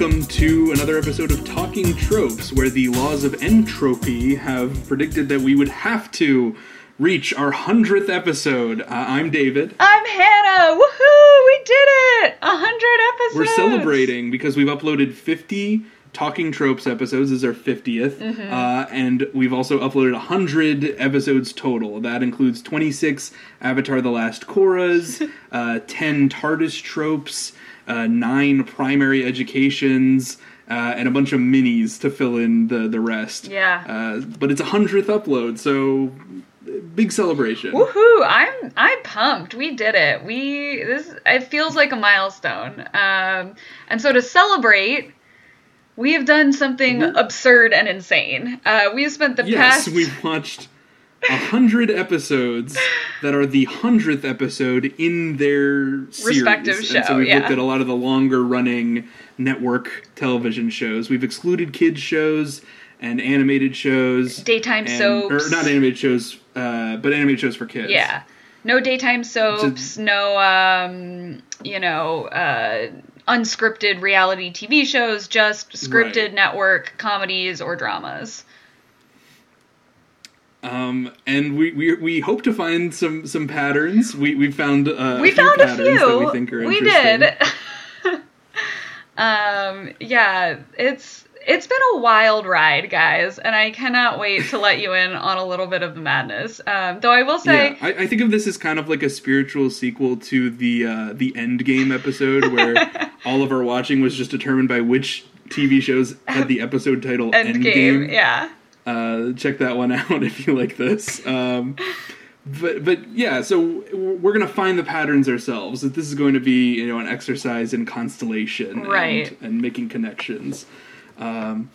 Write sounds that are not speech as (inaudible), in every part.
welcome to another episode of Talking Tropes, where the laws of entropy have predicted that we would have to reach our 100th episode. Uh, I'm David. I'm Hannah. Woohoo! We did it! A hundred episodes. We're celebrating because we've uploaded 50 Talking Tropes episodes. This is our 50th. Mm-hmm. Uh, and we've also uploaded 100 episodes total. That includes 26 Avatar The Last Korras, (laughs) uh, 10 TARDIS tropes, uh, 9 primary educations, uh, and a bunch of minis to fill in the, the rest. Yeah. Uh, but it's a 100th upload, so big celebration. Woohoo! I'm I'm pumped. We did it. We this it feels like a milestone. Um, and so to celebrate, we have done something absurd and insane. Uh, we have spent the Yes, past we've watched a hundred episodes that are the hundredth episode in their series. Respective and show, so we've looked at a lot of the longer running network television shows. We've excluded kids shows and animated shows, daytime and, soaps. or not animated shows, uh, but animated shows for kids. Yeah. No daytime soaps, no um, you know, uh unscripted reality TV shows, just scripted Right. network comedies or dramas. Um, and we, we we hope to find some some patterns. We we found uh, we a few found a few. that we think are we interesting. did. (laughs) um, yeah, it's it's been a wild ride, guys, and I cannot wait to let you in on a little bit of the madness. Um, though I will say, Yeah, I, I think of this as kind of like a spiritual sequel to the uh, the End Game episode, where (laughs) all of our watching was just determined by which TV shows had the episode title Endgame, End Game. yeah. Uh, check that one (laughs) out if you like this. Um, but but yeah, so we're gonna find the patterns ourselves. That this is going to be you know an exercise in constellation, Right. and, and making connections. Um,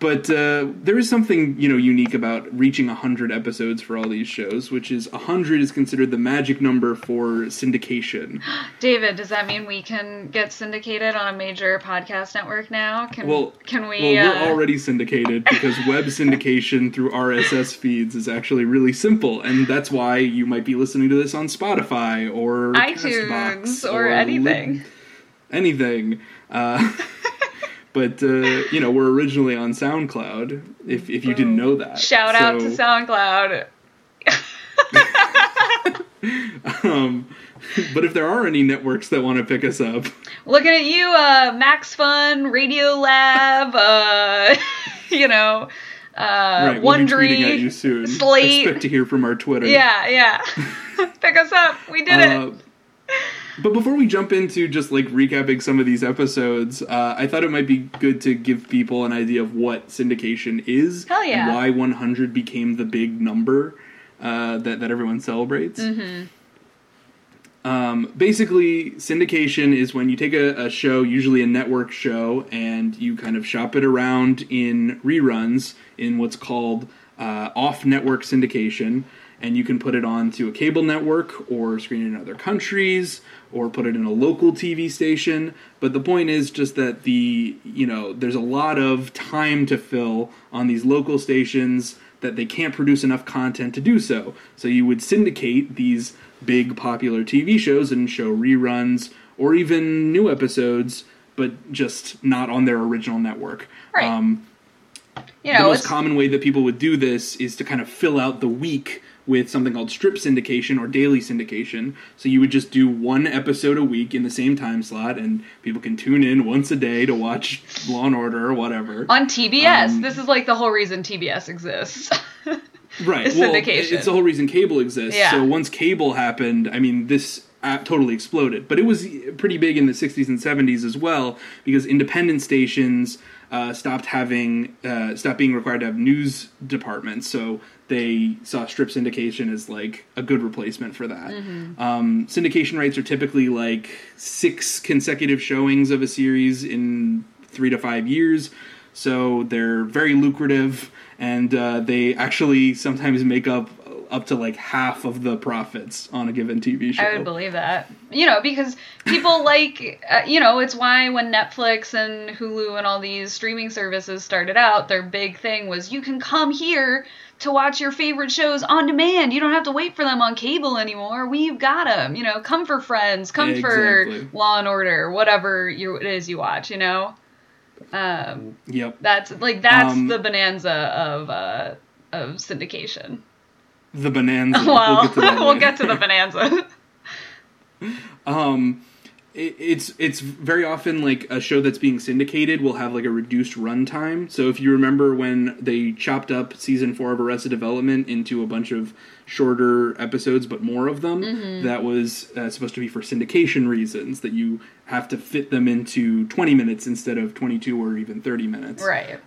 but uh, there is something you know unique about reaching hundred episodes for all these shows, which is hundred is considered the magic number for syndication. (gasps) David, does that mean we can get syndicated on a major podcast network now? Can Well, can we? well, uh, we're already syndicated because (laughs) web syndication through RSS feeds is actually really simple, and that's why you might be listening to this on Spotify or iTunes Castbox or anything. Anything. Uh, (laughs) but uh, you know, we're originally on SoundCloud. If if you didn't know that, Shout out to SoundCloud. (laughs) Um, but if there are any networks that want to pick us up, Looking at you, uh, Max Fun, Radio Lab, uh, (laughs) you know, uh, right, we'll be tweeting at you Wondery. soon. Slate. Expect to hear from our Twitter. Yeah, yeah. (laughs) Pick us up. We did Uh, it. But before we jump into just like recapping some of these episodes, uh, I thought it might be good to give people an idea of what syndication is Hell yeah. and why 100 became the big number uh, that that everyone celebrates. Mm-hmm. Um, basically, syndication is when you take a, a show, usually a network show, and you kind of shop it around in reruns in what's called uh, off-network syndication, and you can put it on to a cable network or screen in other countries or put it in a local TV station. But the point is just that the you know there's a lot of time to fill on these local stations that they can't produce enough content to do so. So you would syndicate these big popular TV shows and show reruns or even new episodes, but just not on their original network. Right. Um, You the most common way that people would do this is to kind of fill out the week with something called strip syndication or daily syndication. So you would just do one episode a week in the same time slot, and people can tune in once a day to watch Law and Order or whatever. on TBS. um, this is like the whole reason TBS exists. (laughs) right. well, syndication. it's the whole reason cable exists. Yeah. So once cable happened, I mean, this app totally exploded. But it was pretty big in the 60s and 70s as well because independent stations uh, stopped having, uh, stopped being required to have news departments. So they saw strip syndication as like a good replacement for that. Mm-hmm. Um, syndication rates are typically like six consecutive showings of a series in three to five years. So they're very lucrative, and uh, they actually sometimes make up up to like half of the profits on a given TV show. I would believe that. You know, because people (laughs) like, uh, you know, it's why when Netflix and Hulu and all these streaming services started out, their big thing was you can come here to watch your favorite shows on demand. You don't have to wait for them on cable anymore. We've got them. You know, come for Friends, come Exactly. for Law and Order, whatever you, it is you watch. You know, um, Yep. that's like that's Um, the bonanza of uh, of syndication. The bonanza. Well, (laughs) we'll get to (laughs) we'll get to the bonanza. (laughs) Um, it, it's it's very often like a show that's being syndicated will have like a reduced runtime. So if you remember when they chopped up season four of Arrested Development into a bunch of shorter episodes, but more of them, Mm-hmm. that was uh, supposed to be for syndication reasons. That you have to fit them into twenty minutes instead of twenty two or even thirty minutes. right.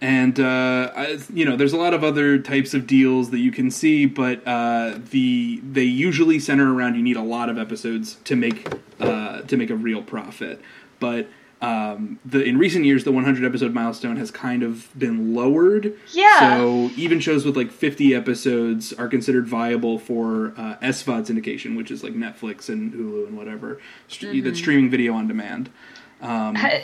And uh, I, you know there's a lot of other types of deals that you can see but uh, the they usually center around you need a lot of episodes to make uh, to make a real profit but um, the in recent years the 100 episode milestone has kind of been lowered Yeah. so even shows with like 50 episodes are considered viable for uh, SVOD syndication which is like Netflix and Hulu and whatever Mm-hmm. that's streaming video on demand Ha-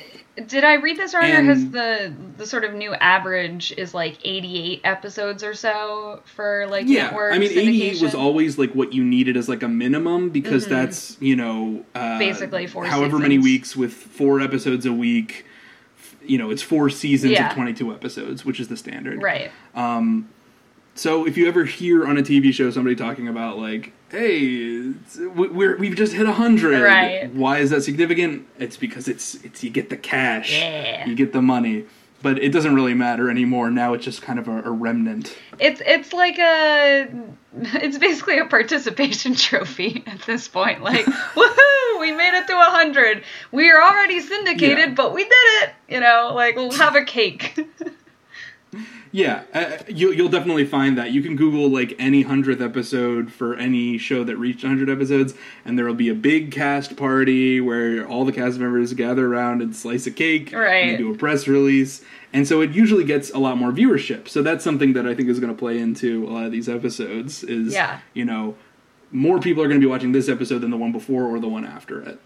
Did I read this right, or has the the sort of new average is like eighty eight episodes or so for like Yeah, network I mean, 88 was always like what you needed as like a minimum because that's you know uh, Mm-hmm. Basically four however many weeks with four episodes a week. You know, it's four seasons Yeah. of 22 episodes, which is the standard. right. So if you ever hear on a TV show somebody talking about like, "Hey, we're we've just hit hundred, Right. Why is that significant? It's because it's it's you get the cash, Yeah. you get the money, but it doesn't really matter anymore. Now it's just kind of a, a remnant. It's it's like a (laughs) it's basically a participation (laughs) trophy at this point. Like, (laughs) woohoo, we made it to a hundred. We are already syndicated, Yeah. but we did it. You know, like we'll have a cake. Yeah, uh, you, you'll definitely find that. You can Google like any hundredth episode for any show that reached hundred episodes, and there will be a big cast party where all the cast members gather around and slice a cake, Right. And do a press release, and so it usually gets a lot more viewership. So that's something that I think is going to play into a lot of these episodes. Is Yeah. you know, more people are going to be watching this episode than the one before or the one after it.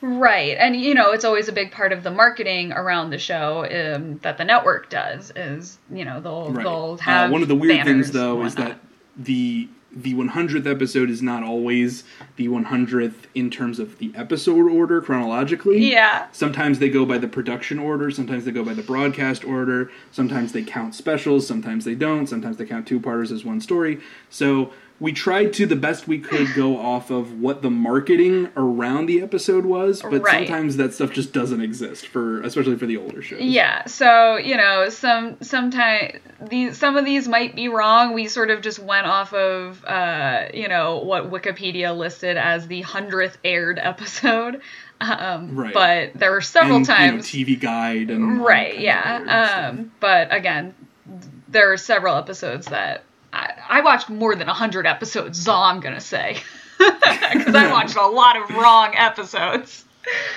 Right, and you know it's always a big part of the marketing around the show um, that the network does. Is you know they'll Right. they'll Uh, have one of the weird things, though, is that the the 100th episode is not always the 100th in terms of the episode order chronologically. yeah, Sometimes they go by the production order, sometimes they go by the broadcast order, sometimes they count specials, sometimes they don't, sometimes they count two parters as one story. So we tried to the best we could go off of what the marketing around the episode was, but Right. sometimes that stuff just doesn't exist for especially for the older shows. yeah. So you know some sometimes these some of these might be wrong. We sort of just went off of uh, you know what Wikipedia listed as the hundredth aired episode. (laughs) Um, Right. But there were several and, times you know, TV guide and right yeah um but again there are several episodes that i, I watched more than 100 episodes is all i'm gonna say (laughs) because i watched a lot of wrong episodes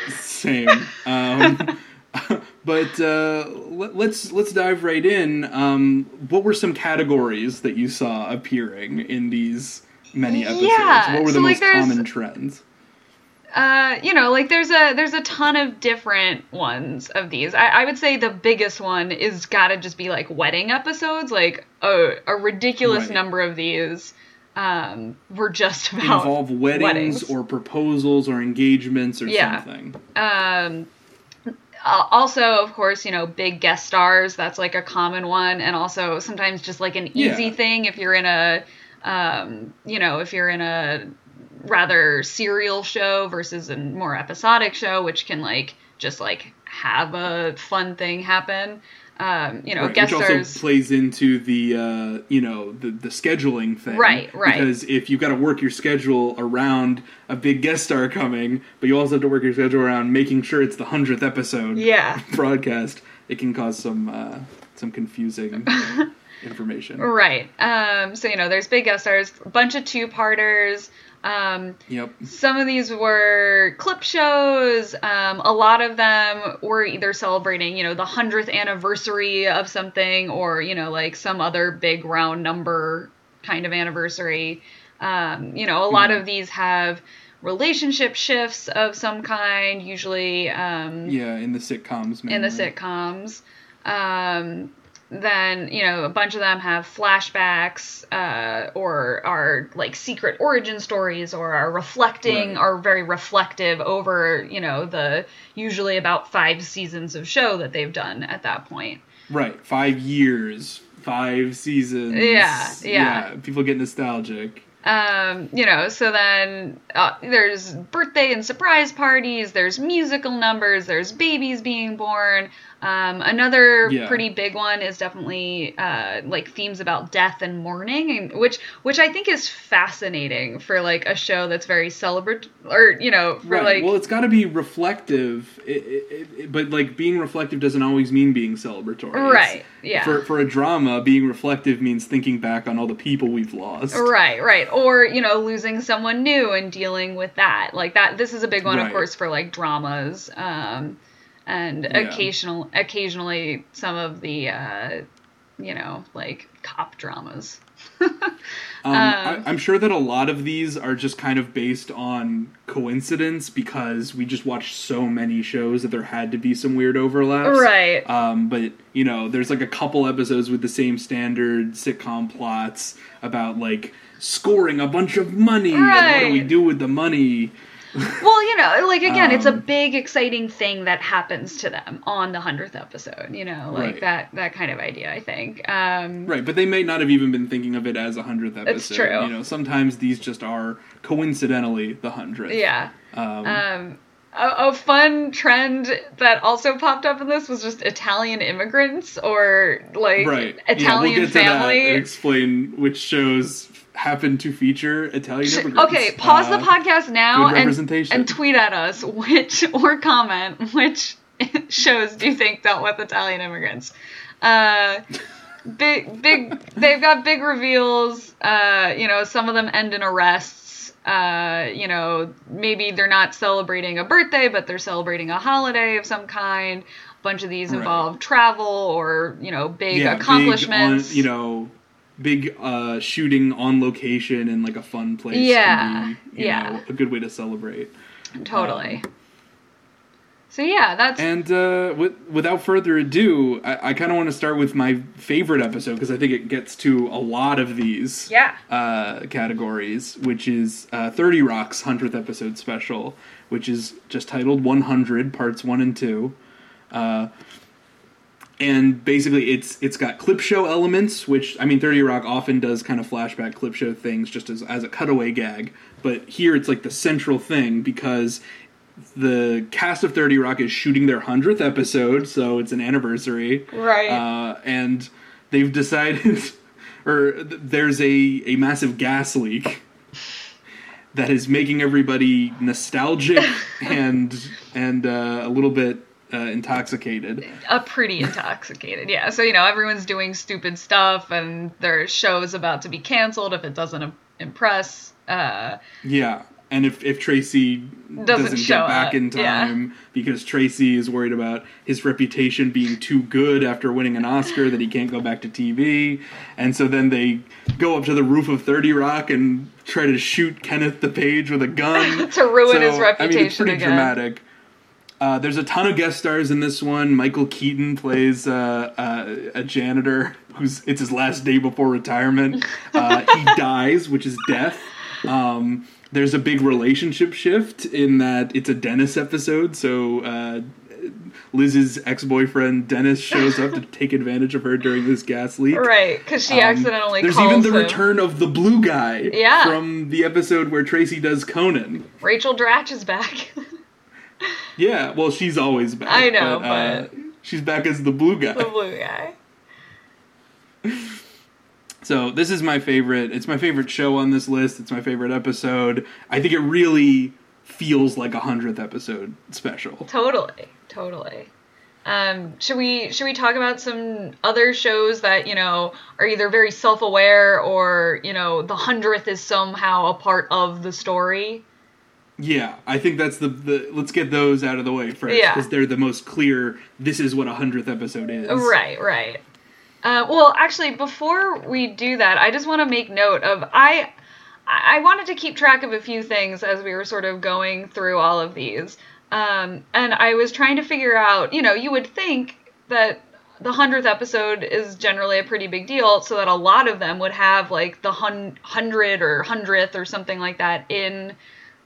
Same. Um, (laughs) but uh, let, let's let's dive right in. Um, what were some categories that you saw appearing in these many episodes? Yeah, what were the so, most there's- common trends? Uh you know like there's a there's a ton of different ones of these i, I would say the biggest one is gotta just be like wedding episodes like a, a ridiculous Right. number of these um were just about Involve weddings, weddings. or proposals or engagements or Yeah. something. um also of course you know big guest stars that's like a common one and also sometimes just like an easy Yeah. thing if you're in a um you know if you're in a rather serial show versus a more episodic show which can like just like have a fun thing happen um you know Right, guest which also stars plays into the uh, you know the the scheduling thing, Right, right. Because if you've got to work your schedule around a big guest star coming, but you also have to work your schedule around making sure it's the hundredth episode, yeah (laughs) broadcast, it can cause some uh, some confusing (laughs) information. Right. Um, so you know, there's big guest stars, a bunch of two parters, Um, Yep. some of these were clip shows. Um, a lot of them were either celebrating, you know, the hundredth anniversary of something, or you know, like some other big round number kind of anniversary. Um, you know, a lot of these have relationship shifts of some kind, usually um, Yeah, in the sitcoms. in the mainly. sitcoms. Then you know a bunch of them have flashbacks uh, or are like secret origin stories or are reflecting Right. are very reflective over you know the usually about five seasons of show that they've done at that point. Right. Five years, five seasons. Yeah, yeah. People get nostalgic. Um, you know, so then uh, there's birthday and surprise parties, there's musical numbers, there's babies being born. Um, another Yeah. pretty big one is definitely uh, like themes about death and mourning, and which which I think is fascinating for like a show that's very celebratory, or you know, for right. like well, it's got to be reflective, it, it, it, but like being reflective doesn't always mean being celebratory. It's- right, yeah. For for a drama, being reflective means thinking back on all the people we've lost. Right, right. Or, you know, losing someone new and dealing with that. Like that this is a big one of course for like dramas. Um and Yeah. occasional occasionally some of the uh you know, like cop dramas. (laughs) Um, I, I'm sure that a lot of these are just kind of based on coincidence because we just watched so many shows that there had to be some weird overlaps. Right. Um, but you know, there's like a couple episodes with the same standard sitcom plots about like scoring a bunch of money and what do we do with the money. (laughs) Well, you know, like again, it's a Um, big exciting thing that happens to them on the 100th episode, you know, like Right. that that kind of idea, I think. Um Right, but they may not have even been thinking of it as a hundredth episode. It's true. You know, sometimes these just are coincidentally the hundredth. yeah. Um, Um, a, a fun trend that also popped up in this was just Italian immigrants or like right. Italian yeah, we'll get family. to that and explain which shows happen to feature Italian immigrants. Okay, pause Uh, the podcast now and, and tweet at us which or comment which (laughs) shows do you think dealt with Italian immigrants. Uh, big big they've got big reveals. Uh, you know, some of them end in arrests. Uh, you know, maybe they're not celebrating a birthday, but they're celebrating a holiday of some kind. A bunch of these Right. involve travel or you know big yeah, accomplishments. Big on, you know, big uh, shooting on location in like a fun place. Yeah, be, yeah. know, a good way to celebrate. totally. so yeah, that's And uh, with, without further ado, I, I kind of want to start with my favorite episode because I think it gets to a lot of these yeah. uh, categories, which is uh, 30 Rock's 100th episode special, which is just titled 100, parts 1 and 2. And basically, it's it's got clip show elements, which I mean, Thirty Rock often does kind of flashback clip show things, just as as a cutaway gag. But here, it's like the central thing because the cast of Thirty Rock is shooting their hundredth episode, so it's an anniversary, Right. uh, and they've decided, (laughs) or th- there's a a massive gas leak that is making everybody nostalgic (laughs) and and uh, a little bit uh, intoxicated. A pretty intoxicated. Yeah. So, you know, everyone's doing stupid stuff and their show's about to be canceled if it doesn't impress. Uh, Yeah, and if if Tracy doesn't, show get back up, in yeah. time because Tracy is worried about his reputation being too good after winning an Oscar that he can't go back to TV, and so then they go up to the roof of Thirty Rock and try to shoot Kenneth the Page with a gun (laughs) To ruin So, his I mean, it's reputation pretty again. dramatic. Uh, there's a ton of guest stars in this one. Michael Keaton plays uh, uh, a janitor who's it's his last day before retirement. (laughs) Uh, he dies, which is death. Um, there's a big relationship shift in that it's a Dennis episode, so uh, Liz's ex-boyfriend Dennis shows up to (laughs) take advantage of her during this gas leak. right. Because she Um, accidentally There's even the him. return of the blue guy Yeah. from the episode where Tracy does Conan. Rachel Dratch is back. (laughs) Yeah, well, she's always back. I know, uh, she's back as the blue guy. the blue guy. (laughs) So this is my favorite. It's my favorite show on this list. It's my favorite episode. I think it really feels like a hundredth episode special. Totally. Totally. Um, should we should we talk about some other shows that you know are either very self aware or you know the hundredth is somehow a part of the story? Yeah, I think that's the, the let's get those out of the way first Yeah. because they're the most clear. This is what a hundredth episode is. Right, right. Uh, well, actually, before we do that, I just want to make note of I. I wanted to keep track of a few things as we were sort of going through all of these, um, and I was trying to figure out. You know, you would think that the hundredth episode is generally a pretty big deal, so that a lot of them would have like the hun- hundred or hundredth or something like that in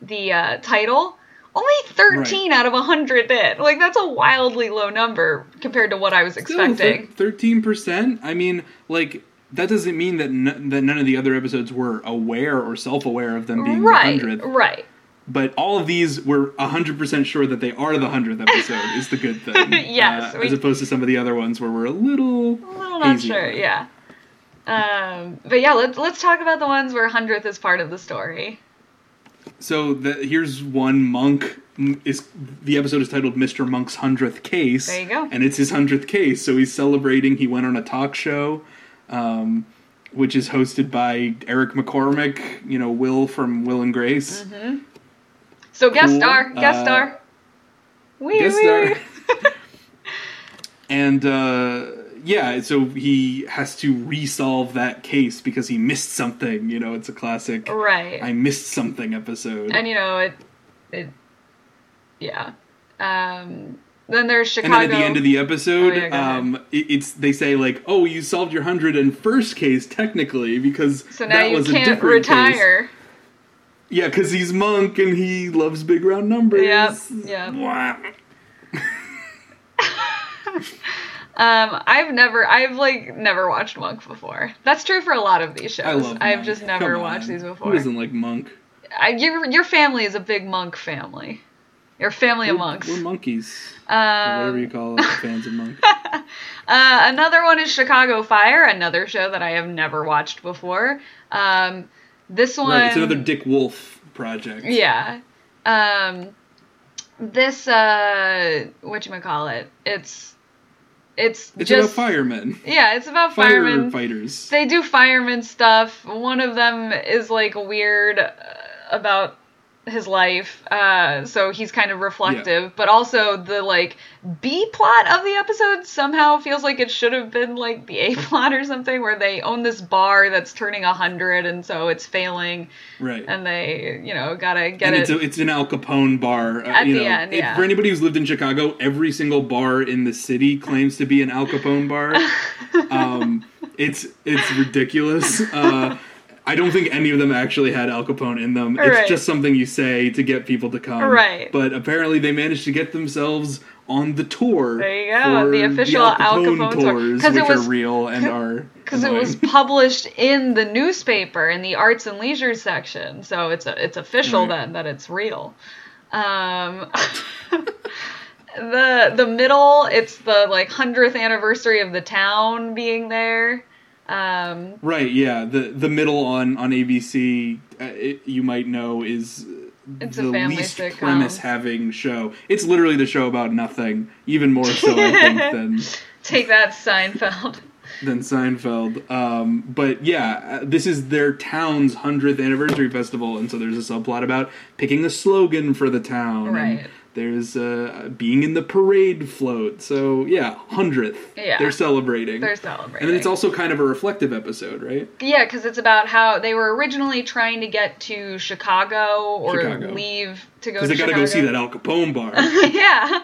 the uh, title. Only 13 out of 100 did. Like, that's a wildly low number compared to what I was expecting. Thirteen percent. I mean, like that doesn't mean that n- that none of the other episodes were aware or self-aware of them being right, the hundredth. right. But all of these were hundred percent sure that they are the hundredth episode. is the good thing. (laughs) Yes, uh, we- as opposed to some of the other ones where we're a little. A little not sure, yeah. Um, but yeah, let's let's talk about the ones where 100th is part of the story. So the, here's one monk is the episode is titled Mr. Monk's hundredth case. There you go. And it's his hundredth case, so he's celebrating. He went on a talk show, um, which is hosted by Eric McCormack. You know, Will from Will and Grace. Mm-hmm. So guest Cool. star, guest Uh, star. Wee, guest wee. star. (laughs) (laughs) And uh, yeah, so he has to resolve that case because he missed something. You know, it's a classic right. "I missed something" episode. and you know it, it, yeah. Um, then there's And Chicago. then at the end of the episode, Oh, yeah, um, it, it's they say like, "Oh, you solved your hundred and first case technically because so now that you was a can't different case." retire. Yeah, because he's monk and he loves big round numbers. Yep, yep. Wah. (laughs) (laughs) Um, I've never, I've like never watched Monk before. That's true for a lot of these shows. I love. I've just never watched these Who before. doesn't like monk? I, your your family is a big Monk family. Your family of We're- monks. We're monkeys. or whatever you Um, call it, fans of (laughs) monk. uh, another one is Chicago Fire, another show that I have never watched before. Um, this one, Right, it's another Dick Wolf project. Yeah. Um this uh what you call it? It's it's, It's just about firemen, Yeah, it's about firemen. firefighters. They do fireman stuff. One of them is like weird uh, about his life. Uh so he's kind of reflective, but also the like B plot of the episode somehow feels like it should have been like the A (laughs) plot or something where they own this bar that's turning a 100 and so it's failing Right. and they, you know, gotta get and it. it's, a, it's an Al Capone bar. Uh, At the know, end, if- yeah. For anybody who's lived in Chicago, every single bar in the city claims to be an Al Capone bar. (laughs) um, it's it's ridiculous. Uh, (laughs) I don't think any of them actually had Al Capone in them. It's just something you say to get people to come. Right. But apparently, they managed to get themselves on the tour. There you go, the official Al Al Capone, Capone tour. tours, it which was- are real and (laughs) are because it was published in the newspaper in the arts and leisure section, so it's a, it's official Right. then that it's real. Um, (laughs) the the middle, it's the like hundredth anniversary of the town being there. Um, Right, yeah. The the middle on on ABC, uh, it, you might know is It's a the family least sitcom. premise having show. It's literally the show about nothing, even more so I think (laughs) than take that, Seinfeld. than Seinfeld. Um, but yeah, uh, this is their town's hundredth anniversary festival, and so there's a subplot about picking a slogan for the town. and Right. There's uh, being in the parade float. So yeah, hundredth. Yeah. They're celebrating. They're celebrating. and then it's also kind of a reflective episode, right? Yeah, because it's about how they were originally trying to get to Chicago or Chicago. leave to go Because to they got to go see that Al Capone bar. (laughs) yeah.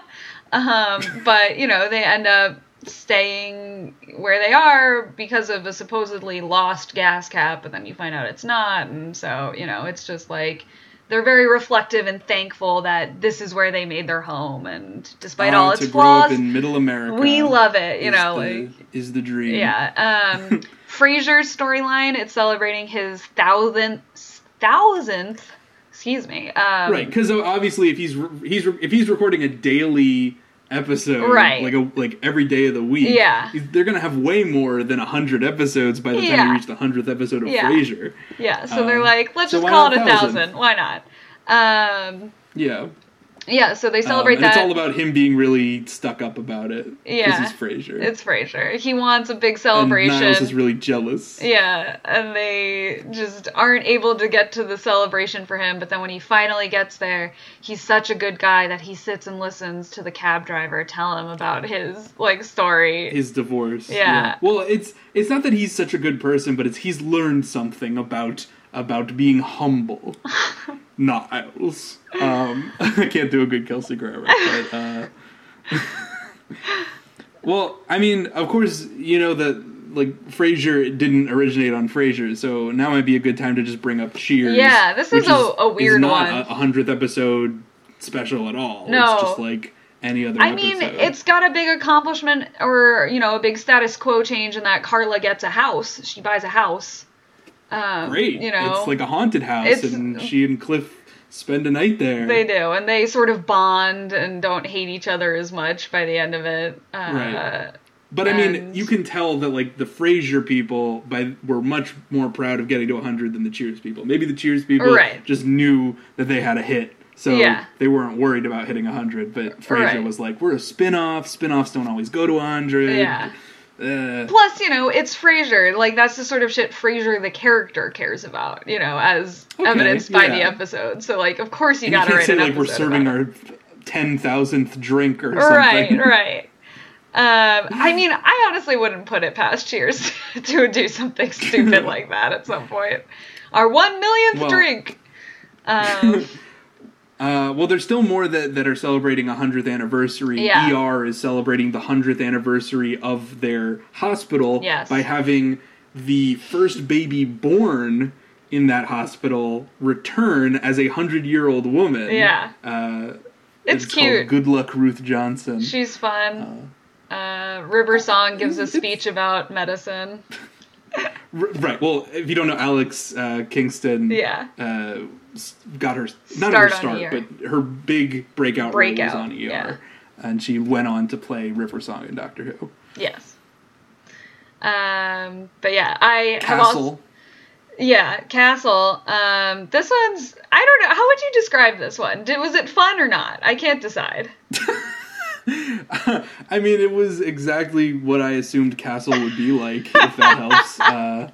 Um, but, you know, they end up staying where they are because of a supposedly lost gas cap, but then you find out it's not. And so, you know, it's just like they're very reflective and thankful that this is where they made their home. And despite all its to grow flaws, up in Middle America. we love it, you is know. the, like, is the dream. yeah. Um, (laughs) Frasier's storyline, it's celebrating his thousandth, thousandth, excuse me. Um, right. Because obviously, if he's he's if he's recording a daily episode, Right. like a like every day of the week, Yeah. they're gonna have way more than hundred episodes by the time Yeah. you reach the hundredth episode of Yeah. Frasier. Yeah, so they're Um, like, let's so just call it a 1,000? thousand. Why not? Um, Yeah. Yeah, so they celebrate Um, that. It's all about him being really stuck up about it. Yeah. This is Frasier. It's Frasier. He wants a big celebration. and. Niles is really jealous. Yeah, and they just aren't able to get to the celebration for him. But then when he finally gets there, he's such a good guy that he sits and listens to the cab driver tell him about his like story. His divorce. Yeah. Well, it's it's not that he's such a good person, but it's he's learned something about about being humble. (laughs) Niles. Um, (laughs) I can't do a good Kelsey Grammer, but uh, (laughs) well, I mean, of course, you know that like Frasier didn't originate on Frasier, so now might be a good time to just bring up Cheers. Yeah, this is a- a weird is not one. a hundredth episode special at all. No. it's just like any other. I mean, it's got a big accomplishment or, you know, a big status quo change in that Carla gets a house. She buys a house. Um, great. You know, it's like a haunted house, and she and Cliff spend a night there. they do. And they sort of bond and don't hate each other as much by the end of it. Uh, Right. But I mean, And- you can tell that like the Frasier people by were much more proud of getting to 100 than the Cheers people. Maybe the Cheers people Right. just knew that they had a hit. So Yeah. they weren't worried about hitting 100, but Frasier Right. was like, "We're a spin-off. Spin-offs don't always go to 100." Yeah. Uh, Plus, you know, it's Frasier. Like that's the sort of shit Frasier the character cares about. You know, as Okay, evidenced by the episode. So like, of course you gotta can't write say an like we're serving our 10,000th drink or it. Right, something. right. Um, I mean, I honestly wouldn't put it past Cheers (laughs) to do something stupid (laughs) like that at some point. Our one millionth Well- drink. Um, (laughs) Uh, well, there's still more that, that are celebrating a 100th anniversary. Yeah. ER is celebrating the 100th anniversary of their hospital Yes. by having the first baby born in that hospital return as a 100 year old woman. Yeah. Uh, It's called cute. Good Luck Ruth Johnson. she's fun. Uh, River Song gives a (laughs) speech about medicine. Right. Well, if you don't know, Alex uh, Kingston Yeah. Got her not Start her start, ER. but her big breakout, role was on ER, yeah. and she went on to play River Song in Doctor Who. Yes. Um, but yeah, I have also Castle. Yeah, Castle. Um, this one's I don't know. How would you describe this one? Did, was it fun or not? I can't decide. (laughs) I mean, it was exactly what I assumed Castle would be like, if that (laughs) helps. Uh,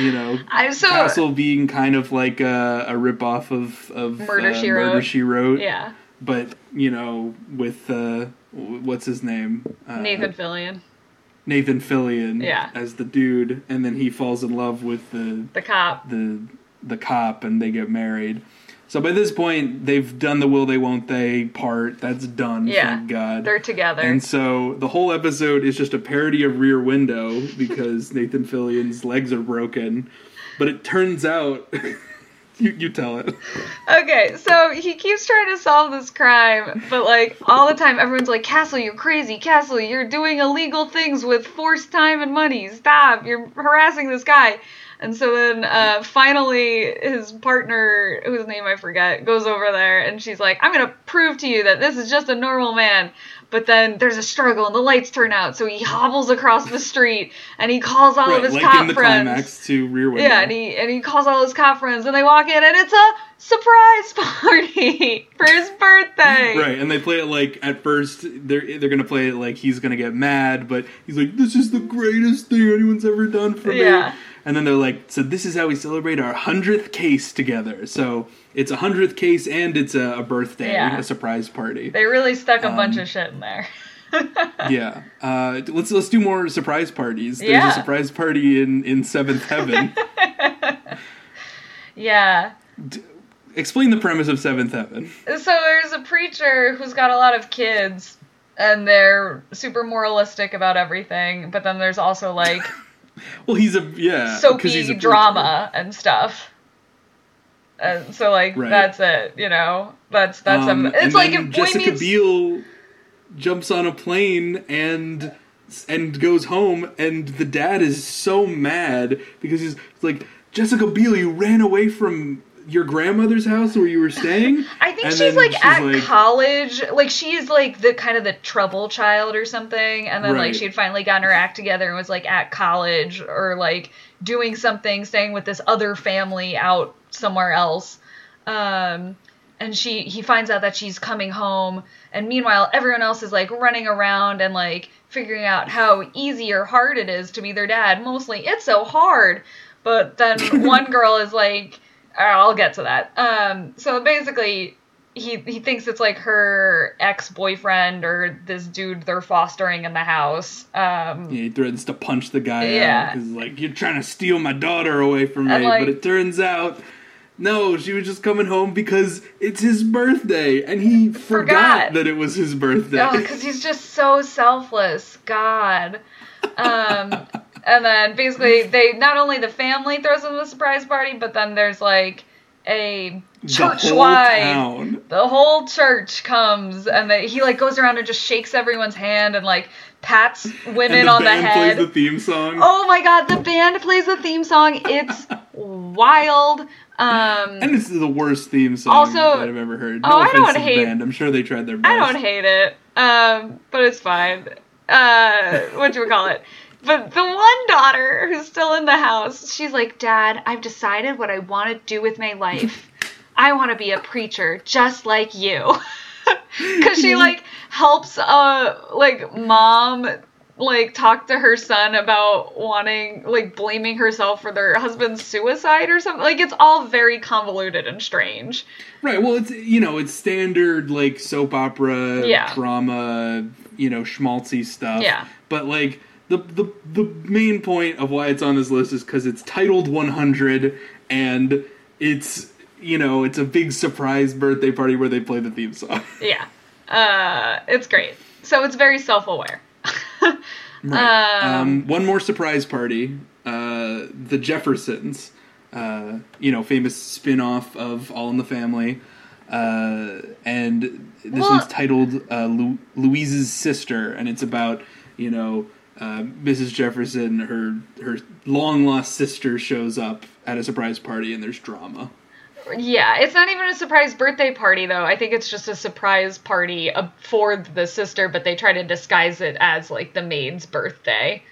you know, (laughs) so Castle being kind of like a, a ripoff of, of Murder, uh, She Wrote. She Wrote. yeah, But, you know, with, uh, what's his name? Uh, Nathan Fillion, Nathan Fillion Yeah. as the dude, and then he falls in love with the the cop. the the cop, and they get married. So by this point, they've done the will they won't they part. That's done. Yeah, thank God. They're together. And so the whole episode is just a parody of Rear Window because (laughs) Nathan Fillion's legs are broken. But it turns out, (laughs) you you tell it. Okay, so he keeps trying to solve this crime, but like all the time, everyone's like, Castle, you're crazy. Castle, you're doing illegal things with forced time and money. Stop. You're harassing this guy. And so then uh, finally, his partner, whose name I forget, goes over there and she's like, I'm going to prove to you that this is just a normal man. But then there's a struggle and the lights turn out, so he hobbles across the street and he calls all right, of his like cop in the friends. to Rear Window. Yeah, and he and he calls all his cop friends, and they walk in, and it's a surprise (laughs) party for his birthday. Right, and they play it like at first they're they're gonna play it like he's gonna get mad, but he's like, "This is the greatest thing anyone's ever done for me." And then they're like, "So this is how we celebrate our hundredth case together." So it's a hundredth case and it's a, a birthday, Yeah. a surprise party. They really stuck a Um, bunch of shit in there. (laughs) yeah, uh, let's let's do more surprise parties. There's Yeah. a surprise party in in Seventh Heaven. (laughs) yeah. Explain the premise of Seventh Heaven. So there's a preacher who's got a lot of kids, and they're super moralistic about everything. But then there's also like (laughs) Well, he's a yeah, 'cause he's a soapy preacher. drama and stuff. And so like Right. that's it, you know. That's that's Um, a. It's and like if Boy Jessica Meets Biel jumps on a plane and and goes home, and the dad is so mad because he's like, Jessica Biel, you ran away from your grandmother's house where you were staying. (laughs) I think And she's like she's at like- college. Like she's like the kind of the trouble child or something. And then like she had finally gotten her act together and was like at college or like doing something, staying with this other family out somewhere else. Um and she he finds out that she's coming home and meanwhile everyone else is like running around and like figuring out how easy or hard it is to be their dad mostly it's so hard but then (laughs) one girl is like i'll get to that um so basically he he thinks it's like her ex-boyfriend or this dude they're fostering in the house um Yeah, he threatens to punch the guy Yeah. He's like, "You're trying to steal my daughter away from me," like- but it turns out, no, she was just coming home because it's his birthday, and he forgot, Forgot. that it was his birthday. Oh, because he's just so selfless. God. (laughs) Um, and then basically, they not only the family throws him a surprise party, but then there's like a church wide. The whole church comes, and they, he like goes around and just shakes everyone's hand and like pats (laughs) women the on the band head. plays the theme song. Oh my god, the band plays the theme song. It's (laughs) wild. Um, And it's the worst theme song Also- that I've ever heard. No Oh, I don't hate- band. I'm sure they tried their best. I don't hate it, um, but it's fine. Uh, what do we call it? But the one daughter who's still in the house, she's like, Dad, I've decided what I want to do with my life. (laughs) I want to be a preacher, just like you. (laughs) Because she like helps, uh, like mom, like talk to her son about wanting, like blaming herself for their husband's suicide or something. Like it's all very convoluted and strange. Right. Well, it's you know it's standard like soap opera, Yeah. drama, you know schmaltzy stuff. Yeah. But like the the the main point of why it's on this list is because it's titled 100 and it's you know it's a big surprise birthday party where they play the theme song. (laughs) Yeah. Uh, it's great. So it's very self aware. (laughs) Right. Um, Um, one more surprise party. Uh, the Jeffersons, uh, you know, famous spin off of All in the Family. Uh, and this Well- one's titled uh, Lu- Louise's Sister, and it's about, you know, uh, Mrs. Jefferson, her her long lost sister shows up at a surprise party, and there's drama. yeah, it's not even a surprise birthday party, though. I think it's just a surprise party uh, for the sister, but they try to disguise it as, like, the maid's birthday.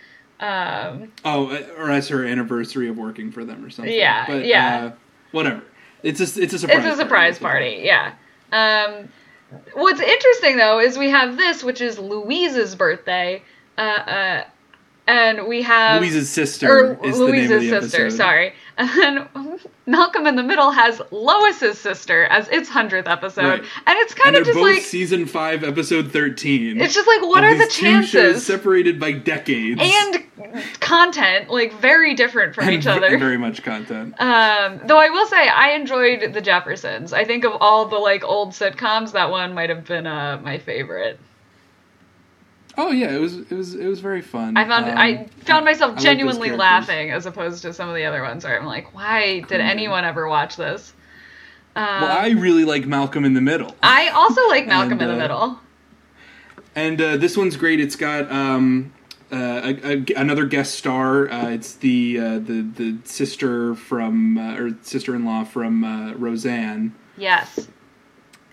Um, Oh, uh, or as her anniversary of working for them or something. Yeah, but, yeah. Uh, whatever. It's a it's a surprise. it's a surprise party, yeah. Um, what's interesting, though, is we have this, which is Louise's birthday, uh, uh, and we have. Louise's sister or is the name of Louise's the sister, episode. sorry. And (laughs) Malcolm in the Middle has Lois's sister as its hundredth episode, Right. and it's kind And of just like season five, episode thirteen. it's just like what are the these two shows chances? separated by decades And content like very different from and each other. Very much content. Um, though I will say I enjoyed The Jeffersons. I think of all the like old sitcoms, that one might have been uh, my favorite. Oh yeah, it was it was it was very fun. I found Um, I found myself I genuinely laughing as opposed to some of the other ones where I'm like, why did anyone ever watch this? Um, Well, I really like Malcolm in the Middle, I also like (laughs) Malcolm And, in the uh, Middle. and uh, this one's great. It's got um, uh, a, a, another guest star. Uh, it's the uh, the the sister from uh, or sister in law from uh, Roseanne. Yes.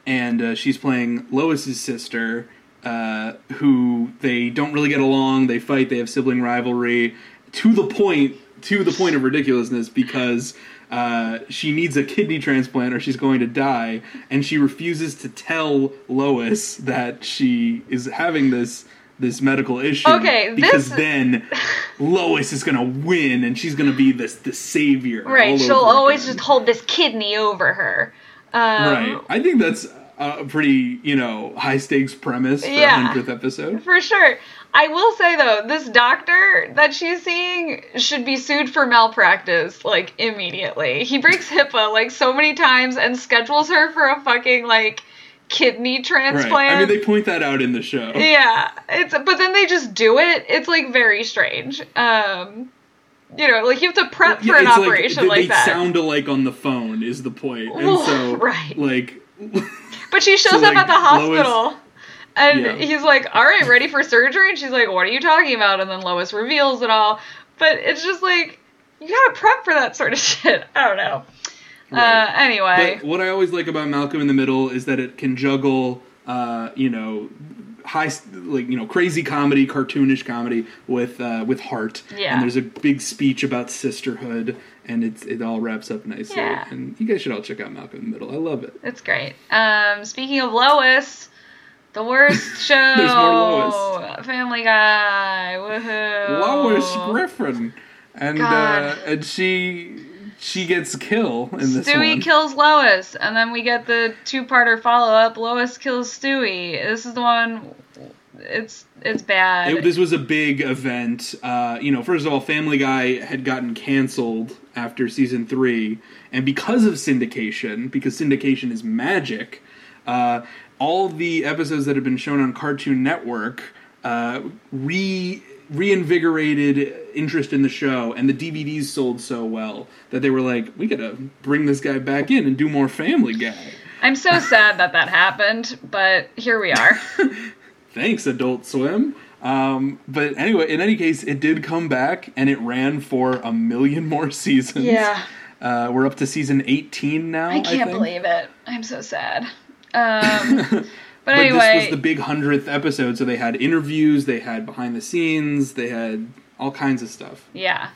and uh, she's playing Lois's sister, uh, who they don't really get along. They fight. They have sibling rivalry to the point to the point of ridiculousness because uh, she needs a kidney transplant or she's going to die, and she refuses to tell Lois that she is having this. This medical issue, Okay, because then (laughs) Lois is gonna win, and she's gonna be this the savior. Right. She'll always again. just hold this kidney over her. Um, Right. I think that's a pretty, you know, high stakes premise for Yeah. hundredth episode. For sure. I will say though, this doctor that she's seeing should be sued for malpractice like immediately. He breaks (laughs) HIPAA like so many times and schedules her for a fucking like kidney transplant. Right. I mean, they point that out in the show. yeah, it's but then they just do it. It's like very strange. Um, you know, like you have to prep Yeah, for an operation they, like, they that. sound alike on the phone is the point. point, and so (laughs) right. like, (laughs) But she shows So, up like, at the hospital. And Yeah. he's like, "All right, ready for surgery?" And she's like, "What are you talking about?" And then Lois reveals it all. But it's just like you gotta prep for that sort of (laughs) shit. I don't know. Uh, anyway, but what I always like about Malcolm in the Middle is that it can juggle, uh, you know. High, like you know, crazy comedy, cartoonish comedy with uh, with heart, Yeah. and there's a big speech about sisterhood, and it's it all wraps up nicely. Yeah. And you guys should all check out Malcolm in the Middle. I love it. It's great. Um, speaking of Lois, the worst (laughs) show. There's more Lois. Family Guy. Woohoo. Lois Griffin, and uh, and she she gets kill in this Stewie one. kills Lois, and then we get the two-parter follow-up. Lois kills Stewie. This is the one. It's it's bad. It, this was a big event. Uh, you know, first of all, Family Guy had gotten canceled after season three, and because of syndication, because syndication is magic, uh, all the episodes that have been shown on Cartoon Network uh, re reinvigorated interest in the show, and the DVDs sold so well that they were like, "We gotta bring this guy back in and do more Family Guy." I'm so sad that that happened, but here we are. (laughs) Thanks, Adult Swim. Um, but anyway, in any case, it did come back and it ran for a million (laughs) more seasons. Yeah. Uh, we're up to season 18 now. I can't think. believe it. I'm so sad. (laughs) Um, but, But anyway, this was the big hundredth episode, so they had interviews, they had behind the scenes, they had all kinds of stuff. yeah.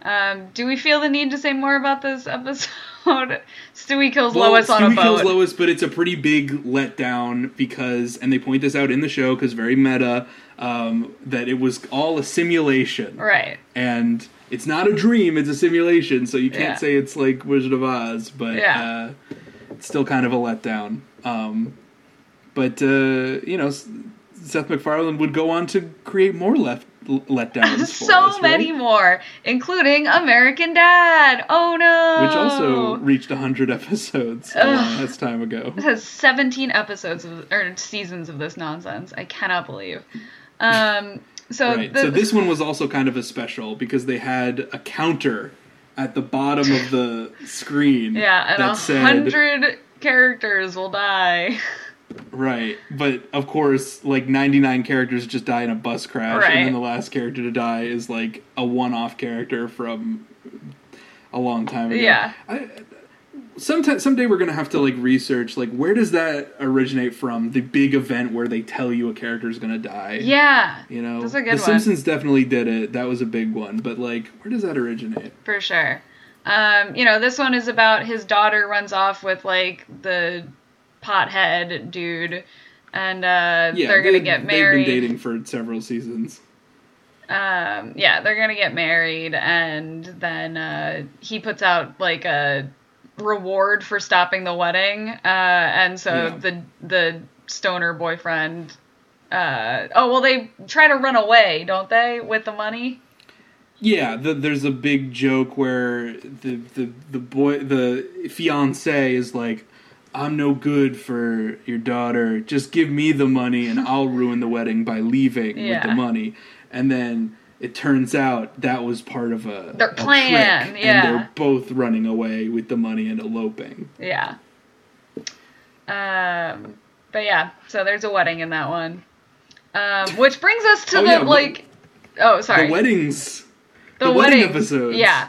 Um, do we feel the need to say more about this episode? (laughs) Stewie kills Well, Lois on a Stewie kills Lois, but it's a pretty big letdown because, and they point this out in the show because very meta, um, that it was all a simulation. Right. and it's not a dream; it's a simulation. So you can't Yeah. say it's like Wizard of Oz, but Yeah. uh, it's still kind of a letdown. Um, but uh, you know, Seth MacFarlane would go on to create more left letdowns. (laughs) for so us, right? many more, including American Dad. Oh no. which also reached hundred episodes a long time ago. It has 17 episodes of, or seasons of this nonsense. I cannot believe. Um, so, Right. the- so this one was also kind of a special because they had a counter at the bottom of the screen. (laughs) yeah, and a hundred characters will die. right, but of course, like ninety nine characters just die in a bus crash, Right. and then the last character to die is like a one off character from a long time ago. Yeah. I, sometime someday we're gonna have to like research like where does that originate from the big event where they tell you a character is gonna die. Yeah, You know, That's a good The one. Simpsons definitely did it. That was a big one. But like, where does that originate? for sure. Um, you know, this one is about his daughter runs off with like the pothead dude, and uh, Yeah, they're gonna get married They've been dating for several seasons. um yeah they're gonna get married and then uh he puts out like a reward for stopping the wedding uh and so Yeah. the the stoner boyfriend uh oh well they try to run away don't they with the money Yeah, the, there's a big joke where the the the boy the fiance is like, "I'm no good for your daughter. Just give me the money, and I'll ruin the wedding by leaving with the money." And then it turns out that was part of a Their a plan, trick, yeah. And they're both running away with the money and eloping. yeah um but yeah so there's a wedding in that one um which brings us to (laughs) Oh, the yeah, like oh sorry The weddings. the, The wedding weddings. episodes. Yeah.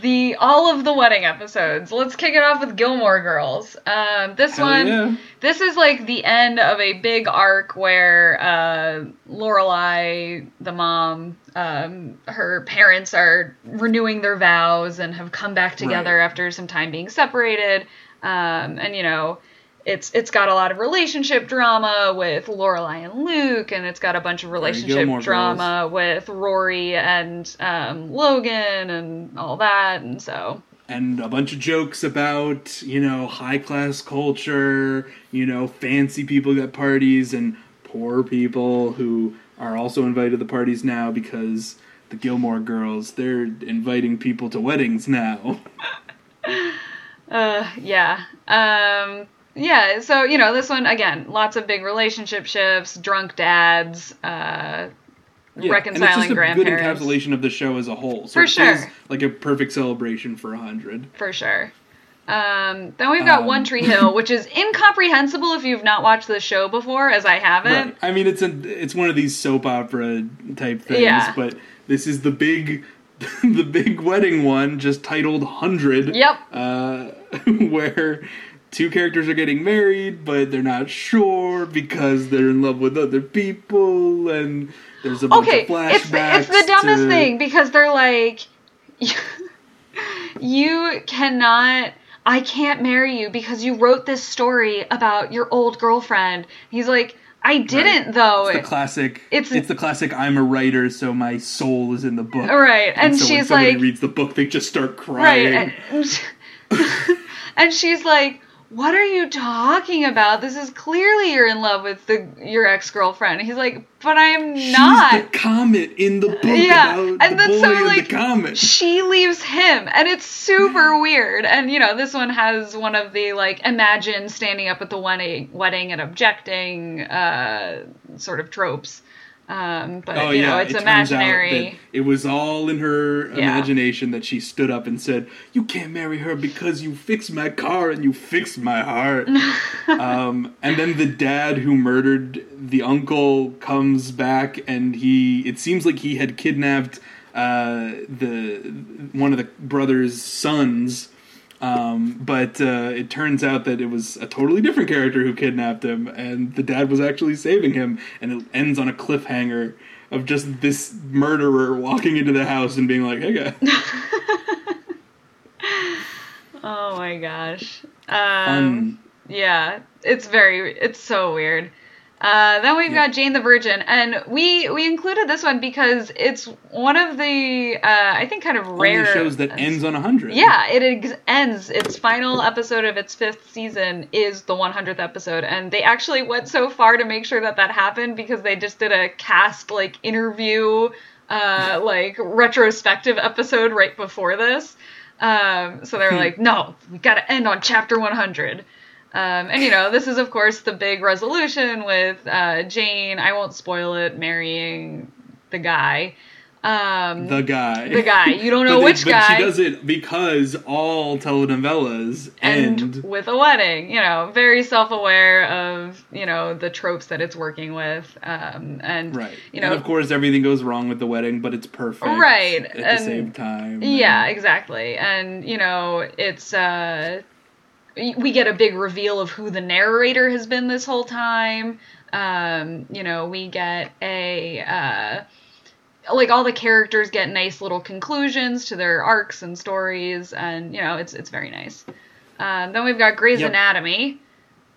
The all of the wedding episodes. Let's kick it off with Gilmore Girls. Um, this Hell one, yeah. this is like the end of a big arc where uh, Lorelai, the mom, um, her parents are renewing their vows and have come back together Right. after some time being separated. Um, and you know, it's it's got a lot of relationship drama with Lorelai and Luke, and it's got a bunch of relationship Gilmore Girls. drama with Rory and um, Logan and all that, and so. And a bunch of jokes about you know high class culture you know fancy people at parties and poor people who are also invited to the parties now because the gilmore girls they're inviting people to weddings now. (laughs) Uh, yeah, um, yeah. So you know, this one again, lots of big relationship shifts, drunk dads, uh, Yeah, reconciling and it's just a good encapsulation of the show as a whole so For sure. like a perfect celebration for a hundred for sure. Um, then we've got Um, One Tree (laughs) Hill, which is incomprehensible if you've not watched the show before, as I haven't. Right. I mean, it's a it's one of these soap opera type things, Yeah. but this is the big (laughs) the big wedding one, just titled Hundred. Yep. Uh, (laughs) where two characters are getting married, but they're not sure because they're in love with other people, and there's a bunch Okay, of flashbacks. it's the, it's the dumbest to- thing because they're like, (laughs) you cannot. I can't marry you because you wrote this story about your old girlfriend. He's like, I didn't Right. though. It's the classic. It's- It's, the classic. I'm a writer, so my soul is in the book. Right, and so when she's somebody like- reads the book, they just start crying. Right. And, (laughs) and she's like, "What are you talking about? This is clearly you're in love with the your ex-girlfriend." He's like, "But I'm not. She's not." the comet in the book Yeah, and the then so, like, the comet. She leaves him, and it's super weird. And you know, this one has one of the like imagine standing up at the wedding, wedding and objecting uh, sort of tropes. Um, but Oh you yeah, know, it's it imaginary. it was all in her Yeah. imagination that she stood up and said, "You can't marry her because you fixed my car and you fixed my heart." (laughs) um, and then the dad who murdered the uncle comes back, and he. It seems like he had kidnapped uh, the one of the brother's sons. Um, but uh, it turns out that it was a totally different character who kidnapped him, and the dad was actually saving him. And it ends on a cliffhanger of just this murderer walking into the house and being like, "Hey, guy." (laughs) oh my gosh. Um, Um, Yeah, it's very, it's so weird. Uh, then we've Yeah. got Jane the Virgin, and we we included this one because it's one of the uh, I think kind of rare only shows that ends on a hundred. Yeah, it ex- ends. Its final episode of its fifth season is the 100th episode, and they actually went so far to make sure that that happened because they just did a cast like interview, uh, (laughs) like retrospective episode right before this. Um, so they're like, no, we got to end on chapter 100. Um, and you know, this is of course the big resolution with uh, Jane. I won't spoil it. Marrying the guy. Um, the guy. the guy. You don't (laughs) know But which but guy. she does it because all telenovelas end end. with a wedding. You know, very self-aware of you know the tropes that it's working with, um, and Right. you know, and of course, everything goes wrong with the wedding, but it's perfect. Right, At the same time. yeah, and- exactly. And you know, it's uh, we get a big reveal of who the narrator has been this whole time. Um, you know, we get a uh, like all the characters get nice little conclusions to their arcs and stories, and you know, it's it's very nice. Um, then we've got Grey's Yep. Anatomy.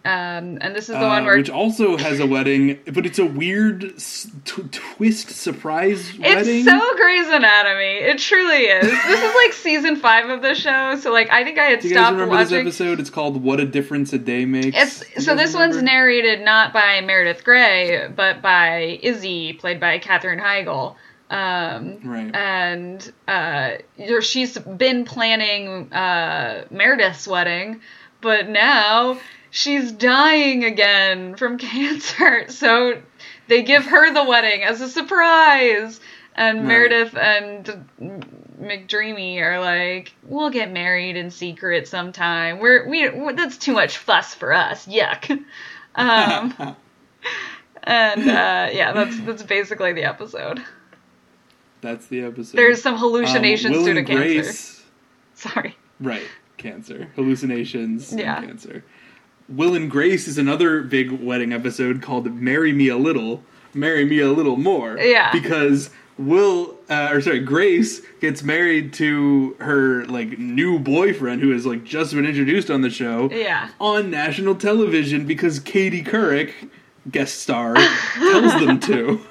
Um, and this is the Uh, one where which also has a wedding, but it's a weird s- t- twist surprise It's wedding. so Grey's Anatomy. It truly is. This is like (laughs) season five of the show, so like I think I had Do you guys stopped remember this episode? It's called "What a Difference a Day Makes." It's so guys this one's narrated not by Meredith Grey, but by Izzie, played by Katherine Heigl. Um, Right. and uh, you're- she's been planning uh, Meredith's wedding, but now she's dying again from (laughs) cancer. So they give her the wedding as a surprise. And Right. Meredith and McDreamy are like, "We'll get married in secret sometime. We're we that's too much fuss for us. Yuck." (laughs) Um, (laughs) and uh, yeah, that's that's basically the episode. That's the episode. There's some Um, hallucinations Will due to and cancer. Sorry. Right, cancer, hallucinations, Yeah. cancer. Will and Grace is another big wedding episode called "Marry Me a Little, Marry Me a Little More." Yeah. because Will, uh, or sorry, Grace gets married to her like new boyfriend who has like just been introduced on the show Yeah. on national television because Katie Couric, guest star, tells them (laughs) to.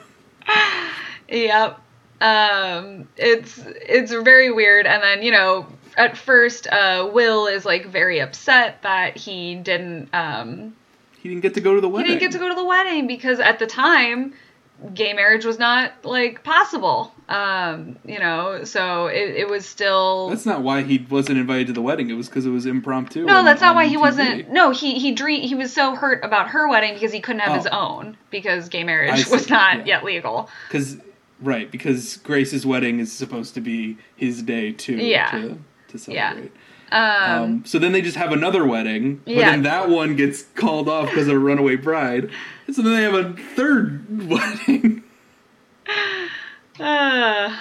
Yep. Um, it's it's very weird, and then you know, at first, uh, Will is like very upset that he didn't um He didn't get to go to the wedding. he didn't get to go to the wedding because at the time, gay marriage was not like possible. Um, you know, so it, it was still. That's not why he wasn't invited to the wedding. It was because it was impromptu. no, on- that's not why he TV. wasn't. No, he he dream, he was so hurt about her wedding because he couldn't have his Oh. own because gay marriage was not yeah. yet legal. Because right, because Grace's wedding is supposed to be his day too. Yeah. To, to Yeah. Um, Um, so then they just have another wedding, but Yeah. then that one gets called off because of a runaway bride. And so then they have a third (laughs) wedding. Uh,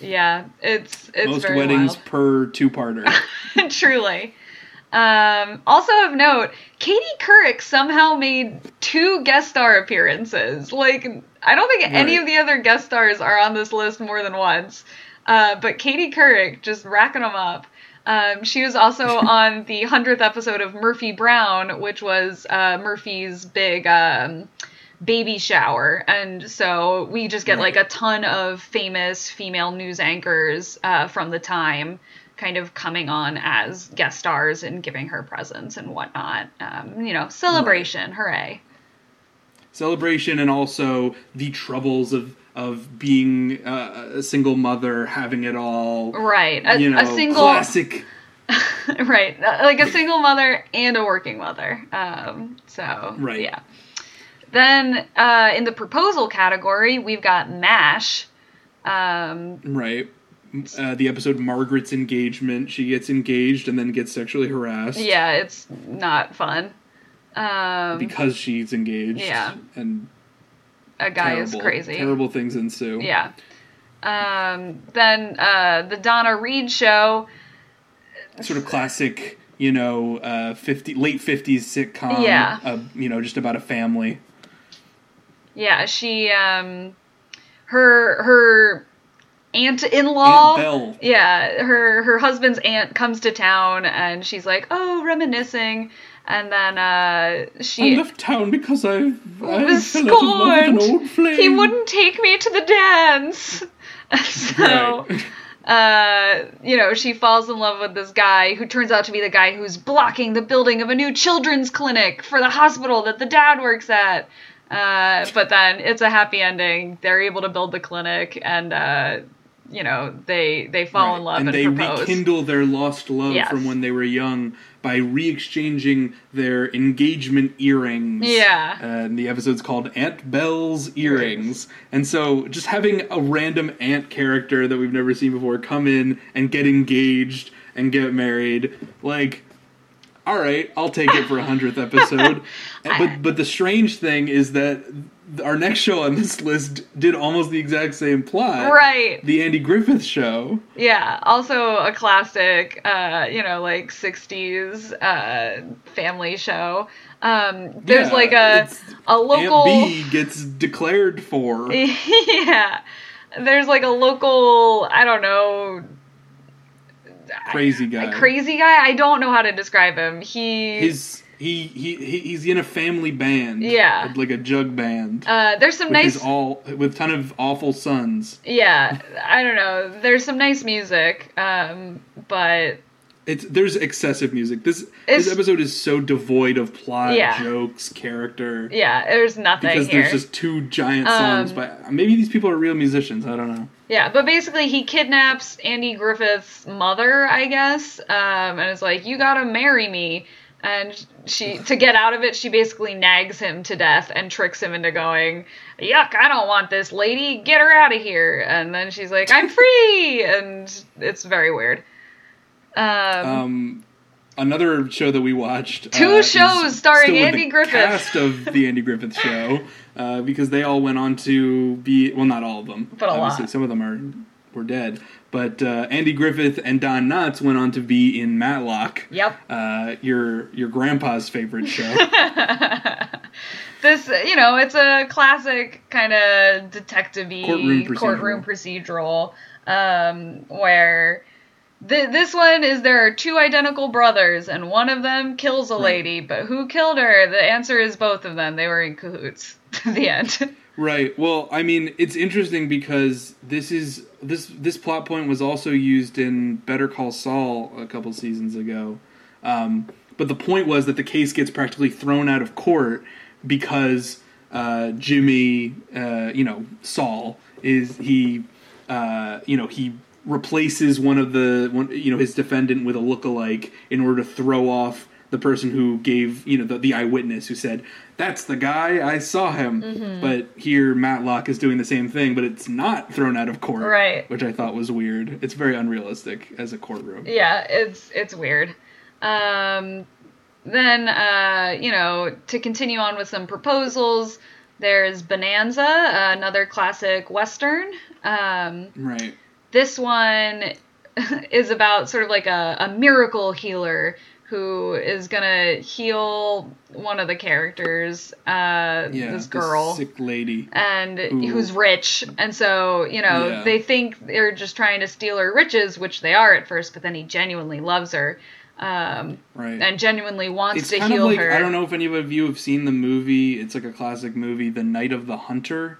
yeah, it's it's Most weddings wild. per two-parter. (laughs) Truly. Um, also of note, Katie Couric somehow made two guest star appearances. Like, I don't think any of the other guest stars are on this list more than once. Uh, but Katie Couric just racking them up. Um, she was also (laughs) on the hundredth episode of Murphy Brown, which was uh, Murphy's big um, baby shower, and so we just get like a ton of famous female news anchors uh, from the time. Kind of coming on as guest stars and giving her presents and whatnot. Um, you know, celebration, hooray. celebration and also the troubles of of being uh, a single mother, having it all. Right. A, you know, a single classic. (laughs) right. uh, Like a single mother and a working mother. Um, so Right. yeah. Then uh, in the proposal category, we've got MASH. Um, Right. Uh, the episode Margaret's engagement. She gets engaged and then gets sexually harassed. yeah, it's not fun. Um, Because she's engaged. Yeah. And a guy terrible, is crazy. Terrible things ensue. Yeah. Um, then uh, the Donna Reed show. Sort of classic, you know, uh, fifty late fifties sitcom. Yeah. Uh, you know, just about a family. Yeah, she um, her her aunt in law. Yeah, her her husband's aunt comes to town and she's like, "Oh, reminiscing," and then uh, she I left town because I, I was fell out love with an scorned. old flame. He wouldn't take me to the dance. (laughs) so, Right. uh, you know, she falls in love with this guy who turns out to be the guy who's blocking the building of a new children's clinic for the hospital that the dad works at. Uh, but then it's a happy ending. They're able to build the clinic, and uh, you know they they fall in love and, and they propose. rekindle their lost love Yes. from when they were young by re-exchanging their engagement earrings. Yeah. Uh, and the episode's called Aunt Belle's earrings. And so, just having a random aunt character that we've never seen before come in and get engaged and get married, like. All right, I'll take it for a hundredth episode. (laughs) but but the strange thing is that our next show on this list did almost the exact same plot. Right. The Andy Griffith Show. Yeah, also a classic, uh, you know, like '60s uh, family show. Um, there's Yeah, like a a local, Aunt Bee gets declared for. (laughs) yeah. There's like a local, I don't know, Crazy guy. a crazy guy. I don't know how to describe him. He His he, he he he's in a family band. Yeah. like a jug band. uh, there's some nice, all with ton of awful sons. yeah. I don't know. There's some nice music, um, but It's there's excessive music. This this episode is so devoid of plot, Yeah. jokes, character. yeah, there's nothing Because here. there's just two giant songs Um, by maybe these people are real musicians. I don't know. Yeah, but basically he kidnaps Andy Griffith's mother, I guess, um, and is like, "You gotta marry me." And she, to get out of it, she basically nags him to death and tricks him into going, "Yuck! I don't want this lady. Get her out of here." And then she's like, "I'm free," and it's very weird. Um, Um, another show that we watched. Two uh, shows starring Andy the Griffith. Cast of the Andy Griffith Show, (laughs) uh, because they all went on to be well, not all of them, But a obviously lot. some of them are were dead. But uh, Andy Griffith and Don Knotts went on to be in Matlock. Yep. Uh, your your grandpa's favorite show. (laughs) this you know it's a classic kind of detective Courtroom procedural. courtroom procedural um, where th- this one is there are two identical brothers and one of them kills a lady but who killed her the answer is both of them they were in cahoots (laughs) the end Right. Well, I mean, it's interesting because this is this this plot point was also used in Better Call Saul a couple seasons ago. Um, but the point was that the case gets practically thrown out of court because uh, Jimmy, uh, you know, Saul is he, uh, you know, he replaces one of the one, you know his defendant with a lookalike in order to throw off the person who gave you know the, the eyewitness who said that's the guy I saw him. Mm-hmm. But here Matlock is doing the same thing, but it's not thrown out of court, Right. Which I thought was weird. It's very unrealistic as a courtroom. yeah it's it's weird um, then uh, you know to continue on with some proposals there's bonanza another classic western um, Right. this one (laughs) is about sort of like a, a miracle healer who is gonna heal one of the characters, uh, Yeah, this girl. sick lady. and Who- who's rich and so you know Yeah. they think they're just trying to steal her riches which they are at first but then he genuinely loves her um, Right. and genuinely wants it's to kind heal of like her I don't know if any of you have seen the movie. It's like a classic movie, The Night of the Hunter.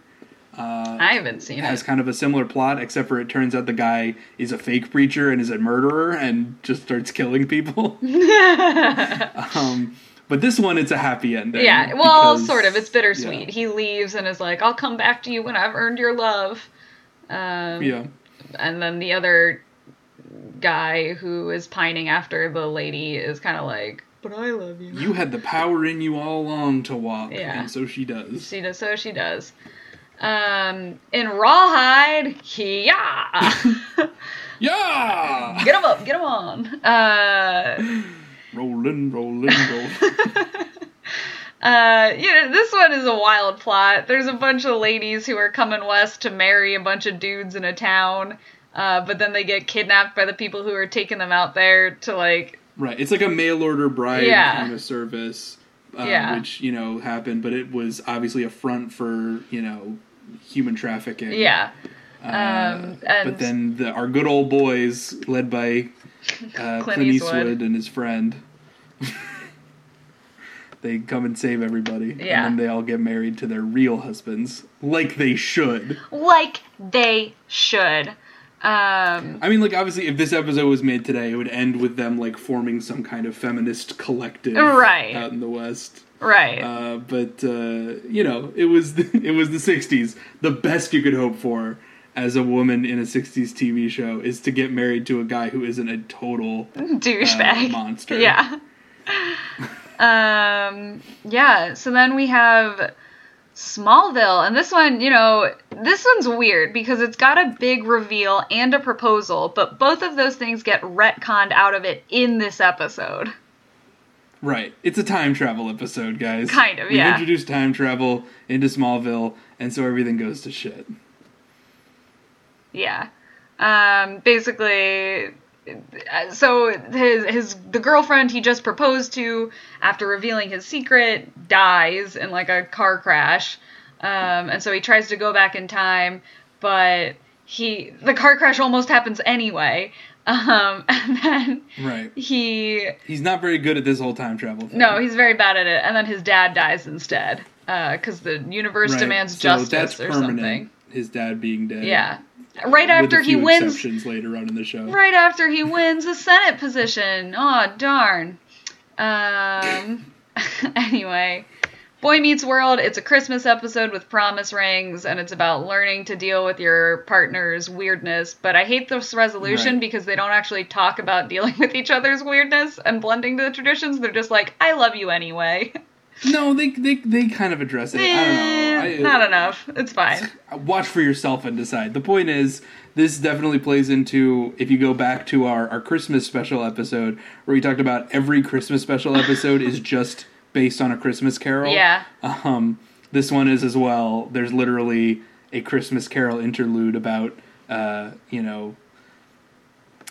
Uh, i haven't seen has it Has kind of a similar plot, except for it turns out the guy is a fake preacher and is a murderer and just starts killing people. (laughs) (laughs) um, but this one, it's a happy ending. yeah well because- sort of it's bittersweet yeah. he leaves and is like i'll come back to you when i've earned your love um, Yeah, and then the other guy who is pining after the lady is kind of like but i love you you had the power in you all along to walk, Yeah. and so she does. She does, so she does. Um, in Rawhide, yeah, (laughs) Yeah, get him up, get him on. Uh, rolling, rolling, (laughs) rolling. uh, you know, this one is a wild plot. There's a bunch of ladies who are coming west to marry a bunch of dudes in a town, uh, but then they get kidnapped by the people who are taking them out there to like, right, it's like a mail order bride Yeah. kind of service. Uh, Yeah. which you know happened, but it was obviously a front for you know human trafficking. yeah. Uh, Um, and- but then the, our good old boys, led by uh, (laughs) Clint Clint, Eastwood. Eastwood. and his friend, (laughs) they come and save everybody. Yeah. And then they all get married to their real husbands, like they should. Like they should. Um, I mean, like obviously, if this episode was made today, it would end with them like forming some kind of feminist collective, Right. out in the West. Right. Uh, but uh, you know, it was the, (laughs) it was the '60s. The best you could hope for as a woman in a '60s TV show is to get married to a guy who isn't a total douchebag uh, monster. Yeah. (laughs) um. Yeah. So then we have Smallville, and this one, you know, this one's weird because it's got a big reveal and a proposal, but both of those things get retconned out of it in this episode. Right. It's a time travel episode, guys. Kind of, We've yeah. introduced time travel into Smallville, and so everything goes to shit. Yeah. Um, basically, so his his the girlfriend he just proposed to after revealing his secret dies in like a car crash, um, and so he tries to go back in time, but he the car crash almost happens anyway, um, (laughs) and then Right. he He's not very good at this whole time travel thing. no he's very bad at it, and then his dad dies instead because the universe Right. demands So justice that's or permanent. something. His dad being dead. Yeah, right after he wins later on in the show. right after he wins a Senate position. Oh darn. Um. (laughs) anyway, Boy Meets World. It's a Christmas episode with promise rings, and it's about learning to deal with your partner's weirdness. But I hate this resolution Right. because they don't actually talk about dealing with each other's weirdness and blending the traditions. They're just like, "I love you anyway." No, they they they kind of address it. I don't know. I, Eh, Not enough. It's fine. (laughs) watch for yourself and decide. The point is, this definitely plays into if you go back to our, our Christmas special episode where we talked about every Christmas special episode is just based on a Christmas carol. Yeah. Um, this one is as well. There's literally a Christmas carol interlude about, uh, you know,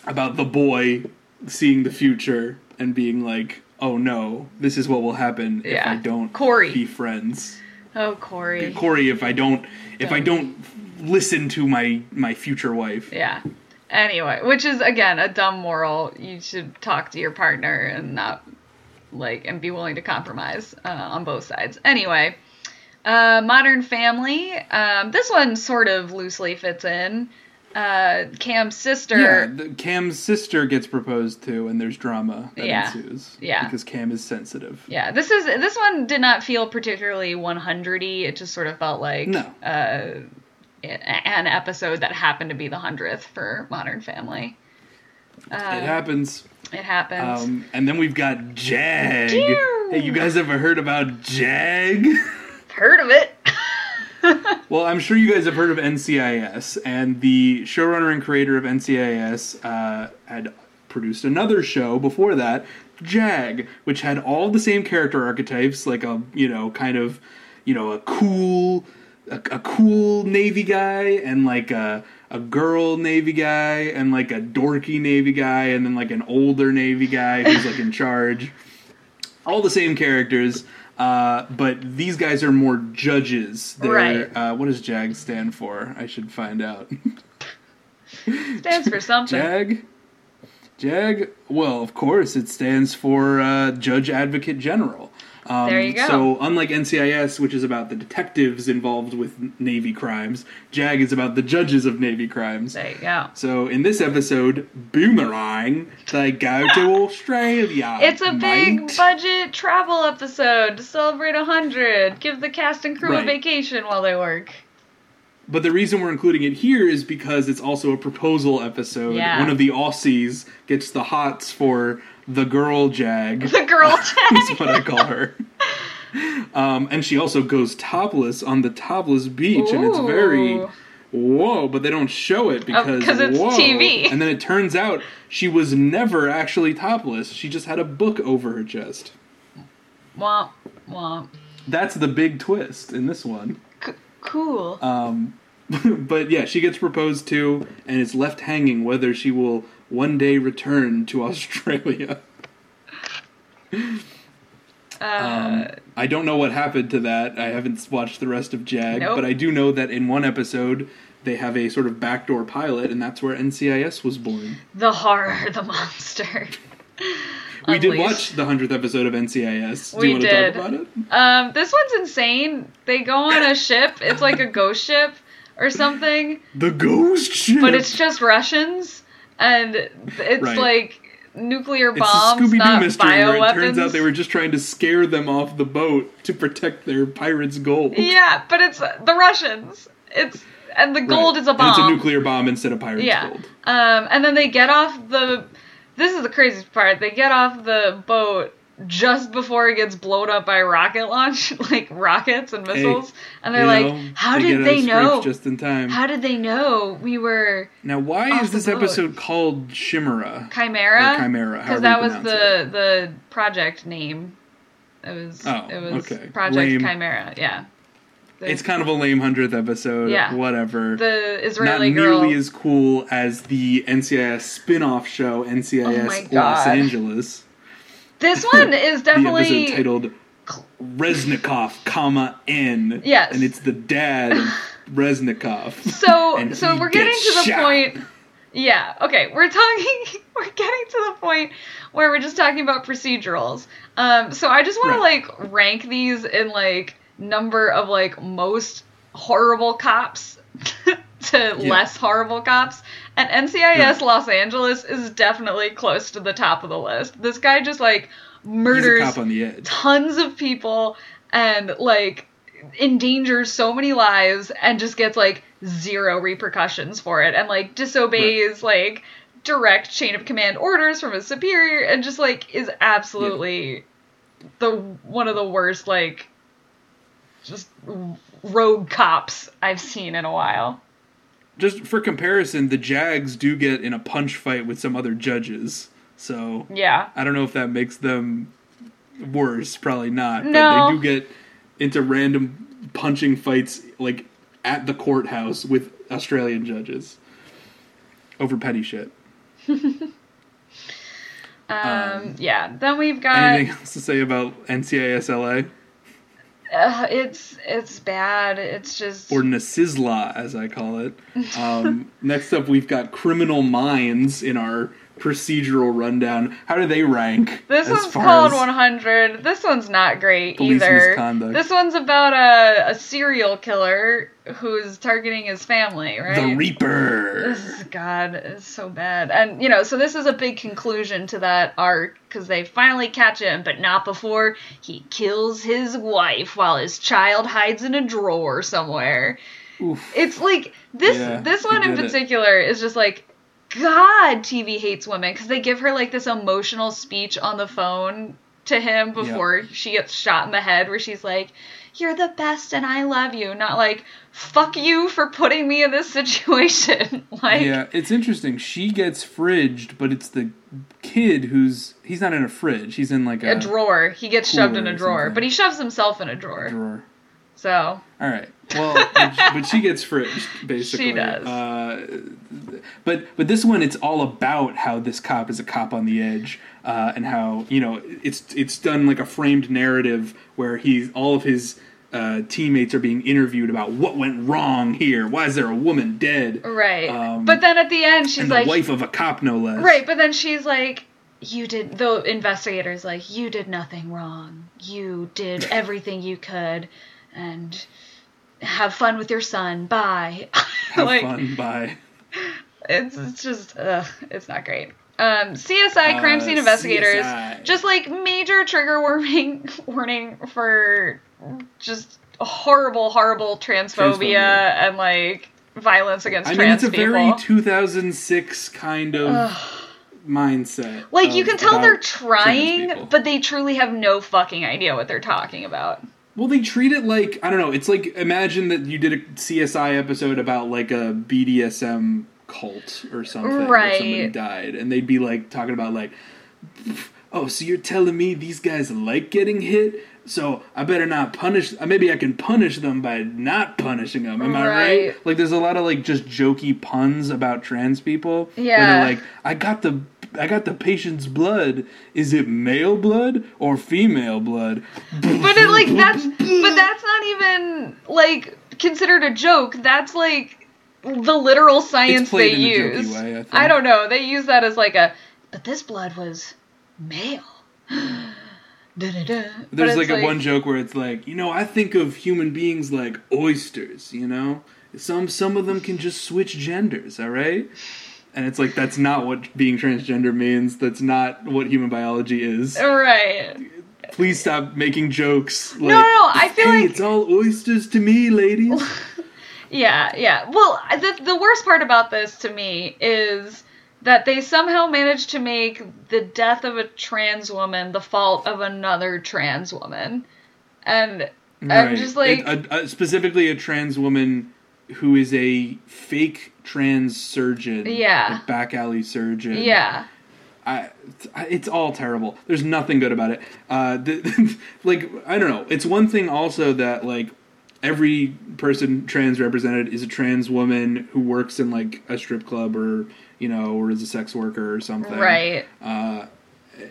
about the boy seeing the future and being like, "Oh no, this is what will happen if I don't Corey. be friends." Oh, Corey. Corey, if I don't, if I don't listen to my my future wife. Yeah. Anyway, which is again a dumb moral. You should talk to your partner and not like and be willing to compromise uh, on both sides. Anyway, uh, Modern Family. Um, this one sort of loosely fits in. Uh, Cam's sister. Yeah, the, Cam's sister gets proposed to, and there's drama that Yeah. ensues. Yeah. because Cam is sensitive. Yeah, this is this one did not feel particularly 100y. It just sort of felt like No. uh, an episode that happened to be the hundredth for Modern Family. Uh, it happens. It happens. Um, and then we've got Jag. Hey, you guys ever heard about Jag? (laughs) Heard of it? (laughs) well, I'm sure you guys have heard of NCIS, and the showrunner and creator of NCIS uh, had produced another show before that, Jag, which had all the same character archetypes, like a you know kind of you know a cool a, a cool navy guy and like a a girl Navy guy and like a dorky Navy guy and then like an older Navy guy who's like in charge. All the same characters, uh, but these guys are more judges. They're, Right. Uh, what does JAG stand for? I should find out. Stands for something. JAG? JAG? Well, of course, it stands for uh, Judge Advocate General. Um, There you go. So, unlike NCIS, which is about the detectives involved with Navy crimes, JAG is about the judges of Navy crimes. There you go. So, in this episode, Boomerang, they go to (laughs) Australia. It's a big budget travel episode to celebrate a hundred. Give the cast and crew Right. a vacation while they work. But the reason we're including it here is because it's also a proposal episode. Yeah. One of the Aussies gets the hots for the girl Jag. The girl (laughs) That's tag. what I call her. Um, and she also goes topless on the topless beach, and it's very whoa. But they don't show it because 'cause it's whoa. TV. And then it turns out she was never actually topless. She just had a book over her chest. Womp womp. That's the big twist in this one. C- cool. Um, (laughs) but yeah, she gets proposed to, and it's left hanging whether she will one day return to Australia. uh, (laughs) Um, I don't know what happened to that. I haven't watched the rest of Jag, Nope. but I do know that in one episode they have a sort of backdoor pilot, and that's where NCIS was born. the horror, (laughs) the monster. (laughs) We did watch the hundredth episode of NCIS. Do We you want to did. talk about it? Um, this one's insane. They go on a ship. It's like a ghost ship or something, The ghost ship. but it's just Russians, and it's Right. like nuclear It's a bombs, Scooby Doo not mystery where it turns out they were just trying to scare them off the boat to protect their pirates' gold. Yeah, but it's the Russians. It's and the gold Right. is a bomb. And it's a nuclear bomb instead of pirates' Yeah. gold. Um, and then they get off the. This is the craziest part. They get off the boat just before it gets blown up by rocket launch, (laughs) like rockets and Hey, missiles. and they're like, know, "How they did they know? just in time? How did they know we were now, why is this boat? episode called Chimera? Chimera? Or Chimera, Because that was the the project name. It was. Oh, it was okay. Project Lame. Chimera. Yeah. The, It's kind of a lame hundredth episode. Yeah. Whatever. the Not Israeli girl. nearly as cool as the NCIS spin-off show NCIS Oh Los Angeles. This one (laughs) is definitely The episode titled Reznikov, comma N. Yes. And it's the dad of (laughs) Reznikov. So so we're getting to the shot. point. Yeah. Okay. We're talking. (laughs) We're getting to the point where we're just talking about procedurals. Um. So I just want Right. to like rank these in like number of like most horrible cops to less horrible cops. And NCIS Right. Los Angeles is definitely close to the top of the list. This guy just like murders on the edge. tons of people and like endangers so many lives and just gets like zero repercussions for it and like disobeys like direct chain of command orders from his superior and just like is absolutely the one of the worst like just rogue cops I've seen in a while. Just for comparison, the Jags do get in a punch fight with some other judges. So Yeah. I don't know if that makes them worse. Probably not. No. But they do get into random punching fights, like at the courthouse with Australian judges over petty shit. (laughs) Um, yeah. Then we've got Anything else to say about NCIS LA uh, it's it's bad. It's just or NASISLA as I call it? Um, (laughs) next up, we've got Criminal Minds in our procedural rundown. How do they rank? This one's called as- 100. This one's not great either. misconduct. This one's about a, a serial killer who's targeting his family, right? The Reaper. This is God, it's so bad. And you know, so this is a big conclusion to that arc because they finally catch him, but not before he kills his wife while his child hides in a drawer somewhere. Oof. It's like this Yeah, this one in particular is just like God, TV hates women because they give her like this emotional speech on the phone to him before she gets shot in the head, where she's like, "You're the best and I love you," not like "fuck you for putting me in this situation." (laughs) like, yeah, it's interesting. She gets fridged, but it's the kid who's he's not in a fridge. He's in like a, a drawer. He gets shoved in a drawer, but he shoves himself in a drawer. drawer. So All right. Well, but, (laughs) but she gets fridged basically. She does. Uh, but but this one it's all about how this cop is a cop on the edge uh, and how you know it's it's done like a framed narrative where he's all of his uh, teammates are being interviewed about what went wrong here. Why is there a woman dead? Right. Um, but then at the end, she's the like, wife of a cop, no less. right. But then she's like, you did. The investigator's like, you did nothing wrong. You did everything you could, and have fun with your son. Bye. (laughs) Have like, fun. Bye. It's it's just ugh, it's not great. Um, CSI crime Uh, scene investigators, CSI. just like major trigger warning (laughs) warning for just horrible, horrible transphobia, Transphobia. and like violence against trans. I mean, trans it's a very 2006 kind of mindset. like you can tell they're trying, but they truly have no fucking idea what they're talking about. Well, they treat it like I don't know. It's like imagine that you did a CSI episode about like a BDSM cult or something, where Right. somebody died, and they'd be like talking about like, oh, so you're telling me these guys like getting hit? So I better not punish. uh, Maybe I can punish them by not punishing them. Am I right? Right. Like, there's a lot of like just jokey puns about trans people. Where Yeah. they're like, I got the. I got the patient's blood. Is it male blood or female blood? But it like that's but that's not even like considered a joke. That's like the literal science they use. way, I. I don't know. They use that as like a but this blood was male. (gasps) Da-da-da. There's it's like, a one joke where it's like, you know, I think of human beings like oysters, you know? Some some of them can just switch genders, all right? And it's like that's not what being transgender means. That's not what human biology is. Right. Please stop making jokes. Like, no, no, I feel hey, like- it's all oysters to me, ladies. (laughs) Yeah, yeah. Well, the the worst part about this to me is that they somehow managed to make the death of a trans woman the fault of another trans woman. And I'm just like It- a, a, specifically a trans woman who is a fake trans surgeon. Yeah. Back alley surgeon. yeah. I, I- it's all terrible. There's nothing good about it. Uh, the, (laughs) like I don't know. It's one thing also that like every person trans represented is a trans woman who works in like a strip club or you know or is a sex worker or something. Right. Uh,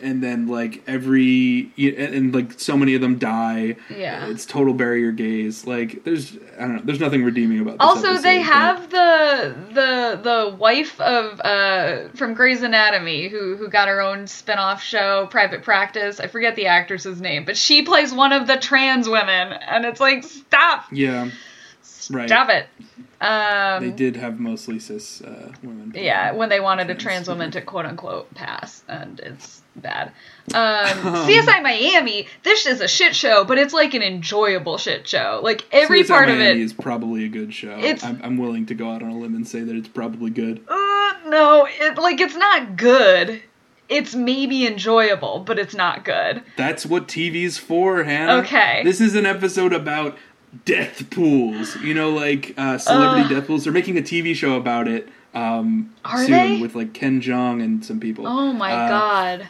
and then like every and, and like so many of them die. Yeah. It's total barrier gaze. Like there's I don't know. There's nothing redeeming about. This Also, episode, they have the the the wife of uh from Grey's Anatomy who who got her own spin-off show, Private Practice. I forget the actress's name, but she plays one of the trans women, and it's like stop, Yeah. Right. stop it. Um, They did have mostly cis uh, women. Yeah, when they wanted a Trans trans woman to quote unquote pass, and it's bad. (laughs) Um, CSI Miami, this is a shit show, but it's like an enjoyable shit show. Like every CSI part of it. is probably a good show. I'm, I'm willing to go out on a limb and say that it's probably good. Uh, no, it like it's not good. It's maybe enjoyable, but it's not good. That's what TV's for, Hannah. Okay. This is an episode about death pools. You know, like uh, celebrity Ugh. death pools. They're making a TV show about it um, soon they? with like Ken Jeong and some people. Oh my Uh, god.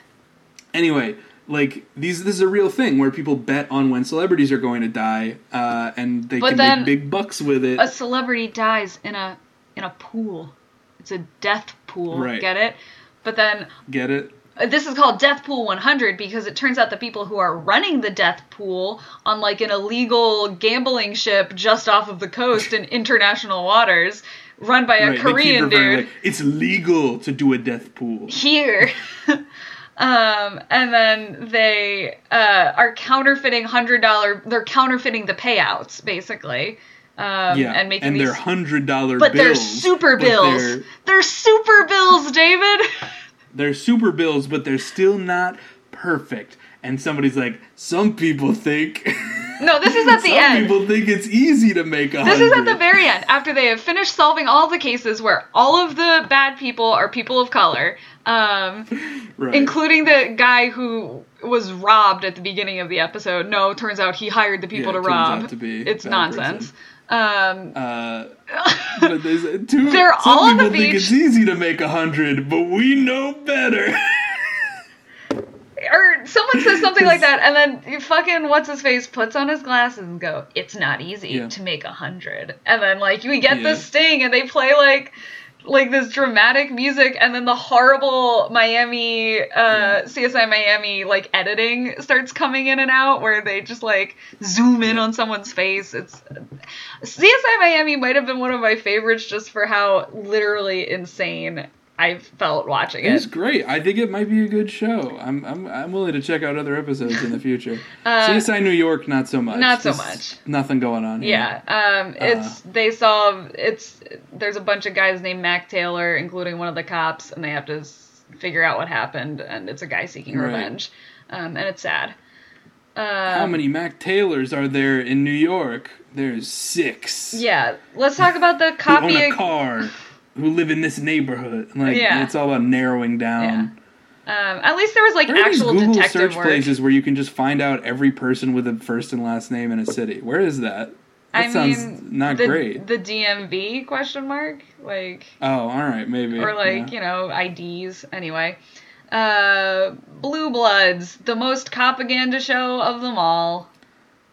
Anyway, like these, this is a real thing where people bet on when celebrities are going to die, uh, and they But can make big bucks with it. A celebrity dies in a in a pool. It's a death pool. Right. Get it? But then Get it? This is called Death Pool 100 because it turns out the people who are running the death pool on like an illegal gambling ship just off of the coast in (laughs) international waters, run by a Right, Korean dude like, it's legal to do a death pool. here. (laughs) um, and then they uh, are counterfeiting hundred dollar. They're counterfeiting the payouts basically. Um, Yeah, and making and these they're hundred dollar but bills. they're super bills. They're, They're super bills, David. (laughs) they're super bills, but they're still not perfect. And somebody's like, some people think. (laughs) No, this is at the some end. people think it's easy to make a This is at the very end, after they have finished solving all the cases where all of the bad people are people of color, um, right. including the guy who was robbed at the beginning of the episode. No, turns out he hired the people Yeah, to turns rob. out to it's nonsense. Um, Uh, (laughs) but there's two. They're some all on the people think it's easy to make a hundred, but we know better. or someone says something like (laughs) that, and then fucking what's his face puts on his glasses and go, "It's not easy Yeah. to make a hundred. And then like we get Yeah. the sting, and they play like like this dramatic music and then the horrible Miami uh CSI Miami like editing starts coming in and out where they just like zoom in on someone's face. It's CSI Miami might have been one of my favorites just for how literally insane I felt watching it. It's it. great. I think it might be a good show. I'm I'm I'm willing to check out other episodes in the future. (laughs) Uh, CSI New York, not so much. not so This- much. Nothing going on. Here. Yeah, um, it's they solve it's there's a bunch of guys named Mac Taylor, including one of the cops, and they have to figure out what happened, and it's a guy seeking Right. revenge, um, and it's sad. Um, How many Mac Taylors are there in New York? There's six. Yeah, let's talk about the Who own copy. a car? (laughs) Who live in this neighborhood? Like Yeah. it's all about narrowing down. Um, at least there was like these actual Google detective search work. places where you can just find out every person with a first and last name in a city? Where is that? That I sounds mean, not the, great. The DMV question mark like Oh, all right, maybe. or like yeah. you know IDs anyway. Uh, Blue Bloods, the most propaganda show of them all.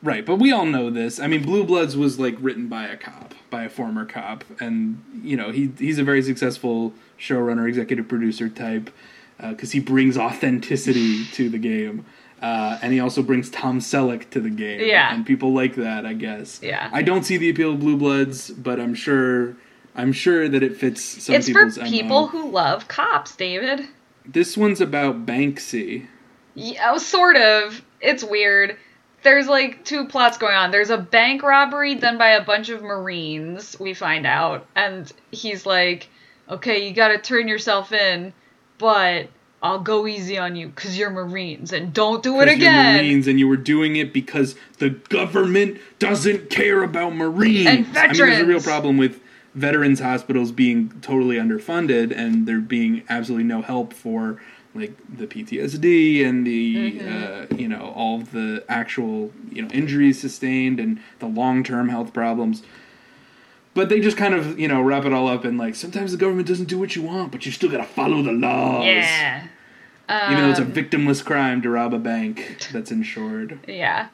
Right, but we all know this. I mean, Blue Bloods was like written by a cop, by a former cop, and you know he he's a very successful showrunner, executive producer type because he brings authenticity to the game, uh, and he also brings Tom Selleck to the game. Yeah. and people like that, I guess. Yeah. I don't see the appeal of Blue Bloods, but I'm sure I'm sure that it fits some it's for people's people MO. who love cops, David. This one's about Banksy. Yeah, oh, sort of. It's weird. There's like two plots going on. There's a bank robbery done by a bunch of Marines, we find out. And he's like, okay, you gotta turn yourself in, but I'll go easy on you because you're Marines and don't do it again. Marines, and you were doing it because the government doesn't care about Marines. And I mean, there's a real problem with veterans hospitals being totally underfunded, and there being absolutely no help for like the PTSD and the Mm-hmm. uh, you know all the actual you know injuries sustained and the long term health problems. But they just kind of, you know, wrap it all up in like sometimes the government doesn't do what you want, but you still gotta follow the laws. Yeah. Even though it's a Um, victimless crime to rob a bank that's insured. Yeah.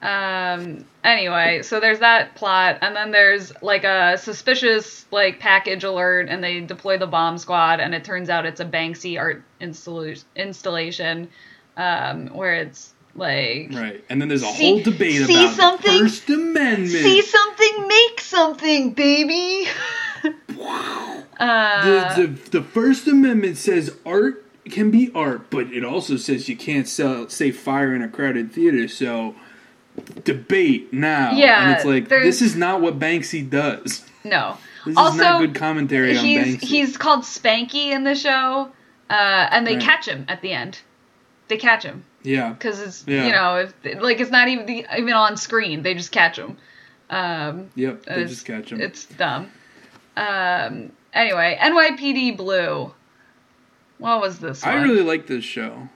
Um anyway, so there's that plot and then there's like a suspicious like package alert and they deploy the bomb squad and it turns out it's a Banksy art installa- installation um where it's like Right. And then there's a See- whole debate see about something? the First Amendment. see something make something baby. (laughs) uh the, the, the First Amendment says art can be art, but it also says you can't sell, say fire in a crowded theater, so debate now. Yeah, And it's like, this is not what Banksy does. no. This also is not good commentary on he's Banksy. he's called Spanky in the show. Uh and they Right. catch him at the end. They catch him. yeah. because it's Yeah. you know if like it's not even even on screen they just catch him um Yep. They just catch him. it's dumb um anyway nypd blue what was this one? I really like this show.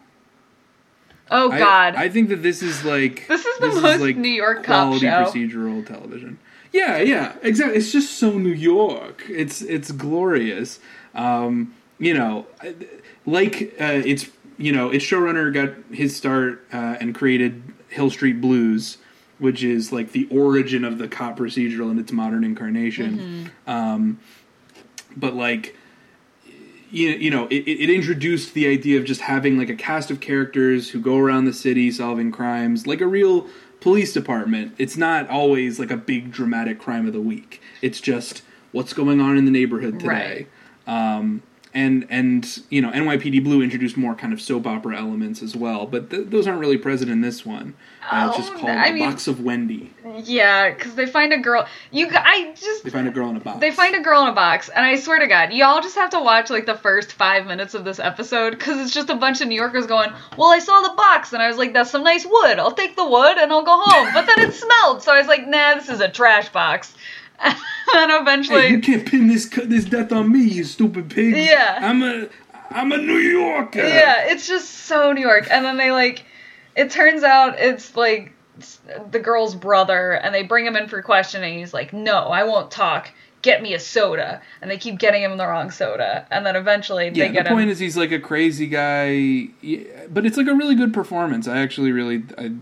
Oh god I, think that this is like This is the most like New York cop quality show. procedural television. Yeah, yeah, exactly. It's just so New York. It's it's glorious. Um, you know, like uh, it's you know its showrunner got his start uh, and created Hill Street Blues, which is like the origin of the cop procedural in its modern incarnation. Mm-hmm. Um, but like you, you know it, it introduced the idea of just having like a cast of characters who go around the city solving crimes like a real police department. It's not always like a big dramatic crime of the week. It's just what's going on in the neighborhood today. Um, and and you know NYPD Blue introduced more kind of soap opera elements as well, but th- those aren't really present in this one. Uh, it's just Oh, called I a mean- box of Wendy. yeah because they find a girl you i just They find a girl in a box. they find a girl in a box, and I swear to God, y'all just have to watch like the first five minutes of this episode because it's just a bunch of New Yorkers going, "Well, I saw the box, and I was like, that's some nice wood. I'll take the wood and I'll go home." But then it (laughs) smelled, so I was like, "Nah, this is a trash box." And (laughs) then eventually, Hey, you can't pin this this death on me, you stupid pig. Yeah. I'm a I'm a New Yorker. yeah, it's just so New York. And then they like, it turns out it's like s- the girl's brother, and they bring him in for questioning. He's like, "No, I won't talk. Get me a soda." And they keep getting him the wrong soda, and then eventually Yeah, they get the point him. is he's like a crazy guy, but it's like a really good performance. I actually really, I,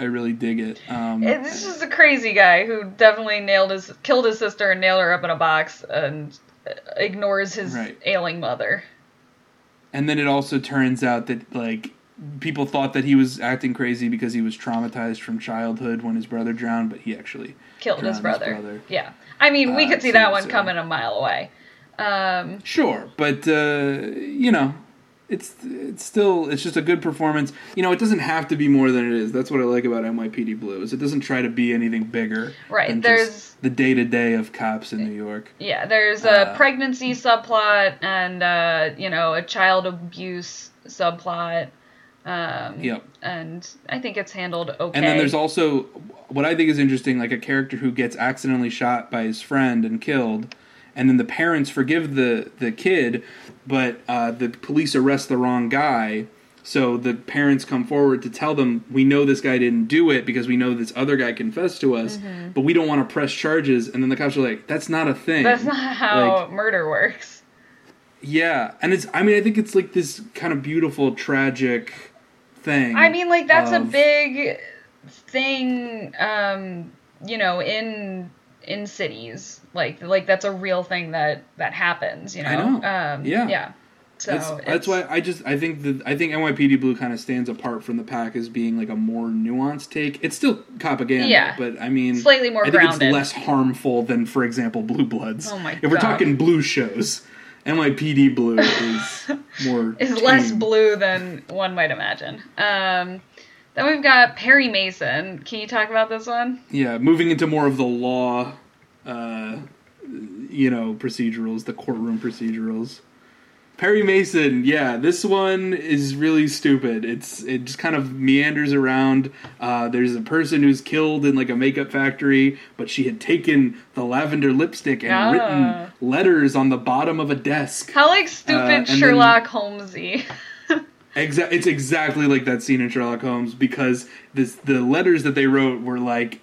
I really dig it. Um, It's just a crazy guy who definitely nailed his, killed his sister and nailed her up in a box, and ignores his Right. ailing mother. And then it also turns out that like people thought that he was acting crazy because he was traumatized from childhood when his brother drowned, but he actually Killed his drowned brother. Yeah. I mean, we Uh, could see that one so- coming a mile away. Um, Sure, but uh, you know, it's it's still it's just a good performance. You know, it doesn't have to be more than it is. That's what I like about NYPD Blue is it doesn't try to be anything bigger. Right, than there's- the day to day of cops in New York. yeah, there's a Uh, pregnancy subplot and, uh, you know, a child abuse subplot. Um, Yep. And I think it's handled okay. And then there's also what I think is interesting, like a character who gets accidentally shot by his friend and killed, and then the parents forgive the the kid, but uh, the police arrest the wrong guy. So the parents come forward to tell them, "We know this guy didn't do it because we know this other guy confessed to us, Mm-hmm. but we don't want to press charges." And then the cops are like, "That's not a thing." That's not how Like- murder works. Yeah, and it's. I mean, I think it's like this kind of beautiful, tragic thing. I mean, like that's a big thing, um, you know, in in cities. Like like that's a real thing that that happens. You know. I know. Um, Yeah. Yeah. So that's, that's why I just I think that I think NYPD Blue kind of stands apart from the pack as being like a more nuanced take. It's still propaganda, Yeah. but I mean Slightly more I think grounded. it's less harmful than, for example, Blue Bloods. Oh my If we're talking blue shows, NYPD Blue is (laughs) more is less blue than one might imagine. Um, then we've got Perry Mason. Can you talk about this one? Yeah, moving into more of the law, uh, you know, procedurals, the courtroom procedurals. Perry Mason, yeah, this one is really stupid. It's it just kind of meanders around. Uh, there's a person who's killed in like a makeup factory, but she had taken the lavender lipstick and Ah. written letters on the bottom of a desk. How like stupid Uh, then- Sherlock Holmesy. (laughs) Exa- it's exactly like that scene in Sherlock Holmes because this the letters that they wrote were like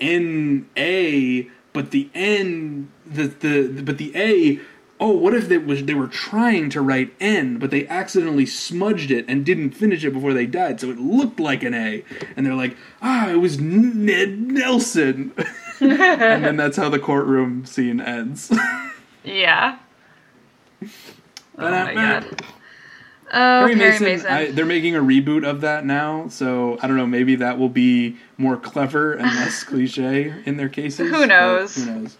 N A, but the N the, the but the A. Oh, what if they was they were trying to write N, but they accidentally smudged it and didn't finish it before they died, so it looked like an A. And they're like, ah, it was Ned Nelson. (laughs) and then that's how the courtroom scene ends. (laughs) yeah. Oh my god. Oh, Perry Perry Mason, Mason. I, they're making a reboot of that now, so I don't know. Maybe that will be more clever and less (laughs) cliche in their cases. Who knows? Who knows?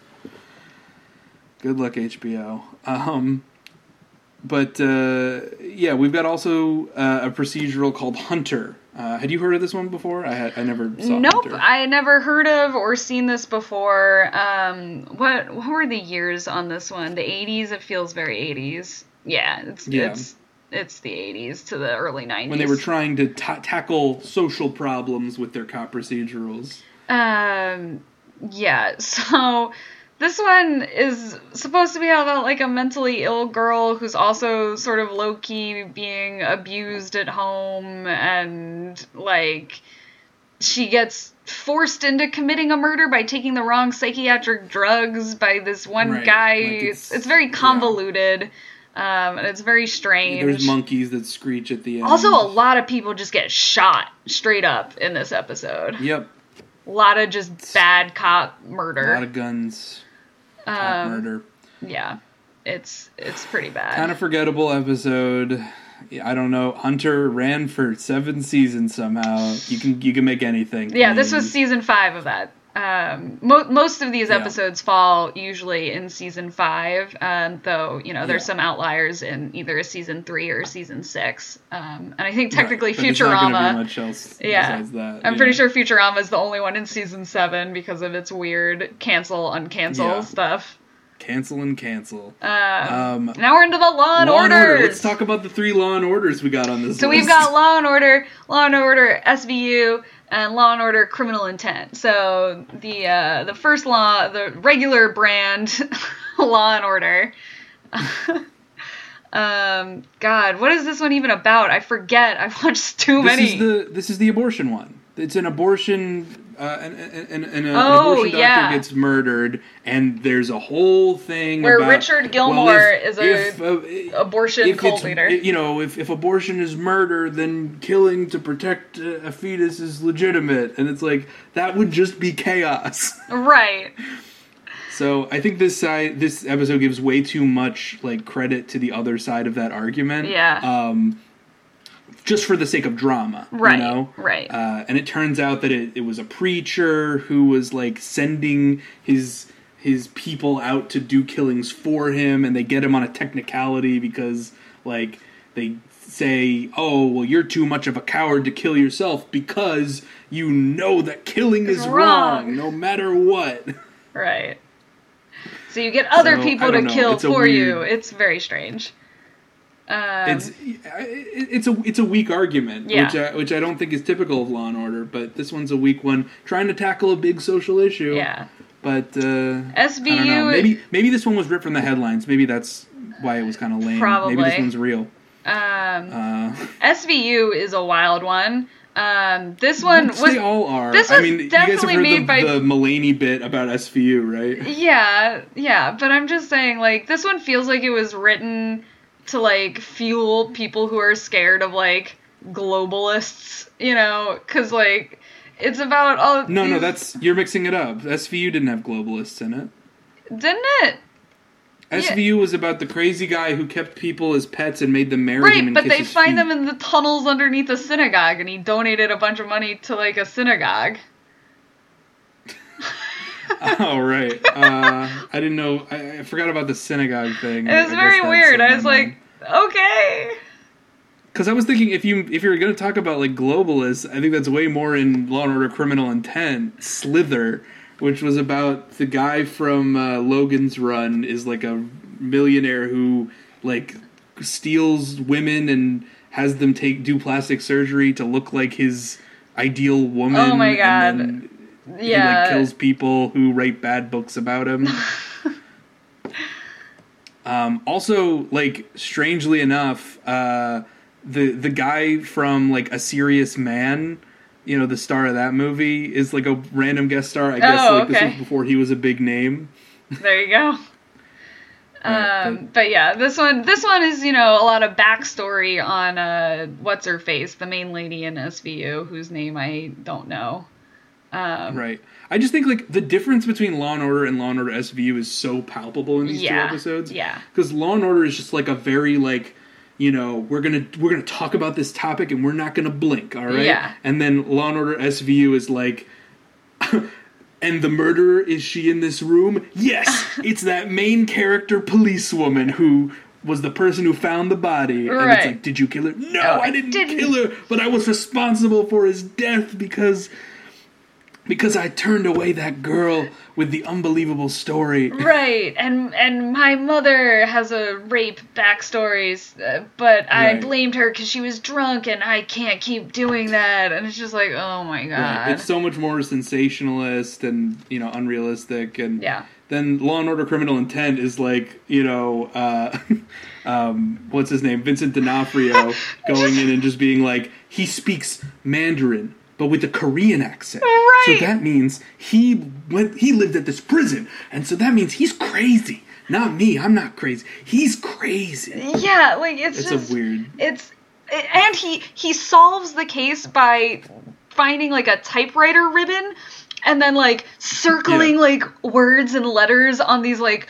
Good luck, HBO. Um, but uh, yeah, we've got also uh, a procedural called Hunter. Uh, had you heard of this one before? I had. I never saw Nope, Hunter. I had never heard of or seen this before. Um, what what were the years on this one? The 80s. It feels very 80s. Yeah, it's Yeah. it's it's the 80s to the early 90s. when they were trying to ta- tackle social problems with their cop procedurals. Um, yeah. (laughs) So this one is supposed to be about like a mentally ill girl who's also sort of low key being abused at home, and like she gets forced into committing a murder by taking the wrong psychiatric drugs by this one Right, guy. like it's, it's- very yeah. convoluted. Um, and it's very strange. There's monkeys that screech at the end. also, a lot of people just get shot straight up in this episode. Yep. A lot of just bad cop murder. A lot of guns. Um, murder. Yeah, it's it's pretty bad. kind of forgettable episode. I don't know. Hunter ran for seven seasons somehow. You can you can make anything. yeah, this was season five of that. Um, mo- most of these Yeah. episodes fall usually in season five, um, though you know there's Yeah. some outliers in either a season three or season six. Um, and I think technically but there's not be Futurama. (laughs) Yeah. I'm yeah. pretty sure Futurama is the only one in season seven because of its weird cancel uncancel Yeah. stuff. Cancel and cancel. Um, Um, now we're into the Law and Law and. Order. Let's talk about the three Law and Orders we got on this. So we've got Law and Order, Law and Order SVU, and Law and Order Criminal Intent. So the uh, the first law, the regular brand (laughs) Law and Order. (laughs) um, God, what is this one even about? I forget. I've watched too This many. is the this is the abortion one. It's an abortion. Uh, and, and, and, and a, Oh, an abortion doctor yeah. gets murdered, and there's a whole thing Where about, Richard well, Gilmore if- is a if, uh, abortion if cult leader. You know, if, if abortion is murder, then killing to protect a a fetus is legitimate, and it's like that would just be chaos. (laughs) right. So So I think this side, this episode gives way too much like credit to the other side of that argument. Yeah. Um, just for the sake of drama, Right, You know, right. Uh, and it turns out that it, it was a preacher who was like sending his his people out to do killings for him, and they get him on a technicality because like they say, "Oh, well, you're too much of a coward to kill yourself because you know that killing is wrong." wrong, no matter what." Right. So you get other So, people to know, kill it's for you. It's very strange. Um, it's it's a it's a weak argument, Yeah. which I, which I don't think is typical of Law and Order. But this one's a weak one, trying to tackle a big social issue. yeah. But uh, I. SVU Maybe maybe this one was ripped from the headlines. Maybe that's why it was kind of lame. Probably. Maybe this one's real. um, Uh, (laughs) SVU is a wild one. Um, this one which was they all are. this I was mean, you guys have heard made the, by- the Mulaney bit about SVU, right? Yeah, yeah, but I'm just saying, like, this one feels like it was written to, like, fuel people who are scared of, like, globalists, you know? Because, like, it's about all. No, no, that's you're mixing it up. SVU didn't have globalists in it. Didn't it? Yeah. SVU was about the crazy guy who kept people as pets and made them marry him Right, but they find feet. them in the tunnels underneath a synagogue, and he donated a bunch of money to, like, a synagogue. (laughs) oh right. Uh, I didn't know. I, I forgot about the synagogue thing. It was very weird. I was like, okay. because I was thinking if you if you're going to talk about like globalists, I think that's way more in Law and Order: Criminal Intent. Slither, which was about the guy from uh, Logan's Run, is like a millionaire who like steals women and has them take do plastic surgery to look like his ideal woman. Oh my God. Then He Yeah. like kills people who write bad books about him. (laughs) um, also, like strangely enough, uh, the the guy from like A Serious Man, you know, the star of that movie, is like a random guest star. I guess Oh, like this okay. was before he was a big name. There you go. Right, (laughs) Um, but yeah, this one, this one is you know a lot of backstory on uh, what's her face, the main lady in SVU, whose name I don't know. Um, Right. I just think like the difference between Law and Order and Law and Order SVU is so palpable in these Yeah, two episodes. yeah. Because Law and Order is just like a very like, you know, we're gonna we're gonna talk about this topic and we're not gonna blink, all right? Yeah. And then Law and Order SVU is like. (laughs) And the murderer is she in this room? Yes, (laughs) it's that main character policewoman who was the person who found the body. And it's Right. like, did you kill her? No, No, I I didn't, didn't. kill her, but I was responsible for his death because because I turned away that girl with the unbelievable story. Right, and and my mother has a rape backstory, uh, but I Right. blamed her because she was drunk, and I can't keep doing that. And it's just like, oh my god. Right. It's so much more sensationalist and you know unrealistic and Yeah. then Law and Order Criminal Intent is like you know uh, (laughs) um, what's his name Vincent D'Onofrio (laughs) going in and just being like he speaks Mandarin but with a Korean accent. Right. so that means he went he lived at this prison. And so that means he's crazy. Not me I'm not crazy. He's crazy. Yeah, like it's, it's just a weird it's and he he solves the case by finding like a typewriter ribbon and then like circling Yeah. like words and letters on these like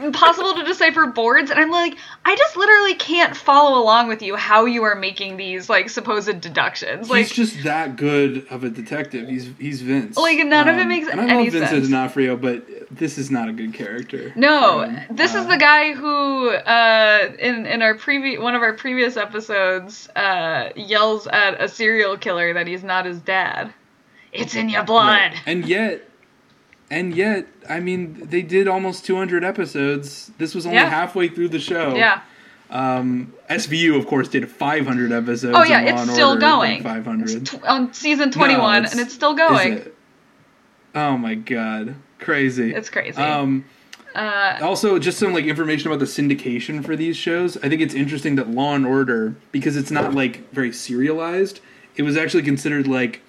impossible to decipher boards and i'm like i just literally can't follow along with you how you are making these like supposed deductions like he's just that good of a detective. He's he's Vince. Like, none of it makes and I any love Vincent sense. D'Onofrio, but this is not a good character. No, him. this is Uh, the guy who, uh, in in our previous one of our previous episodes, uh, yells at a serial killer that he's not his dad. It's in your blood. right. And yet, and yet, I mean, they did almost 200 episodes. This was only Yeah. halfway through the show. Yeah. Um, SVU, of course, did 500 episodes. Oh yeah, it's still Order going. 500. Tw- on season twenty one, it's- and it's still Is going. it? Oh my god, crazy! It's crazy. Um, uh, also, just some like information about the syndication for these shows. I think it's interesting that Law and Order, because it's not like very serialized, it was actually considered like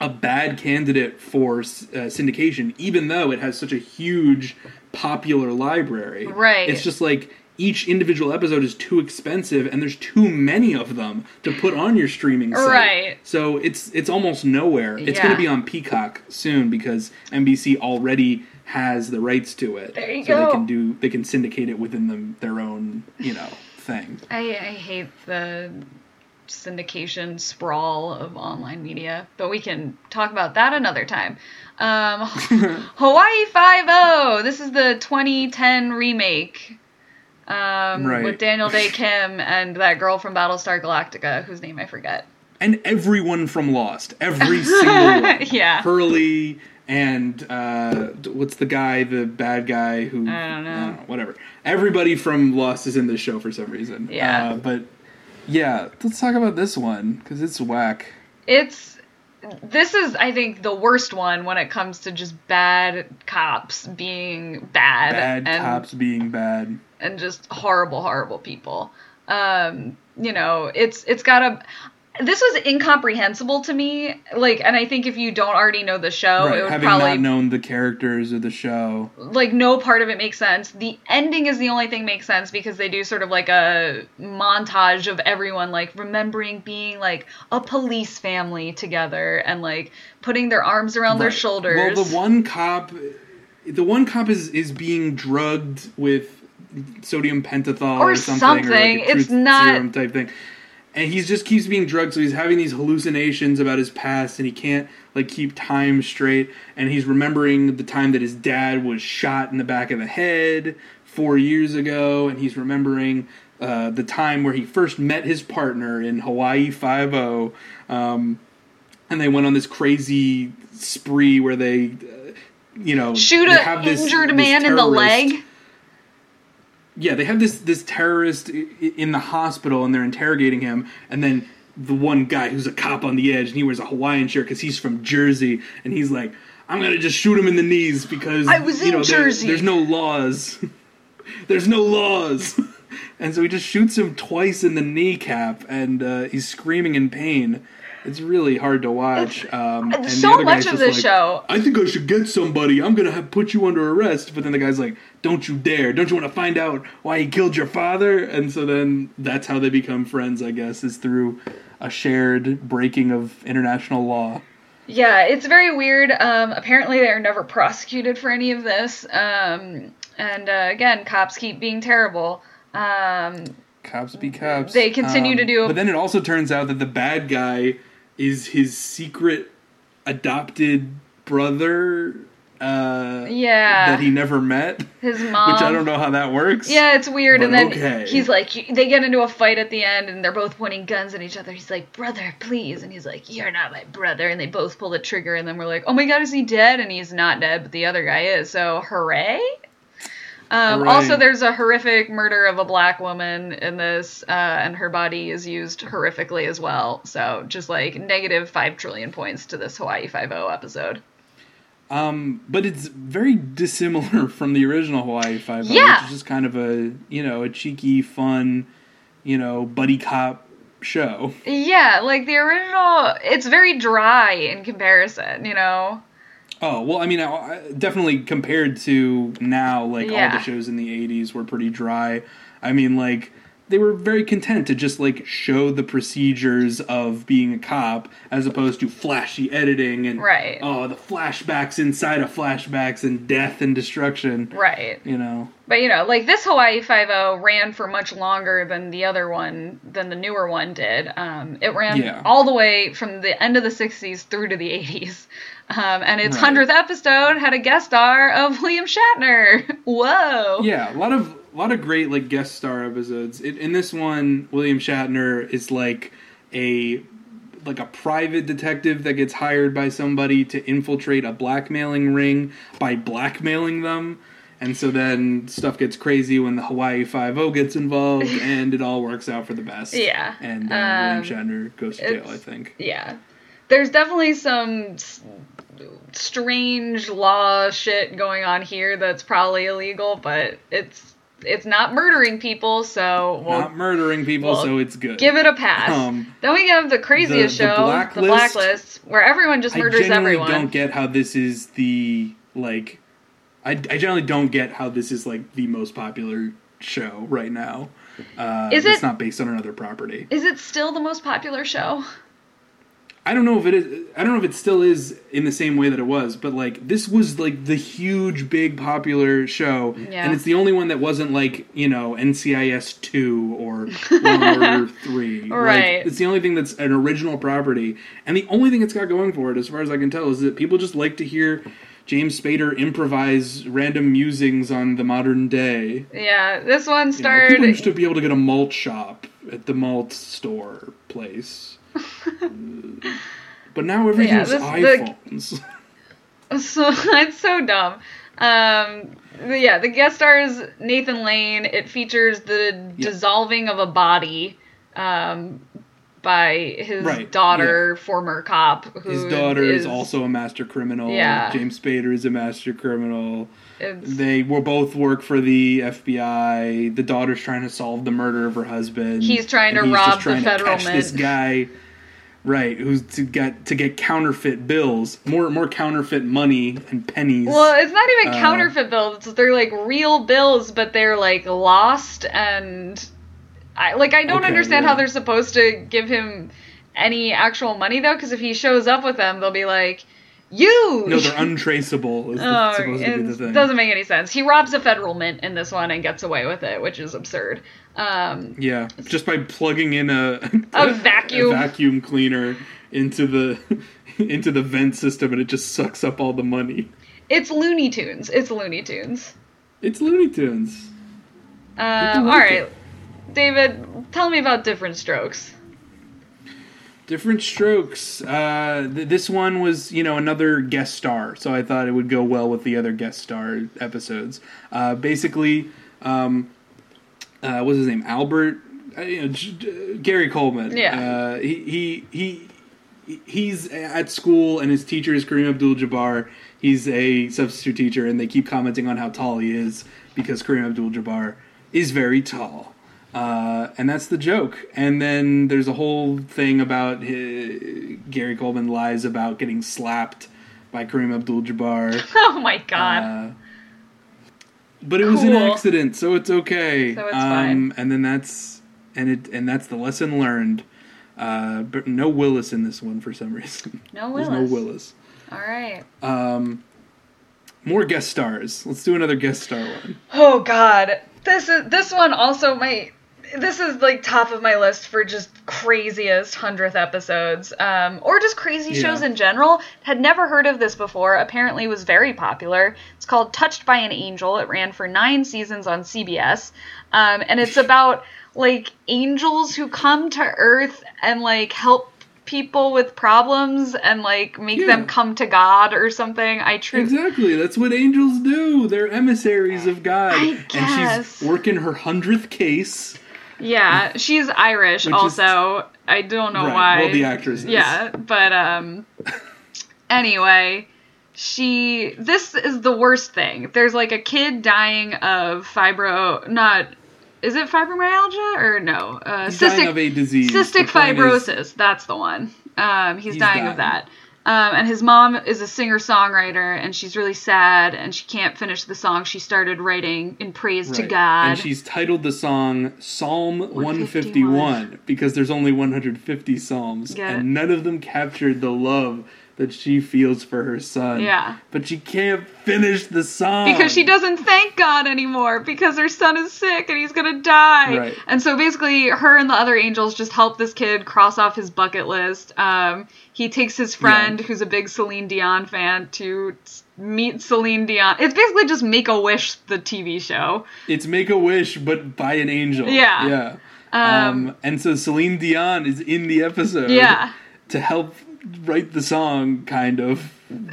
a bad candidate for uh, syndication, even though it has such a huge popular library. Right. It's just like each individual episode is too expensive, and there's too many of them to put on your streaming site. Right. So it's it's almost nowhere. It's Yeah. going to be on Peacock soon because NBC already has the rights to it. There you so go. they can do they can syndicate it within them their own, you know, thing. I, I hate the syndication sprawl of online media, but we can talk about that another time. Um, (laughs) Hawaii Five O. This is the 2010 remake um, Right. with Daniel Dae Kim and that girl from Battlestar Galactica, whose name I forget. And everyone from Lost, every (laughs) single one. Yeah. Hurley and uh, what's the guy, the bad guy who I don't know. whatever. Everybody from Lost is in this show for some reason. Yeah. Uh, but yeah, let's talk about this one because it's whack. It's this is I think the worst one when it comes to just bad cops being bad, Bad and cops being bad. and just horrible horrible people. Um, you know, it's it's got a this was incomprehensible to me. Like, and I think if you don't already know the show, right. it would Having probably not known the characters of the show. like no part of it makes sense. The ending is the only thing makes sense because they do sort of like a montage of everyone like remembering being like a police family together and like putting their arms around their shoulders. Well, the one cop, the one cop is is being drugged with sodium pentothal Or or, something, or like It's not- serum type thing. And he just keeps being drugged, so he's having these hallucinations about his past, and he can't like keep time straight. And he's remembering the time that his dad was shot in the back of the head four years ago, and he's remembering uh, the time where he first met his partner in Hawaii Five O. Um, and they went on this crazy spree where they, uh, you know, Shoot they a injured this man in the leg. Yeah, they have this this terrorist in the hospital, and they're interrogating him, and then the one guy who's a cop on the edge, and he wears a Hawaiian shirt because he's from Jersey, and he's like, "I'm gonna just shoot him in the knees because I was you in know there- Jersey." there's no laws, (laughs) there's no laws." (laughs) And so he just shoots him twice in the kneecap, and uh, he's screaming in pain. It's really hard to watch. Um, and so much of this like, show- I think I should get somebody. I'm gonna have, put you under arrest. But then the guy's like, "Don't you dare! Don't you want to find out why he killed your father?" And so then that's how they become friends. I guess is through a shared breaking of international law. Yeah, it's very weird. Um, apparently, they're never prosecuted for any of this. Um, and uh, again, cops keep being terrible. Um, Cops be cops. They continue Um, to do a- But then it also turns out that the bad guy is his secret adopted brother. Uh, Yeah. That he never met. his mom. (laughs) Which I don't know how that works. Yeah, it's weird. and then okay. he's like, they get into a fight at the end, and they're both pointing guns at each other. He's like, "Brother, please," and he's like, "You're not my brother." And they both pull the trigger, and then we're like, "Oh my God, is he dead?" And he's not dead, but the other guy is. So hooray! Um. Also, there's a horrific murder of a black woman in this, uh, and her body is used horrifically as well. So just like negative five trillion points to this Hawaii Five O episode. Um, but it's very dissimilar (laughs) from the original Hawaii Five O, Yeah. which is just kind of a you know a cheeky, fun, you know, buddy cop show. Yeah, like the original, it's very dry in comparison. You know. Oh well, I mean, I, I- definitely compared to now, like all the shows in the '80s were pretty dry. I mean, like they were very content to just like show the procedures of being a cop as opposed to flashy editing and Right. oh the flashbacks inside of flashbacks and death and destruction. Right. You know. But you know, like this Hawaii Five O ran for much longer than the other one, than the newer one did. Um, it ran Yeah. all the way from the end of the '60s through to the '80s, um, and its Right. hundredth episode had a guest star of (laughs) William Shatner. Whoa! Yeah, a lot of a lot of great like guest star episodes. It, in this one, William Shatner is like a like a private detective that gets hired by somebody to infiltrate a blackmailing ring by blackmailing them. And so then stuff gets crazy when the Hawaii Five O gets involved, (laughs) and it all works out for the best. Yeah. and uh, Um, William Shatner goes to jail. I think. Yeah. There's definitely some strange law shit going on here that's probably illegal, but it's it's not murdering people, so we'll Not murdering people, well, so it's good. give it a pass. Um, then we have the craziest the show, the Blacklist. blacklist, where everyone just I murders generally everyone. don't get how this is the like. I, I generally don't get how this is like the most popular show right now. Uh, Is It's it- not based on another property. Is it still the most popular show? I don't know if it is. I don't know if it still is in the same way that it was, but like this was like the huge, big, popular show, Yeah. and it's the only one that wasn't like you know NCIS two or Law and Order (laughs) three. Like, Right. it's the only thing that's an original property, and the only thing it's got going for it, as far as I can tell, is that people just like to hear James Spader improvise random musings on the modern day. Yeah, this one started. You know, people used to be able to get a malt shop at the malt store place. (laughs) but now everything's the- iPhones. (laughs) So (laughs) it's so dumb. Um, yeah, the guest stars Nathan Lane. It features the Yeah. dissolving of a body um, by his Right, daughter, former cop. Who His daughter is, also a master criminal. Yeah. James Spader is a master criminal. it's- They will both work for the FBI. The daughter's trying to solve the murder of her husband. He's trying to he's rob just the trying to federal catch this guy. Right, who's to get to get counterfeit bills, more more counterfeit money and pennies. well, it's not even Uh, counterfeit bills. They're like real bills, but they're like lost and. I, like I don't Okay, understand yeah. how they're supposed to give him any actual money though, because if he shows up with them, they'll be like, "You." no, they're untraceable. Is Oh, supposed to be the it thing. doesn't make any sense. He robs a federal mint in this one and gets away with it, which is absurd. Um, Yeah, just by plugging in a A (laughs) vacuum. a vacuum cleaner into the (laughs) into the vent system, and it just sucks up all the money. it's Looney Tunes. It's Looney Tunes. It's Looney Tunes. People like right, it. David, tell me about Different Strokes. Different strokes. Uh, th- this one was, you know, another guest star, so I thought it would go well with the other guest star episodes. Uh, basically, um, uh, what's his name? Albert, uh, you know, J- J- Gary Coleman. Yeah. Uh, he, he he he's at school, and his teacher is Kareem Abdul-Jabbar. He's a substitute teacher, and they keep commenting on how tall he is because Kareem Abdul-Jabbar is very tall. Uh, and that's the joke. And then there's a whole thing about hi Gary Coleman lies about getting slapped by Kareem Abdul-Jabbar. (laughs) Oh my god. Uh, but it was an accident, so it's okay. So it's um, fine. And then that's and it and that's the lesson learned. Uh, but no Willis in this one for some reason. no (laughs) There's Willis. no Willis. All right. Um, more guest stars. Let's do another guest star one. Oh God, this is this one also my. This is like top of my list for just craziest hundredth episodes, um, or just crazy Yeah. shows in general. Had never heard of this before. Apparently, was very popular. It's called Touched by an Angel. It ran for nine seasons on CBS, um, and it's (laughs) about like angels who come to Earth and like help people with problems and like make Yeah. them come to God or something. I truly. Exactly. That's what angels do. They're emissaries of God. And she's working her hundredth case. Yeah, she's Irish Which is- also. I don't know Right, why. well, the actress is. Yeah, but um anyway, she this is the worst thing. There's like a kid dying of fibro not is it fibromyalgia or no? Uh cystic dying of a disease. cystic point is- fibrosis, that's the one. Um he's, He's dying, of dying. that. Um, and his mom is a singer songwriter, and she's really sad, and she can't finish the song she started writing in praise to God. And she's titled the song Psalm 151. 151 because there's only 150 psalms and none of them captured the love that she feels for her son. Yeah. But she can't finish the song. because she doesn't thank God anymore because her son is sick and he's gonna die. Right. And so basically, her and the other angels just help this kid cross off his bucket list. Um, he takes his friend, Yeah. who's a big Celine Dion fan, to meet Celine Dion. It's basically just Make a Wish, the TV show. It's Make a Wish but by an angel. Yeah. Yeah. Um, Um, and so Celine Dion is in the episode Yeah. to help write the song, kind of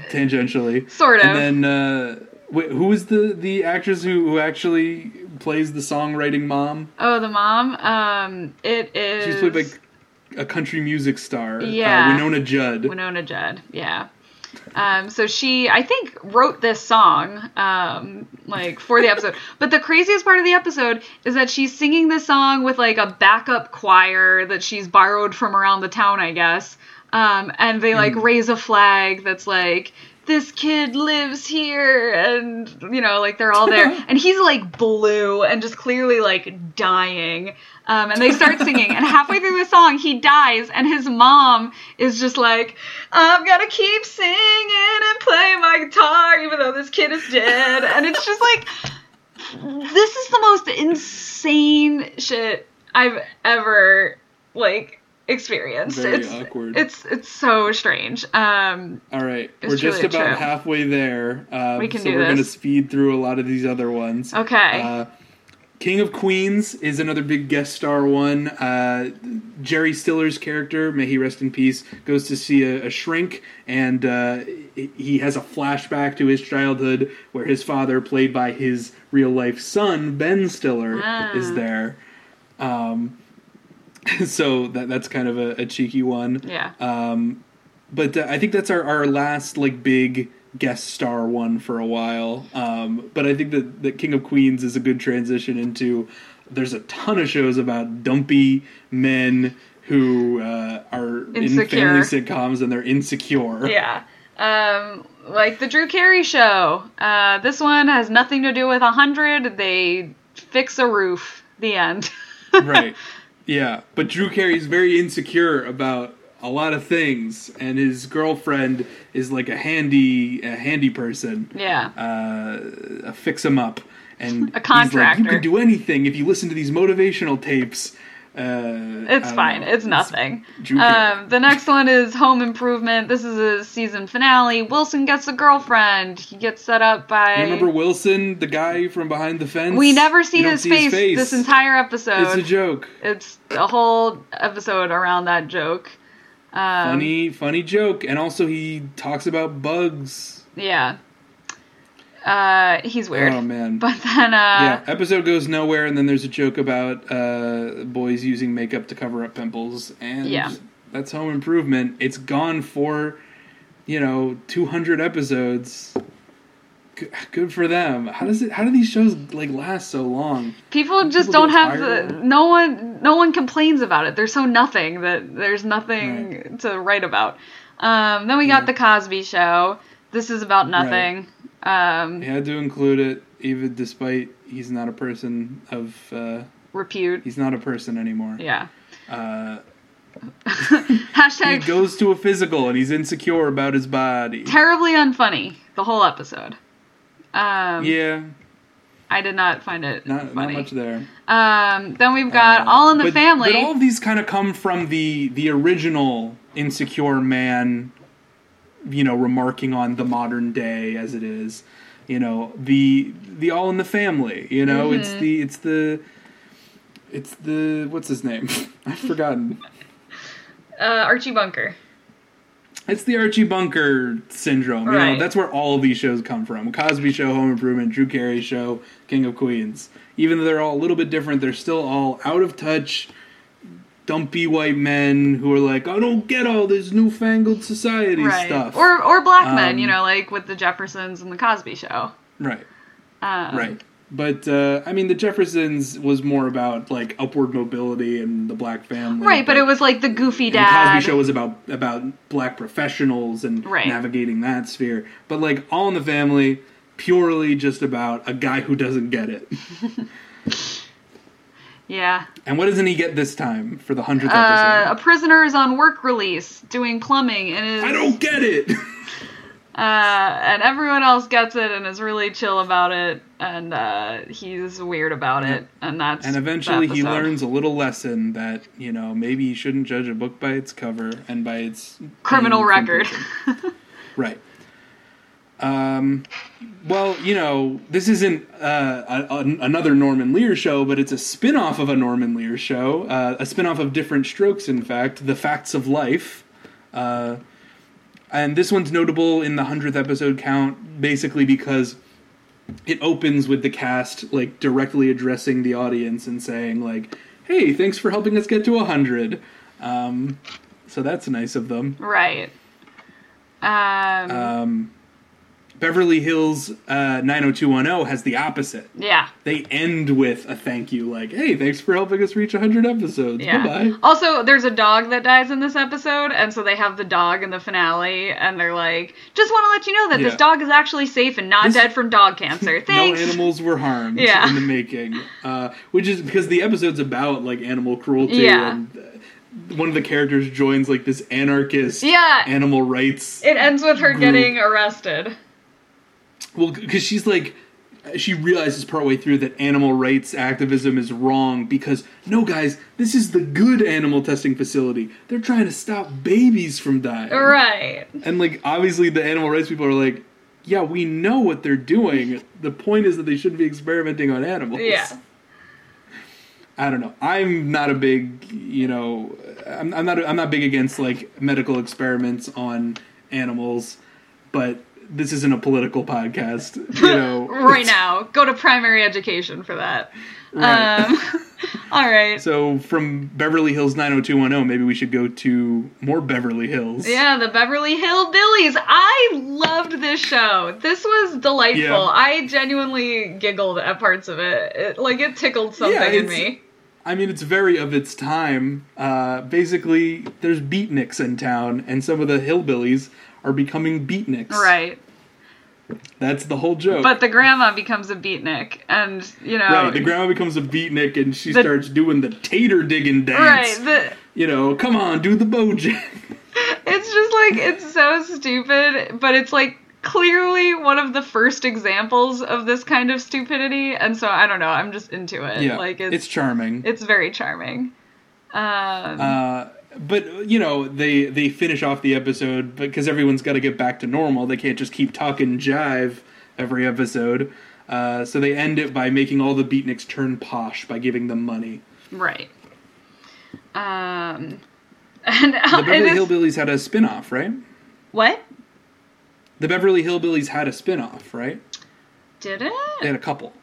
tangentially. Sort of. And then, uh, wait, who is the the actress who, who actually plays the songwriting mom? Oh, the mom. Um, it is. She's played by a country music star, Yeah. uh, Wynonna Judd. Wynonna Judd, yeah. Um, so she, I think, wrote this song, um, like for the episode. (laughs) but the craziest part of the episode is that she's singing this song with like a backup choir that she's borrowed from around the town, I guess. Um, and they like raise a flag that's like, this kid lives here and you know like they're all there. (laughs) And he's like blue and just clearly like dying. Um, and they start (laughs) singing. And halfway through the song he dies. And his mom is just like i'm gonna keep singing and play my guitar even though this kid is dead. And it's just like this is the most insane shit i've ever like experienced Very it's awkward. it's it's so strange um All right, we're just about true. halfway there. Uh, We can so do we're going to speed through a lot of these other ones. Okay. Uh, King of Queens is another big guest star one. Uh, Jerry Stiller's character, may he rest in peace, goes to see a, a shrink, and uh, he has a flashback to his childhood where his father, played by his real life son, Ben Stiller, Ah. is there. Um, (laughs) so that that's kind of a, a cheeky one. yeah Um, but uh, I think that's our, our last like big guest star one for a while. Um, but I think that, that King of Queens is a good transition into. There's a ton of shows about dumpy men who uh, are in Insecure. family sitcoms and they're insecure. Yeah. Um, like the Drew Carey show. Uh, this one has nothing to do with a hundred. They fix a roof. The end. (laughs) right. Yeah, but Drew Carey's very insecure about a lot of things, and his girlfriend is like a handy, a handy person. yeah. uh, a fix 'em up, and (laughs) A He's like, you can do anything if you listen to these motivational tapes. Uh, It's fine. know. It's nothing. Carey. Um, the next one is Home Improvement. This is a season finale. Wilson gets a girlfriend. He gets set up by. You remember Wilson, the guy from behind the fence? we never see You don't his, face this entire episode. It's a joke. It's a whole episode around that joke. Um, Funny, funny joke, and also he talks about bugs. Yeah. Uh, he's weird. Oh man. (laughs) But then, uh, yeah, episode goes nowhere, and then there's a joke about uh, boys using makeup to cover up pimples, and Yeah. that's Home Improvement. It's gone for, you know, 200 episodes. G- Good for them. How does it? How do these shows like last so long? people just people don't have the. No one, no one complains about it. They're so nothing that there's nothing to write about. Um, then we got Yeah. the Cosby Show. This is about nothing. Um, He had to include it, even despite he's not a person of. Uh, repute. he's not a person anymore. Yeah. Uh, (laughs) he Hashtag goes to a physical, and he's insecure about his body. terribly unfunny. The whole episode. Um, Yeah, I did not find it not not much there. Um, then we've got Uh, All in the but- Family. But all of these kind of come from the the original insecure man, you know, remarking on the modern day as it is. You know, the the All in the Family. You know, it's Mm-hmm. the it's the it's the what's his name? (laughs) I've forgotten. uh, Archie Bunker. It's the Archie Bunker syndrome. You know, Right. that's where all of these shows come from. Cosby Show, Home Improvement, Drew Carey Show, King of Queens. Even though they're all a little bit different, they're still all out of touch, dumpy white men who are like, I don't get all this newfangled society right. stuff. Or or black men, Um, you know, like with the Jeffersons and the Cosby Show. right, Um, right. But uh, I mean, the Jeffersons was more about like upward mobility and the black family. Right, but it was like the goofy And the. Cosby Show was about about black professionals and Right. navigating that sphere. But like All in the Family, purely just about a guy who doesn't get it. (laughs) yeah. And what doesn't he get this time for the hundredth Uh, episode? a prisoner is on work release doing plumbing and is I don't get it. (laughs) uh, and everyone else gets it and is really chill about it and uh, he's weird about it and that's and eventually he learns a little lesson that you know maybe you shouldn't judge a book by its cover and by its criminal record. (laughs) right. Um, well, you know, this isn't uh, a, a, another Norman Lear show, but it's a spin off of a Norman Lear show, uh, a spin off of Different Strokes, in fact, The Facts of Life. Uh, and this one's notable in the 100th episode count, basically because it opens with the cast, like, directly addressing the audience and saying, like, hey, thanks for helping us get to 100. Um, so that's nice of them. right. Um, Um, Beverly Hills uh, 90210 has the opposite. Yeah. They end with a thank you, like, "Hey, thanks for helping us reach 100 episodes. Yeah. Goodbye." Also, there's a dog that dies in this episode, and so they have the dog in the finale, and they're like, "Just want to let you know that this dog is actually safe and not This- dead from dog cancer. (laughs) Thanks." No animals were harmed (laughs) Yeah. in the making, uh, which is because the episode's about like animal cruelty, Yeah. and uh, one of the characters joins like this anarchist Yeah. animal rights. It ends with her Group. getting arrested. Well, because she's like. She realizes partway through that animal rights activism is wrong because no, guys, this is the good animal testing facility. They're trying to stop babies from dying. Right. And like obviously the animal rights people are like, yeah, we know what they're doing. The point is that they shouldn't be experimenting on animals. Yeah. I don't know. I'm not a big, you know, I'm, I'm not I'm not big against like medical experiments on animals, but this isn't a political podcast, you (laughs) know. right now, go to primary education for that. Right. Um, (laughs) all right. So from Beverly Hills 90210, maybe we should go to more Beverly Hills. Yeah, the Beverly Hillbillies. I loved this show. This was delightful. Yeah. I genuinely giggled at parts of it. it like it tickled something in me. I mean, it's very of its time. Uh, basically, there's beatniks in town, and some of the hillbillies are becoming beatniks. Right. That's the whole joke. But the grandma becomes a beatnik, and you know. right, the grandma becomes a beatnik, and she The- starts doing the tater digging dance. Right. The, You know, come on, do the bojack. (laughs) it's just like it's so stupid, but it's like clearly one of the first examples of this kind of stupidity, and so I don't know. I'm just into it. yeah, Like it's, it's charming. it's very charming. Um, uh, but you know, they they finish off the episode because everyone's got to get back to normal. They can't just keep talking jive every episode. Uh, so they end it by making all the beatniks turn posh by giving them money. right. Um, (laughs) and, The Beverly Hillbillies had a spin-off, right? what The Beverly Hillbillies had a spin-off, right? did it? They had a couple.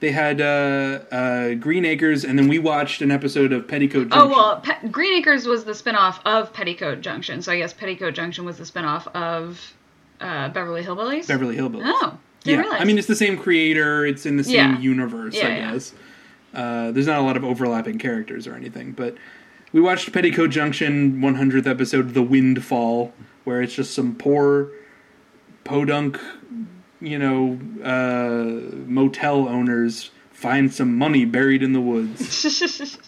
They had uh, uh, Green Acres, and then we watched an episode of Petticoat Junction. Oh well, Pe- Green Acres was the spinoff of Petticoat Junction, so I guess Petticoat Junction was the spinoff of uh, Beverly Hillbillies. Beverly Hillbillies. Oh, yeah. realize. I mean, it's the same creator. It's in the same Yeah. universe, Yeah, I yeah. guess. Uh, there's not a lot of overlapping characters or anything, but we watched Petticoat Junction 100th episode, The Windfall, where it's just some poor podunk, you know, uh, motel owners find some money buried in the woods.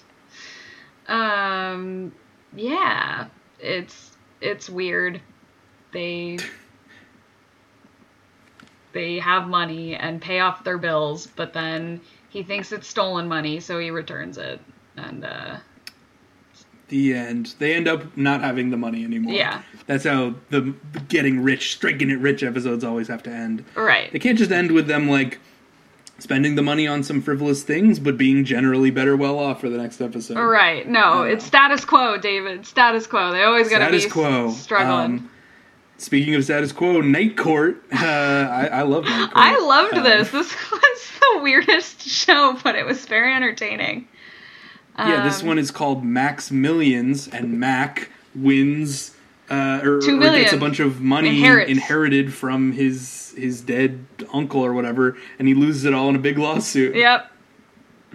(laughs) um, yeah, it's it's weird. They they have money and pay off their bills, but then he thinks it's stolen money, so he returns it. And uh, the end. They end up not having the money anymore. Yeah. That's how the getting rich, striking it rich episodes always have to end. right, They can't just end with them like spending the money on some frivolous things, but being generally better well off for the next episode. right. No, Uh, it's status quo, David. Status quo. They always gotta Status be quo. struggling. Um, speaking of status quo, Night Court. (laughs) Uh, I, I love Night Court. I loved Um, this. This (laughs) was the weirdest show, but it was very entertaining. Yeah, this Um, one is called Max Millions, and Mac wins uh, or, Two or gets a bunch of money Inherits. inherited from his his dead uncle or whatever, and he loses it all in a big lawsuit. Yep.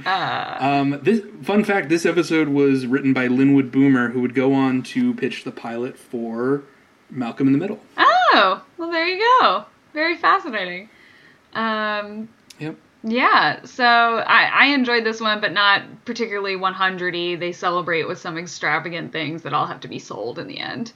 Uh, Um, this fun fact: this episode was written by Linwood Boomer, who would go on to pitch the pilot for Malcolm in the Middle. oh, well, there you go. Very fascinating. Um, Yep. yeah, so I, I enjoyed this one, but not particularly 100y. They celebrate with some extravagant things that all have to be sold in the end.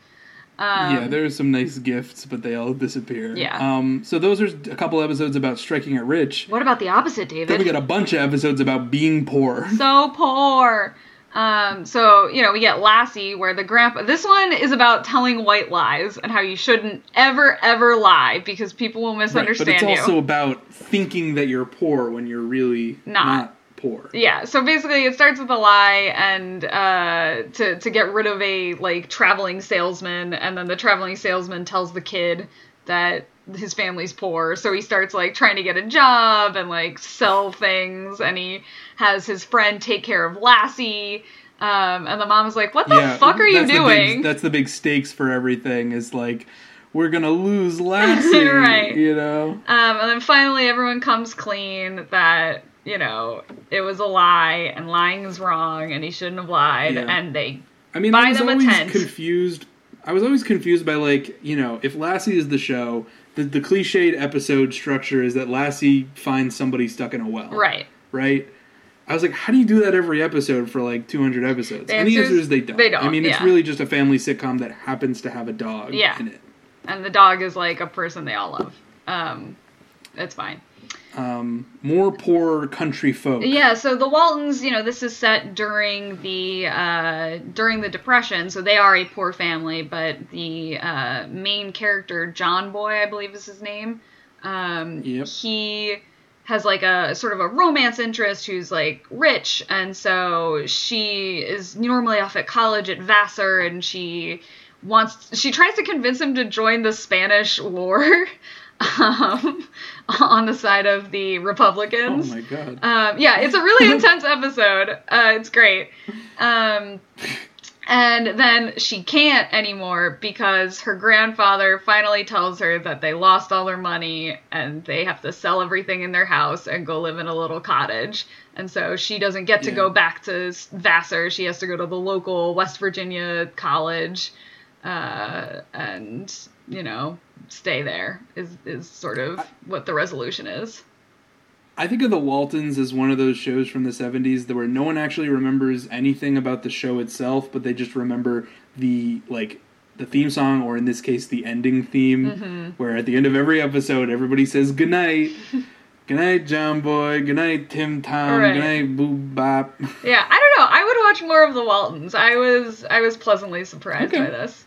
Um, yeah, there's some nice gifts, but they all disappear. Yeah. Um, so those are a couple episodes about striking it rich. What about the opposite, David? Then we got a bunch of episodes about being poor. so poor. Um, so you know, we get Lassie, where the grandpa. This one is about telling white lies and how you shouldn't ever, ever lie because people will Right, misunderstand but it's you. also about thinking that you're poor when you're really Not. not, poor. yeah. So basically, it starts with a lie and uh, to to get rid of a like traveling salesman, and then the traveling salesman tells the kid that his family's poor so he starts like trying to get a job and like sell things and he has his friend take care of lassie um, and the mom is like what the fuck are you the big- doing that's the big stakes for everything. Is like we're gonna lose Lassie. (laughs) Right. You know. Um, and then finally, everyone comes clean that you know it was a lie and lying is wrong and he shouldn't have lied. Yeah. And they I mean, I was always confused. I was always confused by like you know if Lassie is the show, the the cliched episode structure is that Lassie finds somebody stuck in a well. right. Right. I was like, how do you do that every episode for like 200 episodes? The and the answer is is they don't. they don't, I mean, it's yeah. really just a family sitcom that happens to have a dog Yeah. in it. And the dog is like a person they all love. Um, it's fine. Um, more poor country folk. Yeah, so the Waltons, you know, this is set during the uh, during the Depression, so they are a poor family. But the uh, main character, John Boy, I believe is his name, um, Yep. he has like a sort of a romance interest who's like rich, and so she is normally off at college at Vassar, and she wants she tries to convince him to join the Spanish War. (laughs) Um, (laughs) on the side of the Republicans. Oh my god. Um, yeah, it's a really (laughs) intense episode. Uh, it's great. Um, and then she can't anymore because her grandfather finally tells her that they lost all their money and they have to sell everything in their house and go live in a little cottage. And so she doesn't get to Yeah. go back to Vassar. She has to go to the local West Virginia college uh, and, you know, stay there is, is sort of what the resolution is. I think of the Waltons as one of those shows from the 70s that where no one actually remembers anything about the show itself, but they just remember the like the theme song or in this case the ending theme Mm-hmm. where at the end of every episode everybody says good night. (laughs) good night John Boy, good night Tim Tom, Right. good night Boo Bop. Yeah, I don't know. I would watch more of the Waltons. I was I was pleasantly surprised Okay. by this.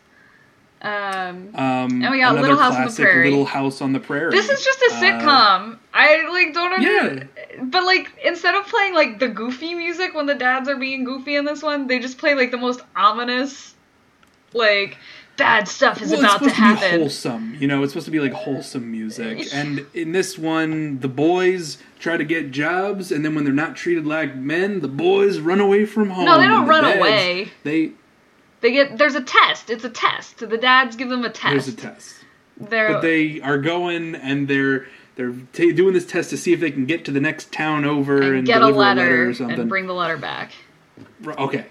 Um, Um, And we got Little House on the classic, Prairie. Little House on the Prairie. this is just a Uh, sitcom. I like don't under Yeah. But like instead of playing like the goofy music when the dads are being goofy in this one, they just play like the most ominous, like bad stuff is well, about it's to supposed to, be happen. wholesome. You know, it's supposed to be like wholesome music. And in this one, the boys try to get jobs, and then when they're not treated like men, the boys run away from home. No, they don't the run away. They They get there's a test. It's a test. The dads give them a test. there's a test, They're but they are going and they're they're ta doing this test to see if they can get to the next town over and, and get a deliver letter, or something. and bring the letter back. Okay,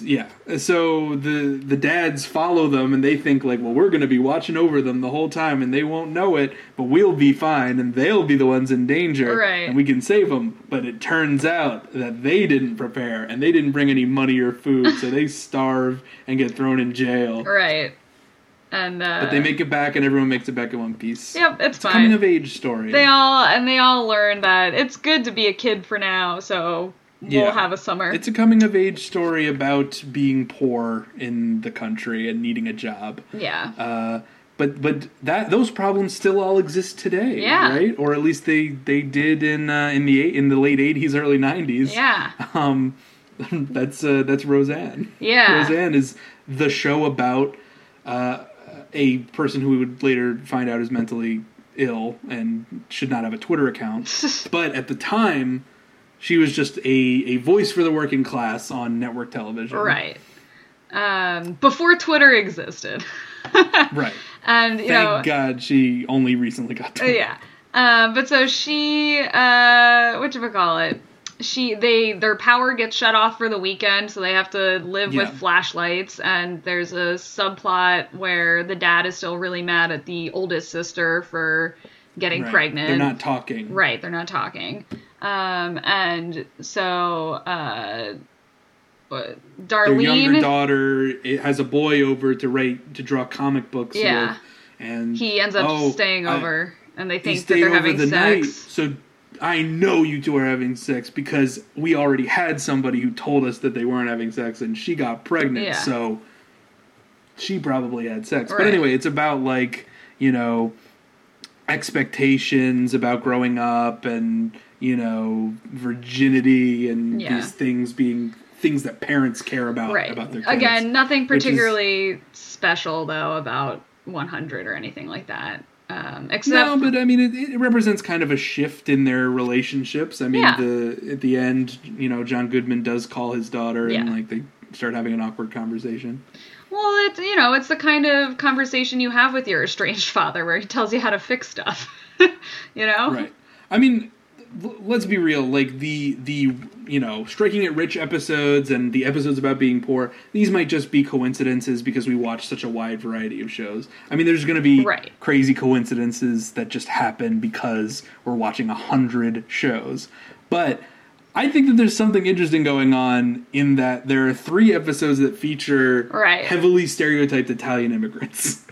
yeah. So the the dads follow them, and they think like, well, we're going to be watching over them the whole time, and they won't know it, but we'll be fine, and they'll be the ones in danger, Right. and we can save them. But it turns out that they didn't prepare, and they didn't bring any money or food, so they (laughs) starve and get thrown in jail. Right. And uh, But they make it back, and everyone makes it back in one piece. Yep, it's It's fine. coming of age story. They all and they all learn that it's good to be a kid for now, so we'll have a summer. It's a coming of age story about being poor in the country and needing a job. yeah. Uh, but but that those problems still all exist today, Yeah. right? Or at least they they did in uh, in the eight, in the late '80s, early '90s. yeah. (laughs) Um, (laughs) that's uh, that's Roseanne. Yeah. Roseanne is the show about uh, a person who we would later find out is mentally ill and should not have a Twitter account. (laughs) but at the time, she was just a, a voice for the working class on network television. Right. Um, before Twitter existed. (laughs) Right. and you Thank know God she only recently got Uh, Twitter. yeah. Uh, but so she, uh, what you call it? She, they, their power gets shut off for the weekend, so they have to live Yeah. with flashlights. And there's a subplot where the dad is still really mad at the oldest sister for getting Right. pregnant. They're not talking. Right, they're not talking. Um, and so, uh, what- Their younger Darlene, daughter it has a boy over to write to draw comic books Yeah. with, and he ends up oh, staying I- over, and they think that they're over having the sex. night, so I know you two are having sex because we already had somebody who told us that they weren't having sex, and she got pregnant, Yeah. so she probably had sex. But anyway, it's about like you know expectations about growing up and you know virginity and Yeah. these things being things that parents care about right. about their kids. Again, nothing which is- particularly special though about 100 or anything like that. Um, except No, but I mean, it, it represents kind of a shift in their relationships. I mean, Yeah. the at the end, you know, John Goodman does call his daughter, and like they start having an awkward conversation. Well, it's you know, it's the kind of conversation you have with your estranged (laughs) father, where he tells you how to fix stuff. (laughs) you know, Right. I mean, let's be real. Like the the you know striking it rich episodes and the episodes about being poor. These might just be coincidences because we watch such a wide variety of shows. I mean, there's going to be Right. crazy coincidences that just happen because we're watching a hundred shows. But I think that there's something interesting going on in that there are three episodes that feature Right. heavily stereotyped Italian immigrants. (laughs)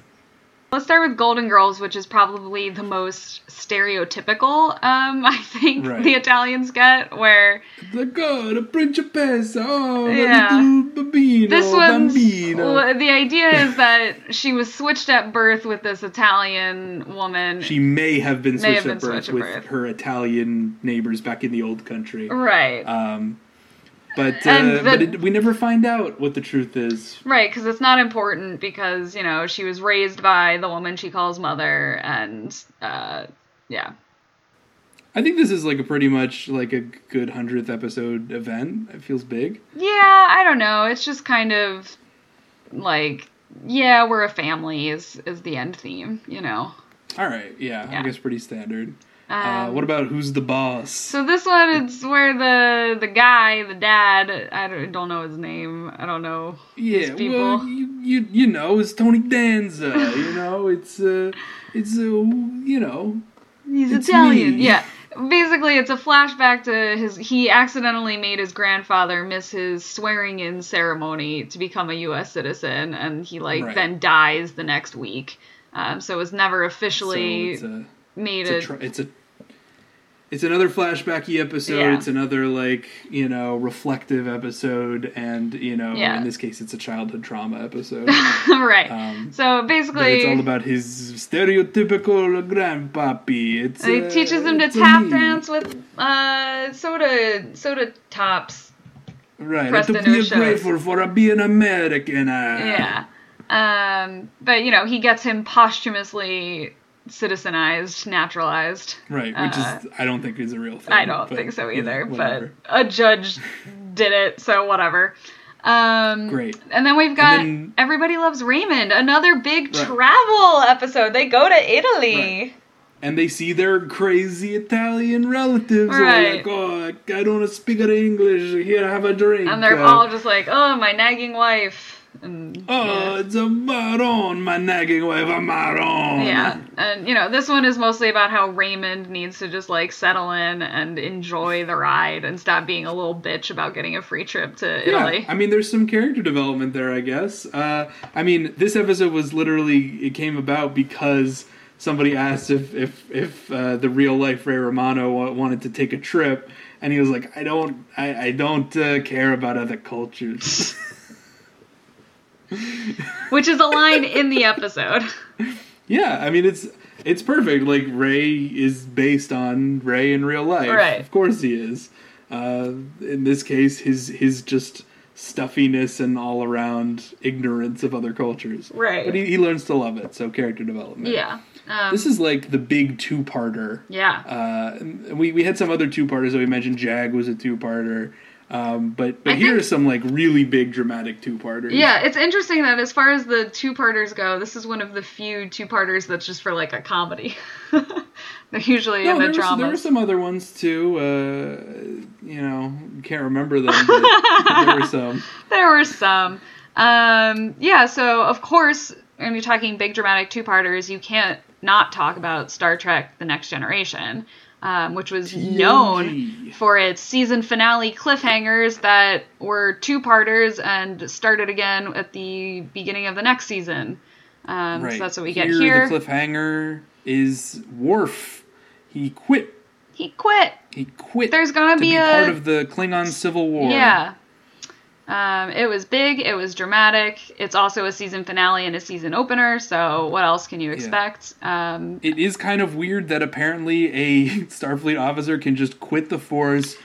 Let's start with Golden Girls, which is probably the most stereotypical. Um, (laughs) I think Right. the Italians get where The the principessa, oh, Yeah. bambino, this one's bambino. the idea is that she was switched at birth with this Italian woman. She may have been May have switched at been birth switched at with her Italian neighbors back in the old country. right. Um, but (laughs) uh, the- but it, we never find out what the truth is. Right, because it's not important because, you know, she was raised by the woman she calls mother, and, uh, yeah. I think this is like a pretty much like a good hundredth episode event. It feels big. Yeah, I don't know. It's just kind of like, yeah, we're a family is, is the end theme, you know? All right, yeah, Yeah. I guess pretty standard. Uh, Um, what about who's the boss? So this one, it's where the the guy, the dad, I don't, don't know his name. I don't know. yeah, well, you, you you know, it's Tony Danza. you (laughs) know, it's uh, it's uh, you know, He's It's Italian. me. Yeah. Basically, it's a flashback to his. He accidentally made his grandfather miss his swearing in ceremony to become a U.S. citizen, and he like Right. then dies the next week. Um, so it was never officially so it's a made it's a, a. it's a it's another flashbacky episode Yeah. it's another like you know reflective episode and you know Yeah. in this case it's a childhood trauma episode (laughs) right. um so basically, it's all about his stereotypical grandpappy it's he uh, teaches him to tap me. dance with uh, soda soda tops. right pressed to be his grateful for being american uh, Yeah. Um, but you know, he gets him posthumously citizenized, naturalized. right which Uh, is i don't think is a real thing I don't but, think so you know, either, but a judge (laughs) did it, so whatever. Um, great And then we've got then- Everybody Loves Raymond, another big Right. travel episode. They go to Italy. and they see their crazy Italian relatives. are Right. like, oh, I I don't speak any English. Here, have a drink. And they're Uh, all just like, oh, my nagging wife. And, Oh, yeah. it's a maron, my nagging wife, a maron. Yeah, and you know, this one is mostly about how Raymond needs to just like settle in and enjoy the ride and stop being a little bitch about getting a free trip to Yeah, Italy. I mean, there's some character development there, I guess. Uh, I mean, this episode was literally it came about because somebody asked if if if uh, the real life Ray Romano wa- wanted to take a trip, and he was like, "I don't, I, I don't uh, care about other cultures." (laughs) Which is a line in the episode. Yeah, I mean it's it's perfect. Like Ray is based on Ray in real life. Right. Of course he is. Uh, in this case, his his just stuffiness and all around ignorance of other cultures. Right. But he, he learns to love it. So character development. Yeah. Um, This is like the big two parter. yeah. Uh, we we had some other two parters that we mentioned. Jag was a two parter. Um, but but I here think- are some like really big dramatic two parters. Yeah, it's interesting that as far as the two parters go, this is one of the few two parters that's just for like a comedy. (laughs) They're usually No, in there, the were, some- there were some other ones too. Uh, you know, can't remember them. But there were (laughs) some. There were some. Um, yeah, so of course, when you're talking big dramatic two parters, you can't not talk about Star Trek The Next Generation, um, which was known for its season finale cliffhangers that were two parters and started again at the beginning of the next season. Um, Right. So that's what we get here. here. The cliffhanger is Worf. He quit. he quit. He quit. There's gonna to be be a- part of the Klingon Civil War. Yeah. Um, it was big. It was dramatic. It's also a season finale and a season opener. So what else can you expect? Um, It is kind of weird that apparently a (laughs) Starfleet officer can just quit the Force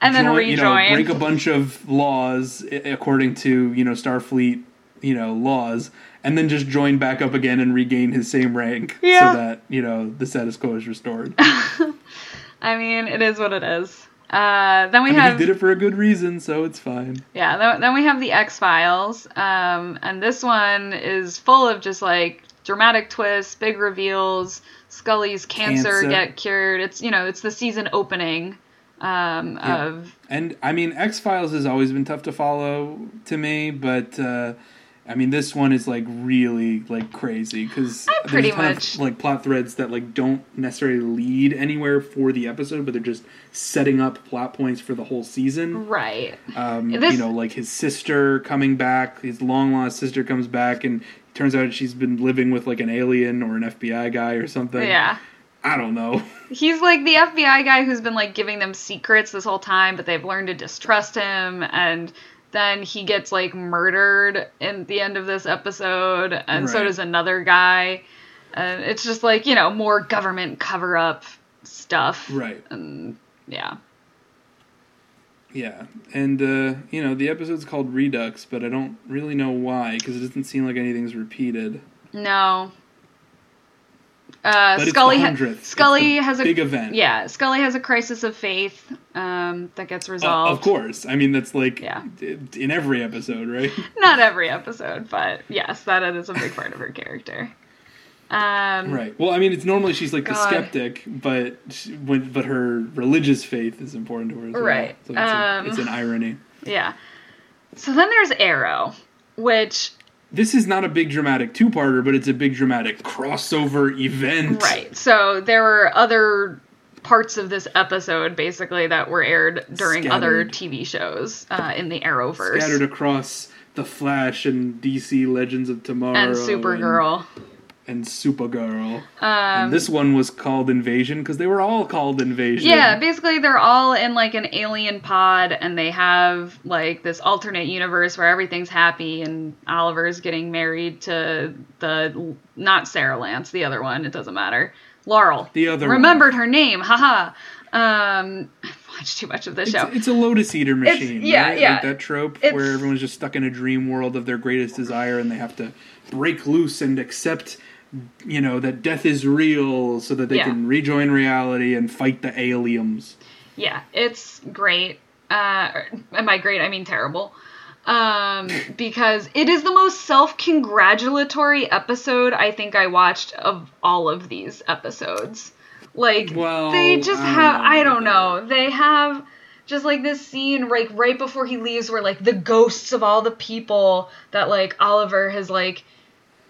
and then join- you know, rejoin. break a bunch of laws according to you know Starfleet, you know laws, and then just join back up again and regain his same rank, Yeah. so that you know the status quo is restored. (laughs) I mean, it is what it is. Uh, then we I mean, have he did it for a good reason, so it's fine. yeah. Then, then we have the X Files, um, and this one is full of just like dramatic twists, big reveals. Scully's cancer, Cancer. get cured. It's you know it's the season opening um, Yeah. of And I mean, X Files has always been tough to follow to me, but uh, I mean, this one is like really like crazy because there's a ton much- of, like plot threads that like don't necessarily lead anywhere for the episode, but they're just setting up plot points for the whole season. right. Um, This- you know, like his sister coming back, his long lost sister comes back, and turns out she's been living with like an alien or an FBI guy or something. Yeah. I don't know. (laughs) He's like the FBI guy who's been like giving them secrets this whole time, but they've learned to distrust him and then he gets like murdered in the end of this episode and so does another guy. And it's just like, you know, more government cover up stuff. Right. And yeah. Yeah, and uh, you know the episode's called Redux, but I don't really know why because it doesn't seem like anything's repeated. No. Uh, Scully, ha-. Scully has a big event. yeah. Scully has a crisis of faith um, that gets Uh, resolved. of course. I mean that's like Yeah. in every episode, right? (laughs) Not every episode, but yes, that is a big part of her character. Um, right. Well, I mean it's normally she's like the skeptic, but she, when, but her religious faith is important to her. As well. Right. So it's, Um, a, it's an irony. Yeah. So then there's Arrow, which This is not a big dramatic two-parter, but it's a big dramatic crossover event. right. So there were other parts of this episode basically that were aired during other TV shows uh, in the Arrowverse Scattered across the Flash and DC Legends of Tomorrow and Supergirl. and Supergirl. Um, and this one was called Invasion because they were all called Invasion. Yeah, basically they're all in like an alien pod and they have like this alternate universe where everything's happy and Oliver's getting married to the not Sarah Lance, the other one, it doesn't matter. Laurel. The other one. Remembered her name. Haha. Um I've watched too much of this It's, show. it's a lotus eater machine. yeah, right? yeah. Like that trope It's- where everyone's just stuck in a dream world of their greatest desire and they have to break loose and accept, you know, that death is real so that they Yeah. can rejoin reality and fight the aliens. Yeah, it's great. Uh, and by great, I mean terrible. Um, because it is the most self congratulatory episode I think I watched of all of these episodes. Like, Well, they just I have i don't know, they have just like this scene like right before he leaves where like the ghosts of all the people that like Oliver has like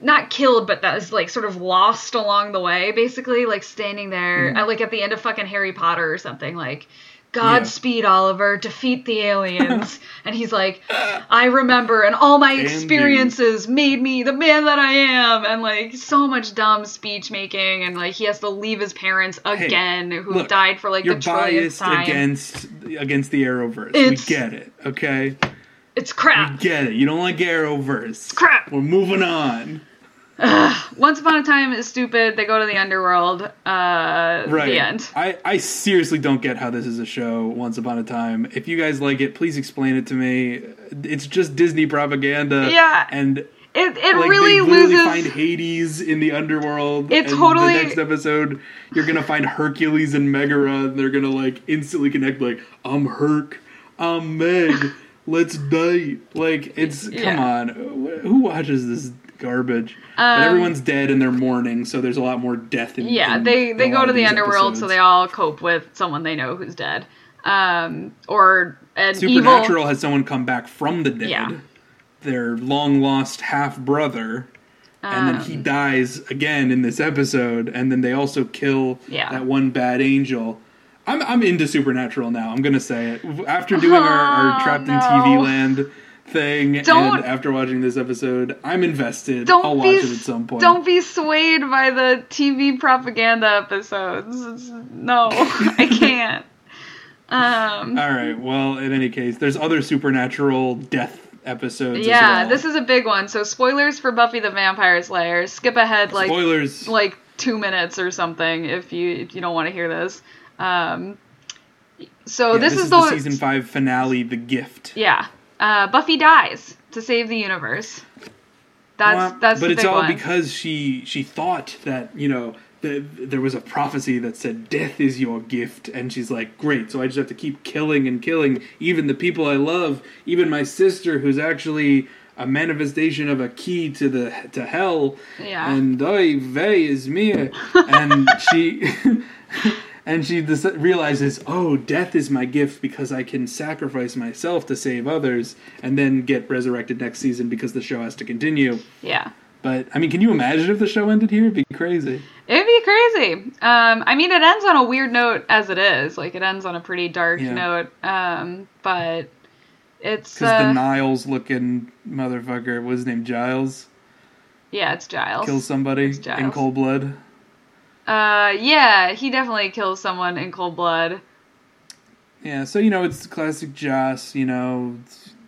not killed, but that is like sort of lost along the way, basically, like standing there, Mm-hmm. at, like at the end of fucking Harry Potter or something, like, Godspeed, Oliver, defeat the aliens. (laughs) and he's like, I remember, and all my experiences made me the man that I am, and like so much dumb speech making, and like he has to leave his parents again, who Look, died for like You're the trillionth biased time. against against the Arrowverse. It's- we get it, okay? It's We crap. get it. You don't like Arrowverse. It's crap. We're moving on. Once Upon a Time is stupid. They go to the underworld. Uh, Right. The end. I, I seriously don't get how this is a show, Once Upon a Time. If you guys like it, please explain it to me. It's just Disney propaganda. Yeah. And It, it like really loses. find Hades in the underworld. It totally- the next episode you're gonna find Hercules and Megara and they're gonna like instantly connect like, I'm Herc, I'm Meg, let's date. Like it's come on. Who watches this garbage? but Um, everyone's dead and they're mourning, so there's a lot more death in Yeah, in they they go to the underworld, so they all cope with someone they know who's dead. Um, or an Supernatural evil. has someone come back from the dead. Yeah. Their long lost half brother. And then he Um, dies again in this episode, and then they also kill Yeah. that one bad angel. I'm I'm into Supernatural now. I'm gonna say it after doing our, our Oh, Trapped in. TV Land thing, Don't- and after watching this episode, I'm invested. Don't I'll watch be it at some point. don't be swayed by the TV propaganda episodes. It's- no, (laughs) I can't. Um, All right. Well, in any case, there's other supernatural death episodes. yeah, well. this is a big one. So spoilers for Buffy the Vampire Slayer. Skip ahead like spoilers. like two minutes or something if you if you don't want to hear this. Um, so Yeah, this, is, the, the, season five finale, The Gift. yeah. Uh, Buffy dies to save the universe. That's Well, that's but it's all one. because she she thought that you know the, there was a prophecy that said death is your gift and she's like great so i just have to keep killing and killing even the people i love even my sister who's actually a manifestation of a key to the to hell Yeah. and oy vey is me (laughs) and she (laughs) and she realizes oh death is my gift because i can sacrifice myself to save others and then get resurrected next season because the show has to continue Yeah. but i mean can you imagine if the show ended here it'd be crazy It'd be crazy. Um, I mean, it ends on a weird note as it is. Like, it ends on a pretty dark Yeah. note. Um, but it's Because uh, the Niles looking motherfucker, was named Giles, yeah, it's Giles. kills somebody It's in cold blood. Uh, yeah, he definitely kills someone in cold blood. Yeah, so you know it's classic Joss, you know,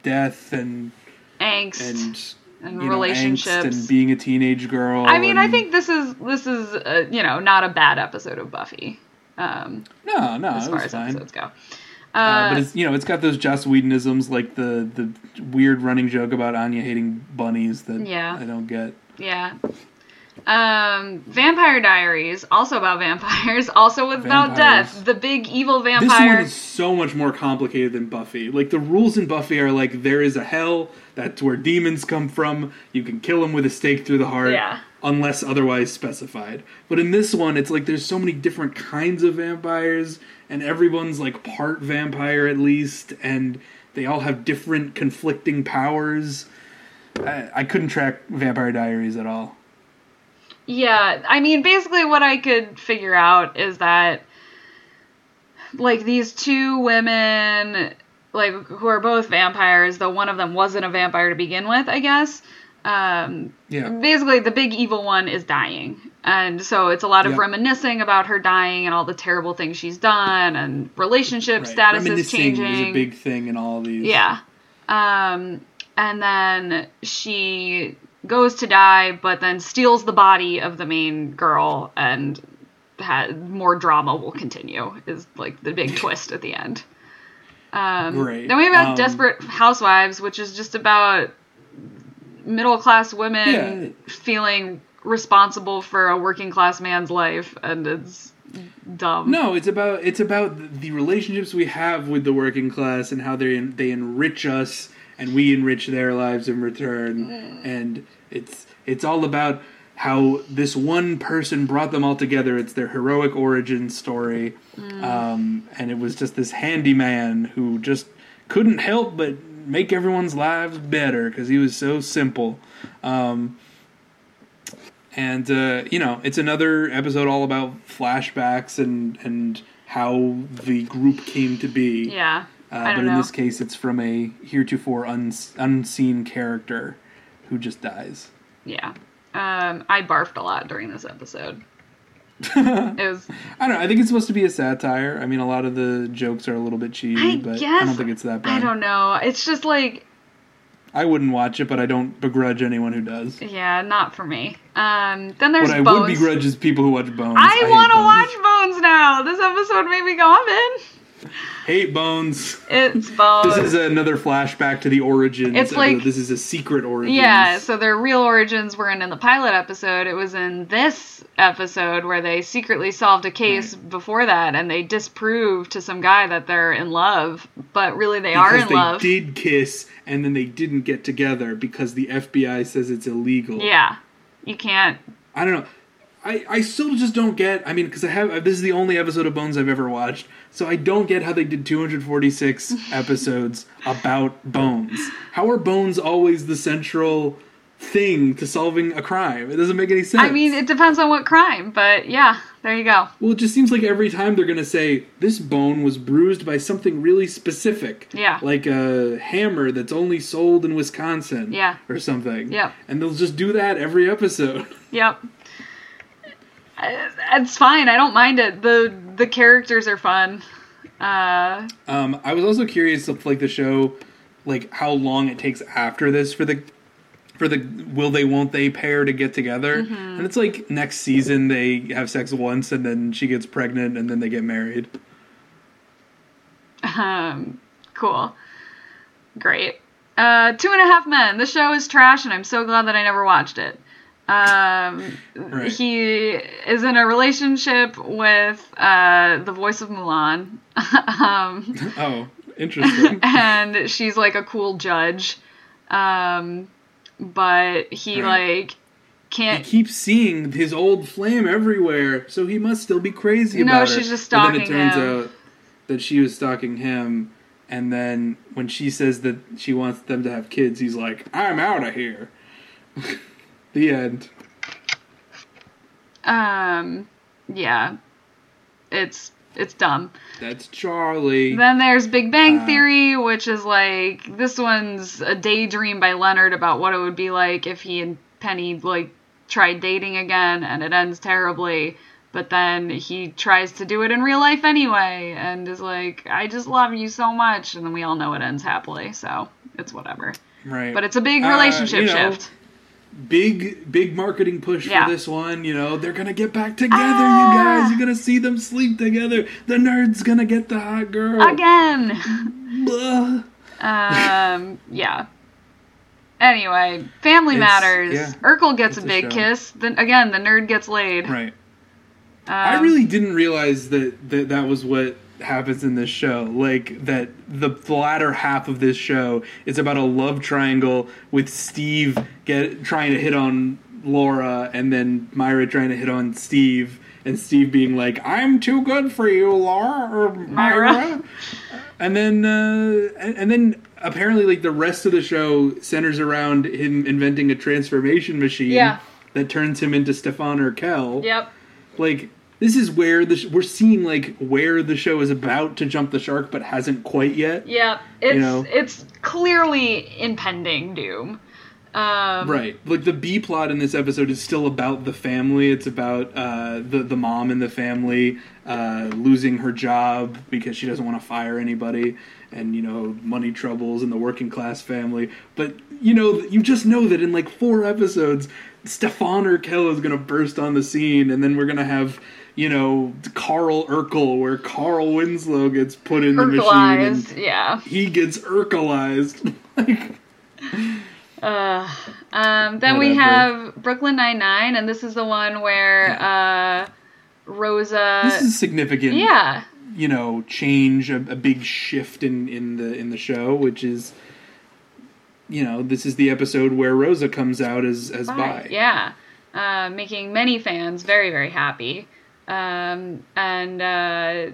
death and Angst and and, you know, relationships. angst and being a teenage girl. I mean, I think this is this is uh, you know not a bad episode of Buffy. Um, no, no, as it far was as fine. episodes go. Uh, Uh, but it's you know it's got those Joss Whedonisms like the the weird running joke about Anya hating bunnies that Yeah. I don't get. Yeah. Um, Vampire Diaries, also about vampires, (laughs) also about Vampires. death. The big evil vampire. This one is so much more complicated than Buffy. Like the rules in Buffy are like there is a hell, that's where demons come from. You can kill them with a stake through the heart Yeah. unless otherwise specified. But in this one it's like there's so many different kinds of vampires and everyone's like part vampire at least and they all have different conflicting powers. I, I couldn't track Vampire Diaries at all. Yeah, I mean, basically, what I could figure out is that, like, these two women, like, who are both vampires, though one of them wasn't a vampire to begin with, I guess. Um, Yeah. basically, the big evil one is dying. And so it's a lot of reminiscing about her dying and all the terrible things she's done and relationship Right. status is changing. is a big thing in all these. Yeah. Um, and then she goes to die, but then steals the body of the main girl, and ha- more drama will continue. Is like the big twist at the end. Um, Great. Then we have Um, Desperate Housewives, which is just about middle class women Yeah. feeling responsible for a working class man's life, and it's dumb. No, it's about it's about the relationships we have with the working class and how they they enrich us and we enrich their lives in return. And it's it's all about how this one person brought them all together. It's their heroic origin story, um, and it was just this handyman who just couldn't help but make everyone's lives better because he was so simple. Um, and uh, you know it's another episode all about flashbacks and and how the group came to be Yeah. Uh, but in know. this case it's from a heretofore uns- unseen character who just dies Yeah. Um, I barfed a lot during this episode. (laughs) it was i don't know i think it's supposed to be a satire i mean a lot of the jokes are a little bit cheesy I but i don't think it's that bad I don't know. It's just like I wouldn't watch it but i don't begrudge anyone who does yeah, not for me. Um, then there's what i Bones. would begrudge is people who watch bones I hate want to watch Bones now. This episode made me go, I'm in. Hate bones It's Bones. This is another flashback to the origins. It's like- this is a secret origin. yeah, so their real origins weren't in the pilot episode. It was in this episode where they secretly solved a case before that and they disproved to some guy that they're in love, but really they are in they love. did kiss and then they didn't get together because the FBI says it's illegal. Yeah. You can't. I don't know. I, I still just don't get. I mean, because I have this is the only episode of Bones I've ever watched, so I don't get how they did 246 (laughs) episodes about Bones. How are Bones always the central thing to solving a crime? It doesn't make any sense. I mean, it depends on what crime, but yeah, there you go. Well, it just seems like every time they're going to say, this bone was bruised by something really specific. Yeah. Like a hammer that's only sold in Wisconsin. Yeah. Or something. Yeah. And they'll just do that every episode. Yep. It's fine. I don't mind it. the The characters are fun. Uh, Um, I was also curious if, like, the show, like, how long it takes after this for the. For the will they won't they pair to get together, Mm-hmm. and it's like next season they have sex once and then she gets pregnant and then they get married. um, cool. Great. Uh, Two and a Half Men. The show is trash, and I'm so glad that I never watched it. Um, Right. He is in a relationship with uh, the voice of Mulan. (laughs) um, Oh, interesting. (laughs) and she's like a cool judge. Um, but he Right. like can't. keeps seeing his old flame everywhere, so he must still be crazy No, about it. she's just But then it stalking turns him. out that she was stalking him, and then when she says that she wants them to have kids, he's like, "I'm out of here." (laughs) the end. Um, yeah, it's it's dumb. That's Charlie. Then there's Big Bang Uh, Theory, which is like this one's a daydream by Leonard about what it would be like if he and Penny like tried dating again, and it ends terribly. But then he tries to do it in real life anyway, and is like, "I just love you so much," and then we all know it ends happily, so it's whatever. right. But it's a big Uh, relationship you know, shift. Big big marketing push Yeah. for this one you know they're gonna get back together Ah! you guys you're gonna see them sleep together the nerd's gonna get the hot girl Again. Um, (laughs) yeah. Anyway, Family It's- Matters. yeah, Urkel gets a it's a big kiss. Then again, the nerd gets laid. right Um, I really didn't realize that, that that was what happens in this show. Like that the latter half of this show is about a love triangle with Steve get trying to hit on Laura and then Myra trying to hit on Steve and Steve being like, "I'm too good for you, Laura or Myra." Myra. and then uh, and, and then apparently like the rest of the show centers around him inventing a transformation machine Yeah. that turns him into Stefan Urquelle. Yep. like this is where the sh- we're seeing like where the show is about to jump the shark but hasn't quite yet Yeah, It's know? it's clearly impending doom. Um, right like the b plot in this episode is still about the family it's about uh, the the mom and the family uh, losing her job because she doesn't want to fire anybody and you know money troubles in the working class family but you know you just know that in like four episodes stefan or urkel is going to burst on the scene and then we're going to have you know carl urkel where carl winslow gets put in the machine Yeah. he gets urkelized (laughs) like Uh, um, then we have Brooklyn Nine Nine, and this is the one where uh, Rosa. this is significant yeah. you know change a, a big shift in in the in the show which is you know this is the episode where rosa comes out as as bi Yeah. Uh, making many fans very, very happy. Um, and uh,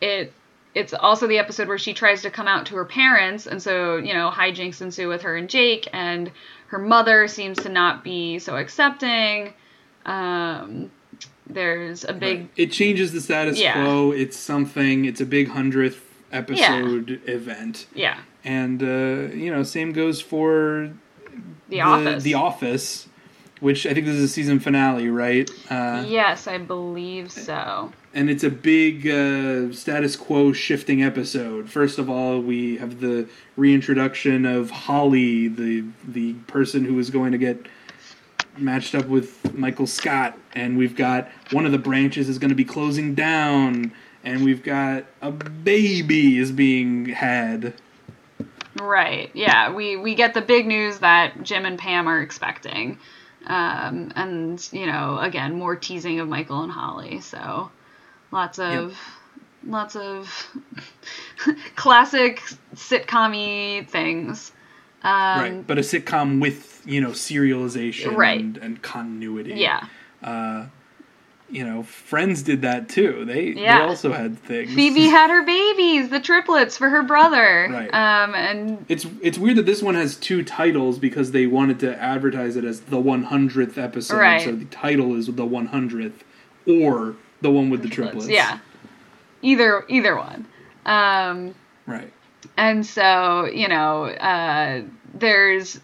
it it's also the episode where she tries to come out to her parents, and so you know hijinks ensue with her and Jake, and her mother seems to not be so accepting. Um, there's a big it changes the status Yeah. quo it's something it's a big hundredth episode event yeah and uh you know same goes for the, office. the office which i think this is a season finale right uh Yes, I believe so. and it's a big uh, status quo shifting episode. First of all, we have the reintroduction of Holly, the the person who is going to get matched up with Michael Scott, and we've got one of the branches is going to be closing down, and we've got a baby is being had. Right. Yeah. We we get the big news that Jim and Pam are expecting, um, and you know, again, more teasing of Michael and Holly. So, lots of lots of (laughs) classic sitcom-y things. Um, right, but a sitcom with you know serialization Right. and, and continuity. Yeah. Uh, you know, Friends did that too. They Yeah. they also had things. Phoebe (laughs) had her babies, the triplets, for her brother. Right. Um, and It's it's weird that this one has two titles because they wanted to advertise it as the 100th episode. Right. So the title is the 100th or the one with the triplets. yeah, either either one. Um, Right. And so, you know, uh, there's,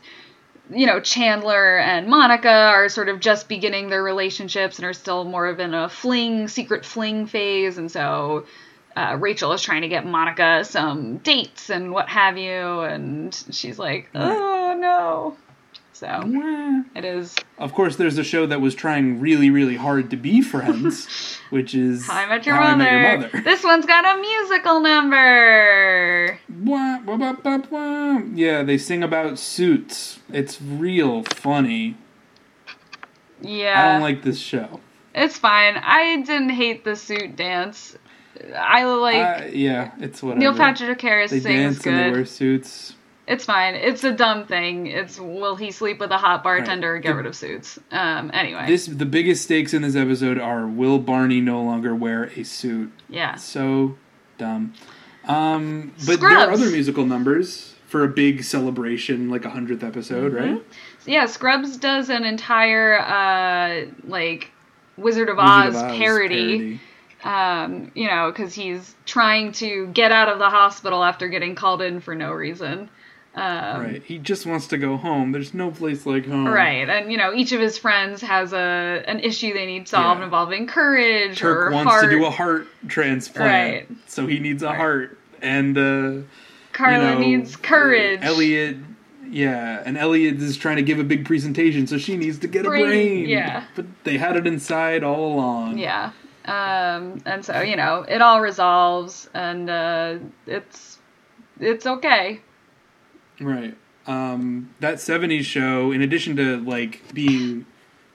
you know, Chandler and Monica are sort of just beginning their relationships and are still more of in a fling, secret fling phase. And so uh, Rachel is trying to get Monica some dates and what have you. And she's like, oh, no. So it is Of course, there's a show that was trying really, really hard to be (laughs) friends, which is How I Met Your, How I Mother. Met Your Mother. This one's got a musical number. Wah, wah, wah, wah, wah. Yeah, they sing about suits. It's real funny. Yeah. I don't like this show. It's fine. I didn't hate the suit dance. I like Uh, yeah, it's whatever. Neil Patrick Harris They sings dance and they wear suits. It's fine. It's a dumb thing. It's will he sleep with a hot bartender or get The- rid of suits? Um. Anyway. This the biggest stakes in this episode are will Barney no longer wear a suit? yeah. So dumb. Um, but there are other musical numbers for a big celebration, like a hundredth episode, Mm-hmm. right? Yeah. Scrubs does an entire uh like Wizard of, Wizard Oz, of Oz parody. Um. You know, because he's trying to get out of the hospital after getting called in for no reason. Um, Right. He just wants to go home. There's no place like home. Right, and you know each of his friends has a an issue they need solved Yeah. involving courage Turk wants heart. to do a heart transplant, Right. so he needs a Right. heart. And uh, Carla you know, needs courage. Elliot, yeah, and Elliot is trying to give a big presentation, so she needs to get Brain, a brain. yeah. but they had it inside all along. Yeah, um, and so you know it all resolves, and uh, it's it's okay. Right. Um, that '70s show, in addition to like being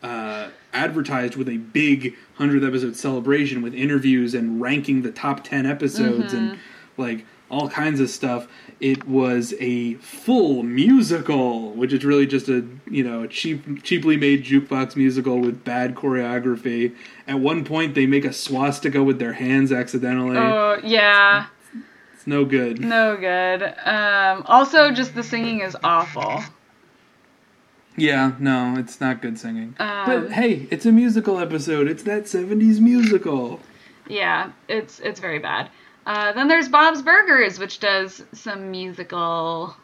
uh, advertised with a big hundredth episode celebration with interviews and ranking the top ten episodes and Mm-hmm. like all kinds of stuff, it was a full musical, which is really just a you know a cheap, cheaply made jukebox musical with bad choreography. At one point, they make a swastika with their hands accidentally. Oh yeah, it's no good. no good. Um, also, just the singing is awful. Yeah, no, it's not good singing. Um, but hey, it's a musical episode. It's that 70s musical. Yeah, it's it's very bad. Uh, then there's Bob's Burgers, which does some musical.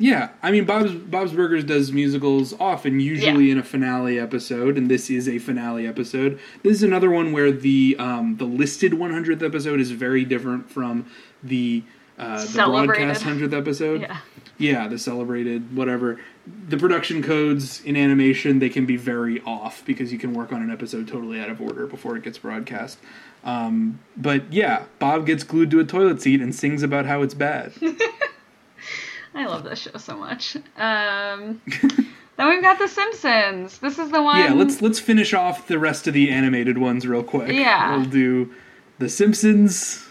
Yeah, I mean Bob's Bob's Burgers does musicals often, usually in a finale episode, and this is a finale episode. This is another one where the um, the listed 100th episode is very different from the uh, the broadcast 100th episode. Yeah. Yeah, the celebrated whatever. The production codes in animation they can be very off because you can work on an episode totally out of order before it gets broadcast. Um, but yeah, Bob gets glued to a toilet seat and sings about how it's bad. (laughs) I love this show so much. Um, then we've got The Simpsons. This is the one. yeah, let's let's finish off the rest of the animated ones real quick. Yeah. we'll do The Simpsons.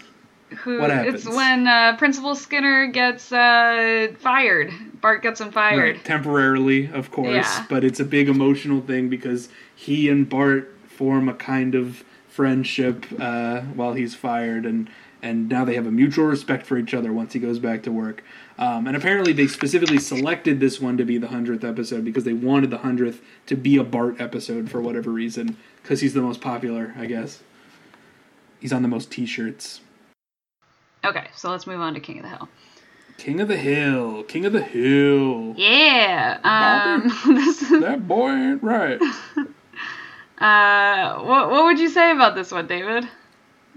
Who, what It's when uh, Principal Skinner gets uh, fired. Bart gets him fired. Right, temporarily, of course, Yeah. but it's a big emotional thing because he and Bart form a kind of friendship uh, while he's fired, and and now they have a mutual respect for each other once he goes back to work. Um, and apparently, they specifically selected this one to be the hundredth episode because they wanted the hundredth to be a Bart episode for whatever reason, because he's the most popular, I guess. He's on the most T-shirts. Okay, so let's move on to King of the Hill. King of the Hill, King of the Hill. Yeah. Um, (laughs) this is, That boy ain't right. (laughs) uh, what, what would you say about this one, David?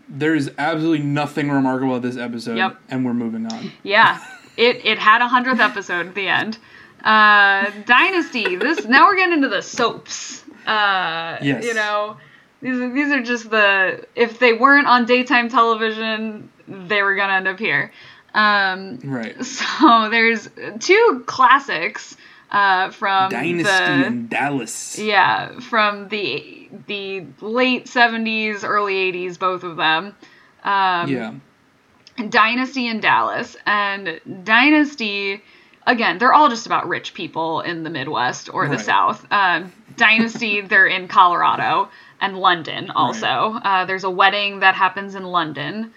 There is absolutely nothing remarkable about this episode, Yep. and we're moving on. Yeah, (laughs) it it had a hundredth episode at the end. Uh, Dynasty. This now we're getting into the soaps. Uh, Yes. You know, these are, these are just the if they weren't on daytime television, they were gonna end up here. Um, Right. so (laughs) there's two classics uh, from Dynasty the in Dallas. yeah from the the late 70s, early 80s, both of them. Um, Yeah. Dynasty in Dallas and Dynasty again they're all just about rich people in the Midwest or the Right. South. Um, Dynasty (laughs) they're in Colorado and London also. Uh, there's a wedding that happens in London,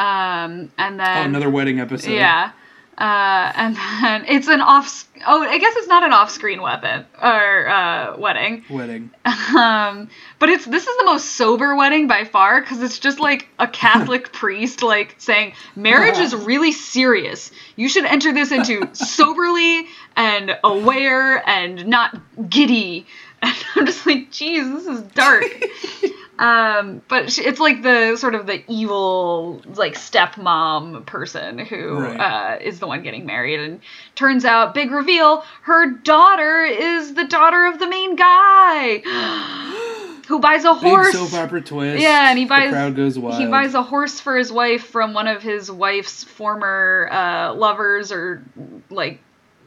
um, and Oh, then another wedding episode. yeah. Uh, and then it's an off. Oh, I guess it's not an off-screen weapon or uh, wedding. Wedding. Um, but it's this is the most sober wedding by far because it's just like a (laughs) Catholic priest like saying marriage is (laughs) really serious. You should enter this into (laughs) soberly and aware and not giddy. (laughs) And I'm just like, geez, this is dark. (laughs) um, but she, it's like the sort of the evil like stepmom person who Right. uh, is the one getting married, and turns out big reveal, her daughter is the daughter of the main guy. (gasps) Who buys a horse. Big soap opera twist. Yeah, and he buys The crowd goes wild. he buys a horse for his wife from one of his wife's former uh, lovers or like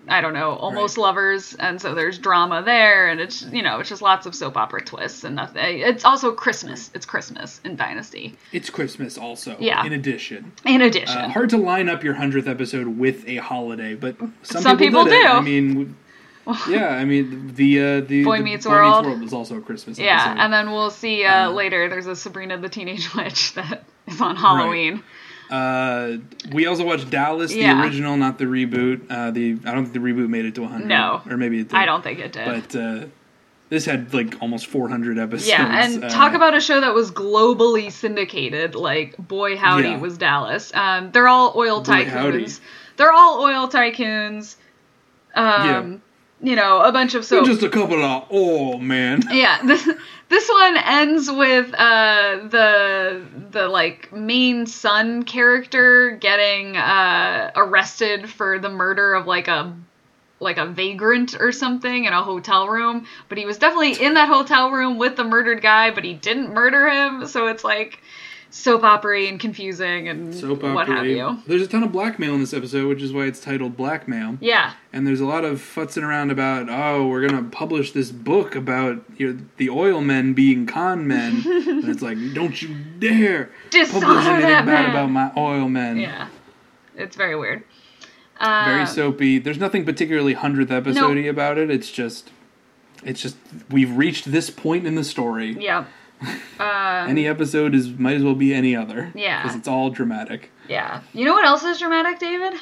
I don't know, almost lovers, and so there's drama there, and it's you know it's just lots of soap opera twists and nothing. It's also Christmas. It's Christmas in Dynasty. It's Christmas also. Yeah. In addition, In addition, uh, hard to line up your hundredth episode with a holiday, but some, Some people it. do. I mean, (laughs) yeah. I mean, the uh, the Boy the Meets Boy World. Meets World was also a Christmas. yeah, episode. and then we'll see uh, Uh, later. There's a Sabrina the Teenage Witch (laughs) that is on Halloween. Uh, we also watched Dallas, Yeah. the original, not the reboot. Uh, the I don't think the reboot made it to 100. No. or maybe it did. I don't think it did. But uh, this had like almost 400 episodes. Yeah, and uh, talk about a show that was globally syndicated. Like, boy, howdy Yeah. was Dallas. Um, they're all oil tycoons. They're all oil tycoons. Um, You know, a bunch of so. just a couple of oh man. yeah, (laughs) this this one ends with uh, the the like main son character getting uh, arrested for the murder of like a like a vagrant or something in a hotel room, but he was definitely in that hotel room with the murdered guy, but he didn't murder him. So it's like soap opera and confusing and Soap what have you. There's a ton of blackmail in this episode, which is why it's titled Blackmail. Yeah, And there's a lot of futzing around about, oh, we're gonna publish this book about you know, the oil men being con men, (laughs) and it's like, don't you dare Dishonor publish anything that bad man. about my oil men. yeah, it's very weird. Uh, Very soapy. There's nothing particularly hundredth episode about it. It's just, it's just we've reached this point in the story. Yeah. Uh, Any episode is might as well be any other. Yeah. because it's all dramatic. yeah. You know what else is dramatic, David?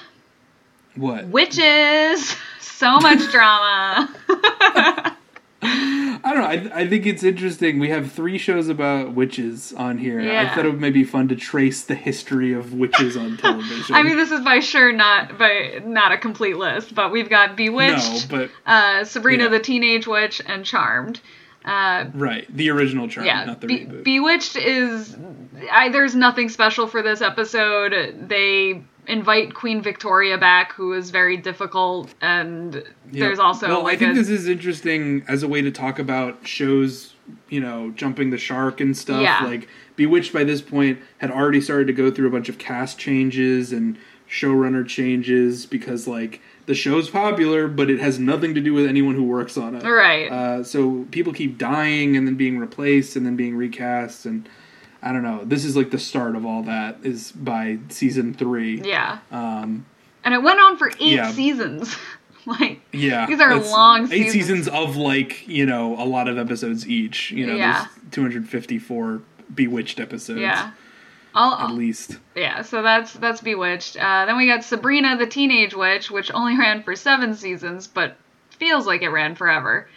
What? Witches. (laughs) So much drama. (laughs) I don't know. I, I think it's interesting. We have three shows about witches on here. Yeah. I thought it may be fun to trace the history of witches on (laughs) television. I mean, this is by sure not by not a complete list, but we've got no, Bewitched, but uh, Sabrina Yeah. the Teenage Witch, and Charmed. Uh, right, the original Charm, yeah, not the Be- reboot. Bewitched is. I, there's nothing special for this episode. They invite Queen Victoria back, who is very difficult, and there's also well, like I think a, this is interesting as a way to talk about shows. You know, jumping the shark and stuff. Yeah. Like Bewitched by this point had already started to go through a bunch of cast changes and showrunner changes because like the show's popular, but it has nothing to do with anyone who works on it. right. Uh, so people keep dying and then being replaced and then being recast and I don't know. This is like the start of all that is by season three. yeah, Um, and it went on for eight yeah. seasons. (laughs) like yeah, These are long Eight seasons. seasons of like you know a lot of episodes each. You know, Yeah. there's 254 Bewitched episodes. yeah. I'll, at least. Yeah, so that's that's Bewitched. Uh, then we got Sabrina the Teenage Witch, which only ran for seven seasons, but feels like it ran forever.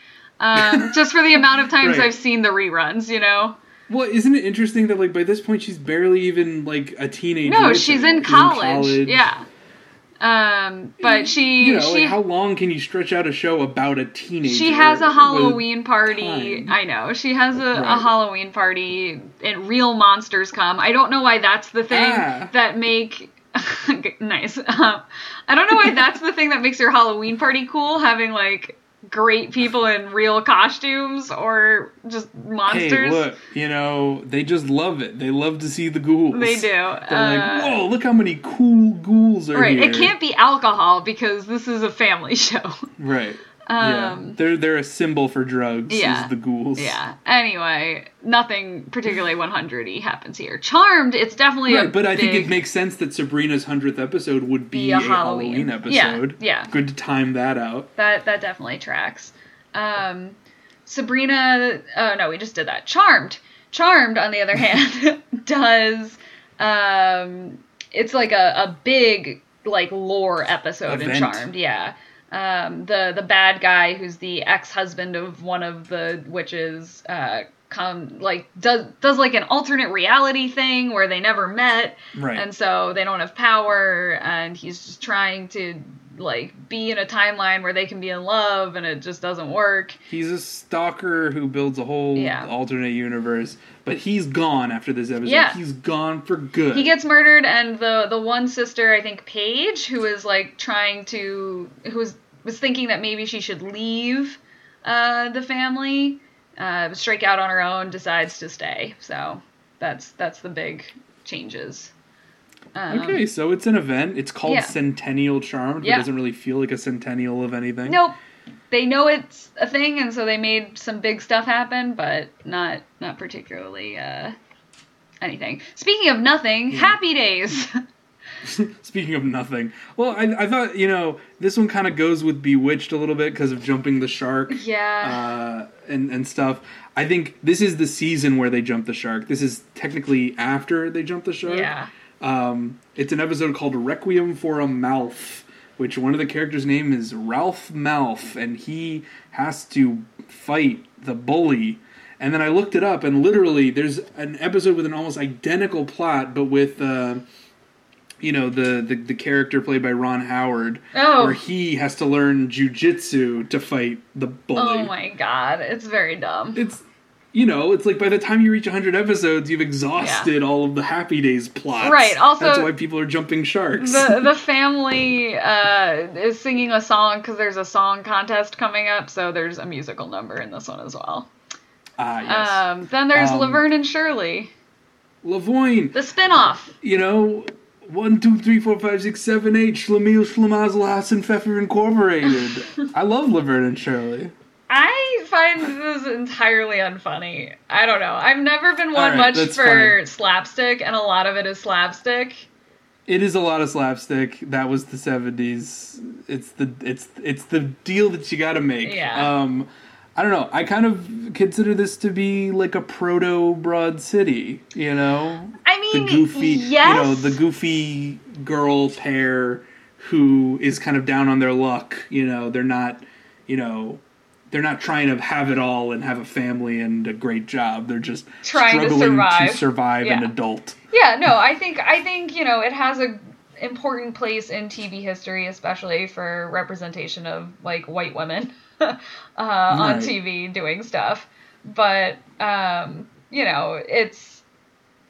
Um, (laughs) just for the amount of times Right. I've seen the reruns, you know. Well, isn't it interesting that like by this point she's barely even like a teenager? No, she's anymore. in college. Yeah. Um, but she You know, she like how long can you stretch out a show about a teenager? she has a Halloween party. time? I know she has a, a Halloween party, and real monsters come. I don't know why that's the thing Ah. that make. (laughs) nice. Um, (laughs) I don't know why that's the thing that makes your Halloween party cool. Having like great people in real costumes or just monsters. Hey, look, you know, they just love it. They love to see the ghouls. They do. They're Uh, like, whoa, look how many cool ghouls are Right. here. It can't be alcohol because this is a family (laughs) show. Right. Yeah. Um, They're they're a symbol for drugs. Yeah. Is the ghouls. Yeah. Anyway, nothing particularly 100y happens here. Charmed, it's definitely a Right, but I think it makes sense that Sabrina's hundredth episode would be, Be a a Halloween. Halloween, Yeah, episode. yeah. Good to time that out. that that definitely tracks. Um, Sabrina, oh no, we just did that. Charmed, Charmed, on the other (laughs) hand, (laughs) does um, it's like a, a big like lore episode in Charmed, yeah. Um, the the bad guy who's the ex husband of one of the witches uh, come like does does like an alternate reality thing where they never met Right. and so they don't have power and he's just trying to like be in a timeline where they can be in love and it just doesn't work He's a stalker who builds a whole Yeah. alternate universe, but he's gone after this episode. Yeah. He's gone for good. he gets murdered and the the one sister i think paige who is like trying to who was thinking that maybe she should leave uh the family uh strike out on her own decides to stay so that's that's the big changes Um, Okay, so it's an event. It's called Yeah. Centennial Charmed, but Yeah. it doesn't really feel like a centennial of anything. Nope. They know it's a thing, and so they made some big stuff happen, but not not particularly uh, anything. Speaking of nothing, Happy Days. (laughs) (laughs) Speaking of nothing, well, I, I thought you know this one kind of goes with Bewitched a little bit because of jumping the shark. yeah. uh, and and stuff. I think this is the season where they jump the shark. This is technically after they jump the shark. yeah. Um, it's an episode called Requiem for a Mouth, which one of the characters' name is Ralph Mouth, and he has to fight the bully. And then I looked it up, and literally, there's an episode with an almost identical plot, but with, uh, you know, the, the the character played by Ron Howard, Oh. where he has to learn jujitsu to fight the bully. Oh my god, it's very dumb. It's you know, it's like by the time you reach 100 episodes, you've exhausted all of the Happy Days plots. Right, also- that's why people are jumping sharks. the the (laughs) family uh, is singing a song because there's a song contest coming up, so there's a musical number in this one as well. ah, yes. Um, then there's Um, Laverne and Shirley, Lavoine, the spin-off. you know, one, two, three, four, five, six, seven, eight. Schlemiel, Schlemazel, Hassen, Pfeffer Incorporated. (laughs) I love Laverne and Shirley. I find this entirely unfunny. I don't know. I've never been one Alright, much for fine. slapstick, and a lot of it is slapstick. It is a lot of slapstick. That was the seventies. It's the it's it's the deal that you got to make. Yeah. Um, I don't know. I kind of consider this to be like a proto Broad City. You know, I the mean, goofy. yes. You know, the goofy girl pair who is kind of down on their luck. You know, they're not. You know. They're not trying to have it all and have a family and a great job. They're just Trying to struggling survive. to survive an adult. Yeah, no, I think I think you know it has a important place in TV history, especially for representation of like white women (laughs) uh, on TV doing stuff. But um, you know, it's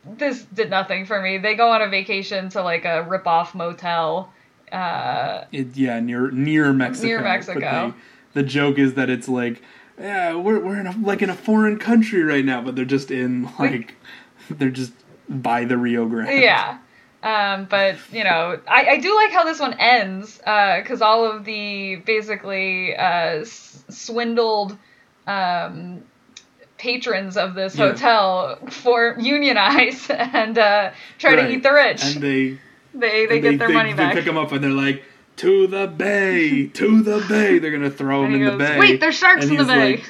this did nothing for me. They go on a vacation to like a rip-off motel. Uh, It, yeah, near near Mexico. Near Mexico. the, the joke is that it's like, yeah, we're we're in a, like in a foreign country right now, but they're just in like they're just by the Rio Grande. yeah. Um, but you know, I, I do like how this one ends because all of the basically uh, s- swindled um, patrons of this Yeah. hotel for unionize (laughs) and uh, try to eat the rich. and they they they and get their they, money they back. pick them up and they're like. To the bay, to the (laughs) bay. They're gonna throw him he in goes, the bay. Wait, there's sharks And in the bay. like,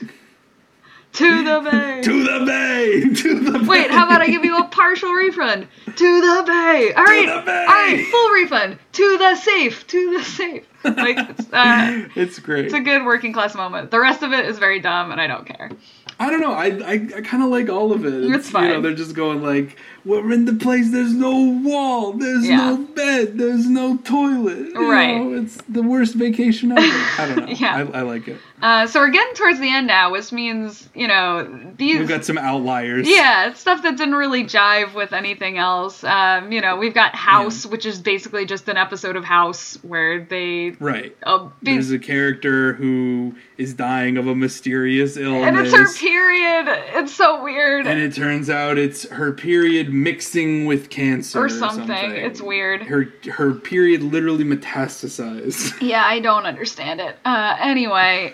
(laughs) to the bay. to the bay, (laughs) to the bay. Wait, how about I give you a partial refund? To the bay. All right, the bay. all right, full refund. To the safe. To the safe. Like, it's, uh, (laughs) It's great. it's a good working class moment. The rest of it is very dumb, and I don't care. I don't know. I I, I kind of like all of it. It's You know, fine. they're just going like, we're in the place. There's no wall. There's Yeah. no bed. There's no toilet. You Right. know, it's the worst vacation ever. I don't (laughs) know. Yeah. I, I like it. Uh, so we're getting towards the end now, which means you know these. We've got some outliers. yeah, stuff that didn't really jive with anything else. Um, you know, we've got House, which is basically just an episode of House where they. Right. Uh, There's a character who is dying of a mysterious illness. and it's her period. It's so weird. and it turns out it's her period mixing with cancer or or something. It's weird. Her her period literally metastasized. (laughs) Yeah, I don't understand it. Uh, anyway,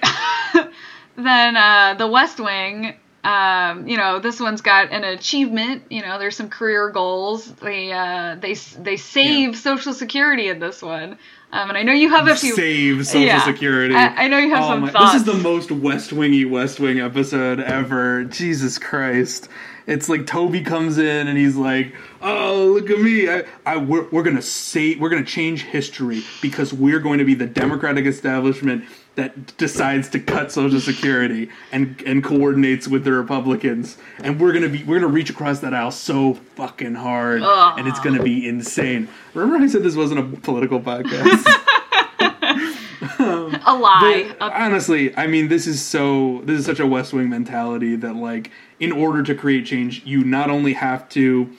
(laughs) then uh, the West Wing. Um, you know, this one's got an achievement. You know, there's some career goals. They uh, they they save Yeah. Social Security in this one. Um, and I know you have a few. Save Social Yeah. Security. I, I know you have Oh some my- thoughts. This is the most West Wingy West Wing episode ever. Jesus Christ. It's like Toby comes in and he's like, "Oh, look at me! I, I we're, we're gonna say we're gonna change history because we're going to be the Democratic establishment that decides to cut Social Security and and coordinates with the Republicans, and we're gonna be we're gonna reach across that aisle so fucking hard, Ugh. and it's gonna be insane." Remember, I said this wasn't a political podcast. (laughs) (laughs) a lie. But honestly, I mean, this is so this is such a West Wing mentality that like, in order to create change, you not only have to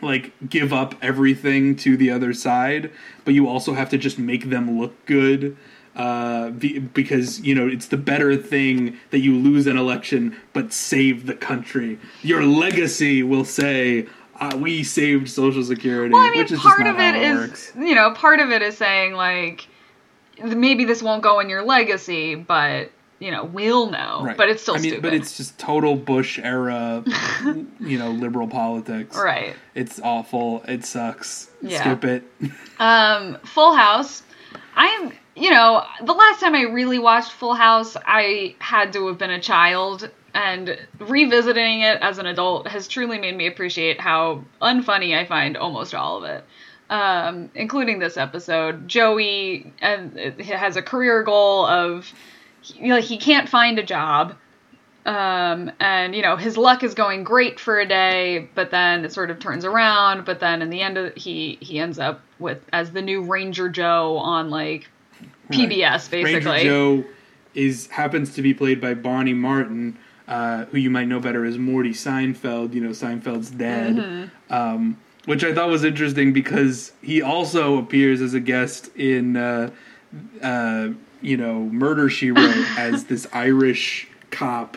like give up everything to the other side, but you also have to just make them look good. Uh, be, because you know it's the better thing that you lose an election but save the country. Your legacy will say, uh, we saved Social Security, Well, I mean, which is part just of it is, works. you know, part of it is, you know, part of it That's is, not how it works. you know, part of it is saying like, maybe this won't go in your legacy, but you know, we'll know. Right. But it's still I mean, stupid. but it's just total Bush era, (laughs) you know, liberal politics. right. It's awful. It sucks. Yeah. Skip it. (laughs) Um, Full House. I'm, you know, the last time I really watched Full House, I had to have been a child, and revisiting it as an adult has truly made me appreciate how unfunny I find almost all of it. Um, including this episode, Joey and has a career goal of, you know, he can't find a job. Um, and you know his luck is going great for a day, but then it sort of turns around. But then in the end, of, he he ends up with as the new Ranger Joe on like PBS, basically. Ranger Joe is happens to be played by Barney Martin, uh, who you might know better as Morty Seinfeld. You know Seinfeld's dad, Mm-hmm. um, which I thought was interesting because he also appears as a guest in, uh, uh, you know, Murder She Wrote (laughs) as this Irish cop.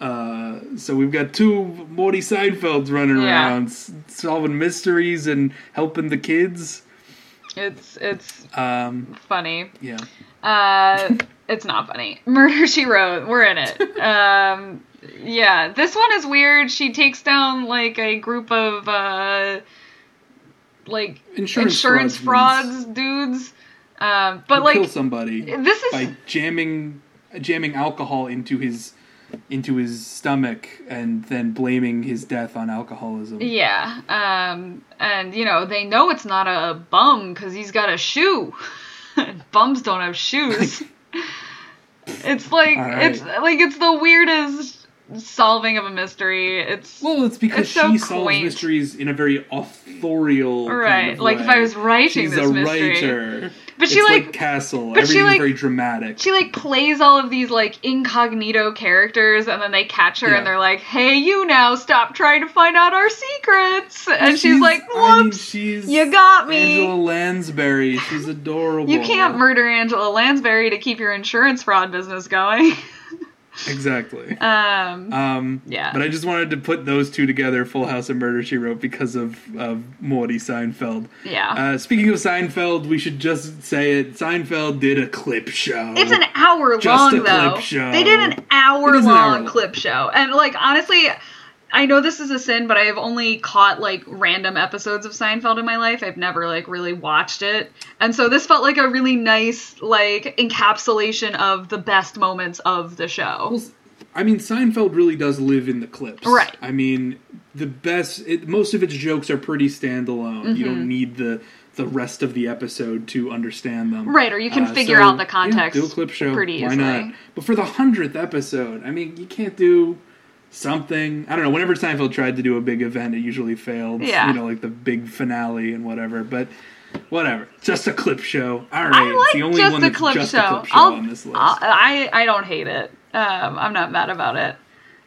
Uh, so we've got two Morty Seinfelds running Yeah. around s- solving mysteries and helping the kids. It's it's Um, funny. yeah. Uh, (laughs) it's not funny. Murder She Wrote. We're in it. (laughs) Um, yeah, this one is weird. She takes down like a group of uh, like Insurance insurance frauds frauds dudes. Um, but like kill somebody. this is by jamming jamming alcohol into his into his stomach and then blaming his death on alcoholism. Yeah, um, and you know they know it's not a bum because he's got a shoe. (laughs) Bums don't have shoes. (laughs) it's like right. it's like it's the weirdest solving of a mystery. It's Well, it's because It's so she solves quaint. mysteries in a very authorial kind Right, of like if. I was writing She's this a mystery. writer. But she, It's like- Castle. but she, like- very dramatic. she like plays all of these like incognito characters and then they catch her Yeah. and they're like, "Hey, you now stop trying to find out our secrets." And she's, She's- like, I mean, "Whoops, she's you got me." Angela Lansbury. She's (laughs) adorable. You can't murder Angela Lansbury to keep your insurance fraud business going. (laughs) Exactly. um, Um, Yeah. But I just wanted to put those two together, Full House and Murder She Wrote, because of, of Morty Seinfeld. yeah. Uh, speaking of Seinfeld, we should just say it. Seinfeld did a clip show. it's an hour Just long a though. clip show. They did an hour is an hour long long. clip show. And like honestly, I know this is a sin, but I have only caught like random episodes of Seinfeld in my life. I've never like really watched it. And so this felt like a really nice like encapsulation of the best moments of the show. Well, I mean, Seinfeld really does live in the clips. Right. I mean, the best. It, most of its jokes are pretty standalone. You Mm-hmm. don't need the the rest of the episode to understand them. Right, or you can Uh, figure so, out the yeah, context do a clip show. pretty Why easily. not? But for the hundredth episode, I mean, you can't do something. I don't know. Whenever Seinfeld tried to do a big event, it usually failed. Yeah. You know, like the big finale and whatever. But whatever. Just a clip show. All right. I it's like the only just one a clip just show. a clip show I'll, on this list. I'll- I I don't hate it. Um, I'm not mad about it.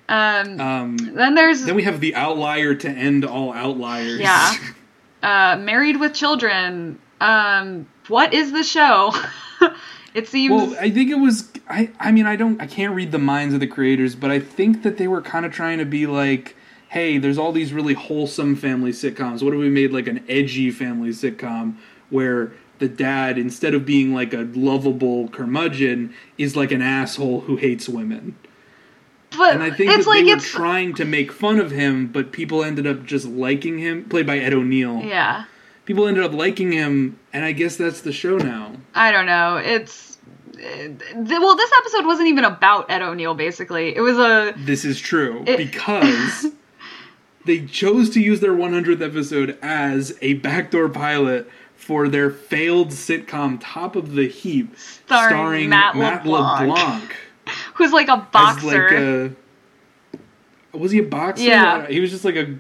Um, um, then there's then we have the outlier to end all outliers. Yeah. (laughs) uh, Married with Children. Um, what is the show? (laughs) it seems. Well, I think it was. I. I mean, I don't. I can't read the minds of the creators, but I think that they were kind of trying to be like, "Hey, there's all these really wholesome family sitcoms. What if we made like an edgy family sitcom where the dad, instead of being like a lovable curmudgeon, is like an asshole who hates women?" but And I think it's that like they were trying to make fun of him, but people ended up just liking him. Played by Ed O'Neill. yeah. People ended up liking him, and I guess that's the show now. I don't know. It's. Eh, well, this episode wasn't even about Ed O'Neill. Basically, it was a. This is true It- because (laughs) they chose to use their 100th episode as a backdoor pilot for their failed sitcom Top of the Heap, Starring Matt LeBlanc. LeBlanc (laughs) Who's like a boxer. like a was he a boxer? Yeah. he was just like a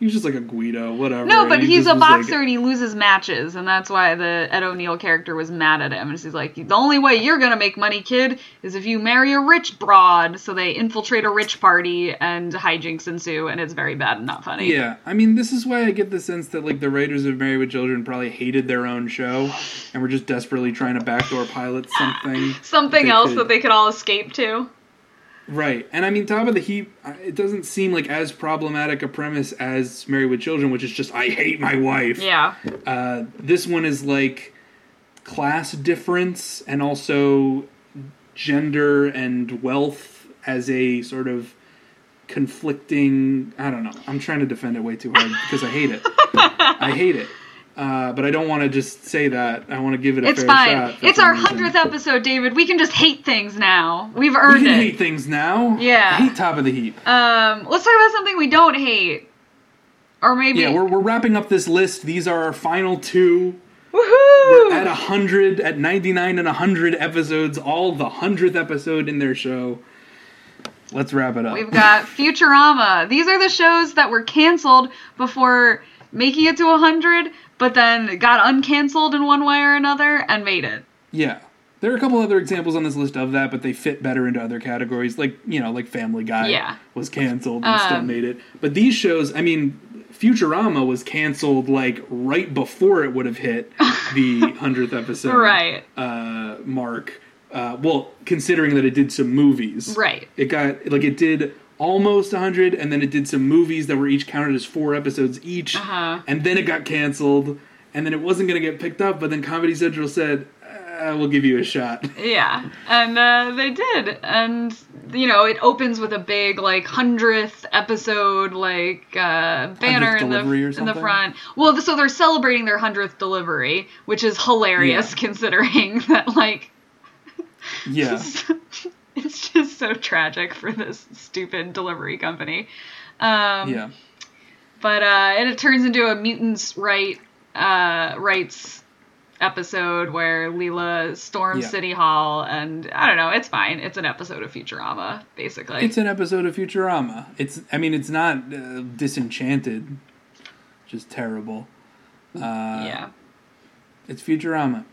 he was just like a Guido, whatever. No, but he he's a was like- boxer and he loses matches, and that's why the Ed O'Neill character was mad at him. And he's like, the only way you're gonna make money, kid, is if you marry a rich broad. So they infiltrate a rich party, and hijinks ensue, and it's very bad and not funny. Yeah, I mean, this is why I get the sense that like the writers of Married with Children probably hated their own show, and were just desperately trying to backdoor pilot something. (laughs) Something They else could- that they could all escape to. Right, and I mean, Top of the Heap. It doesn't seem like as problematic a premise as Married with Children, which is just I hate my wife. Yeah. Uh, this one is like class difference and also gender and wealth as a sort of conflicting. I don't know. I'm trying to defend it way too hard because I hate it. (laughs) I hate it. Uh, but I don't want to just say that. I want to give it a It's fair fine. shot. It's our hundredth episode, David. We can just hate things now. We've We earned can it. hate things now. Yeah. I hate Top of the Heap. Um, let's talk about something we don't hate, or maybe Yeah, we're, we're wrapping up this list. These are our final two. woohoo. At 100, at 99 and 100 episodes, all the 100th episode in their show. Let's wrap it up. We've got (laughs) Futurama. These are the shows that were canceled before making it to 100, but then got uncanceled in one way or another and made it. yeah. There are a couple other examples on this list of that, but they fit better into other categories, like, you know, like Family Guy Yeah. was canceled and still Um, made it. But these shows, I mean, Futurama was canceled, like, right before it would have hit (laughs) the 100th episode Right. uh, mark. Uh, well, considering that it did some movies. Right. It got like it did almost 100 and then it did some movies that were each counted as four episodes each Uh-huh. and then it got canceled and then it wasn't going to get picked up but then comedy central said uh, we'll give you a shot (laughs) Yeah, and uh, they did, and you know it opens with a big like hundredth episode like uh, banner in the in the front. Well, so they're celebrating their hundredth delivery, which is hilarious Yeah. (laughs) considering that like yeah (laughs) (laughs) it's just so tragic for this stupid delivery company. Um, yeah But uh, and it turns into a mutants right uh, rights episode where Leela storms Yeah. City Hall, and I don't know. It's fine. It's an episode of Futurama, basically. it's an episode of futurama it's i mean it's not uh, disenchanted just terrible uh, yeah. it's futurama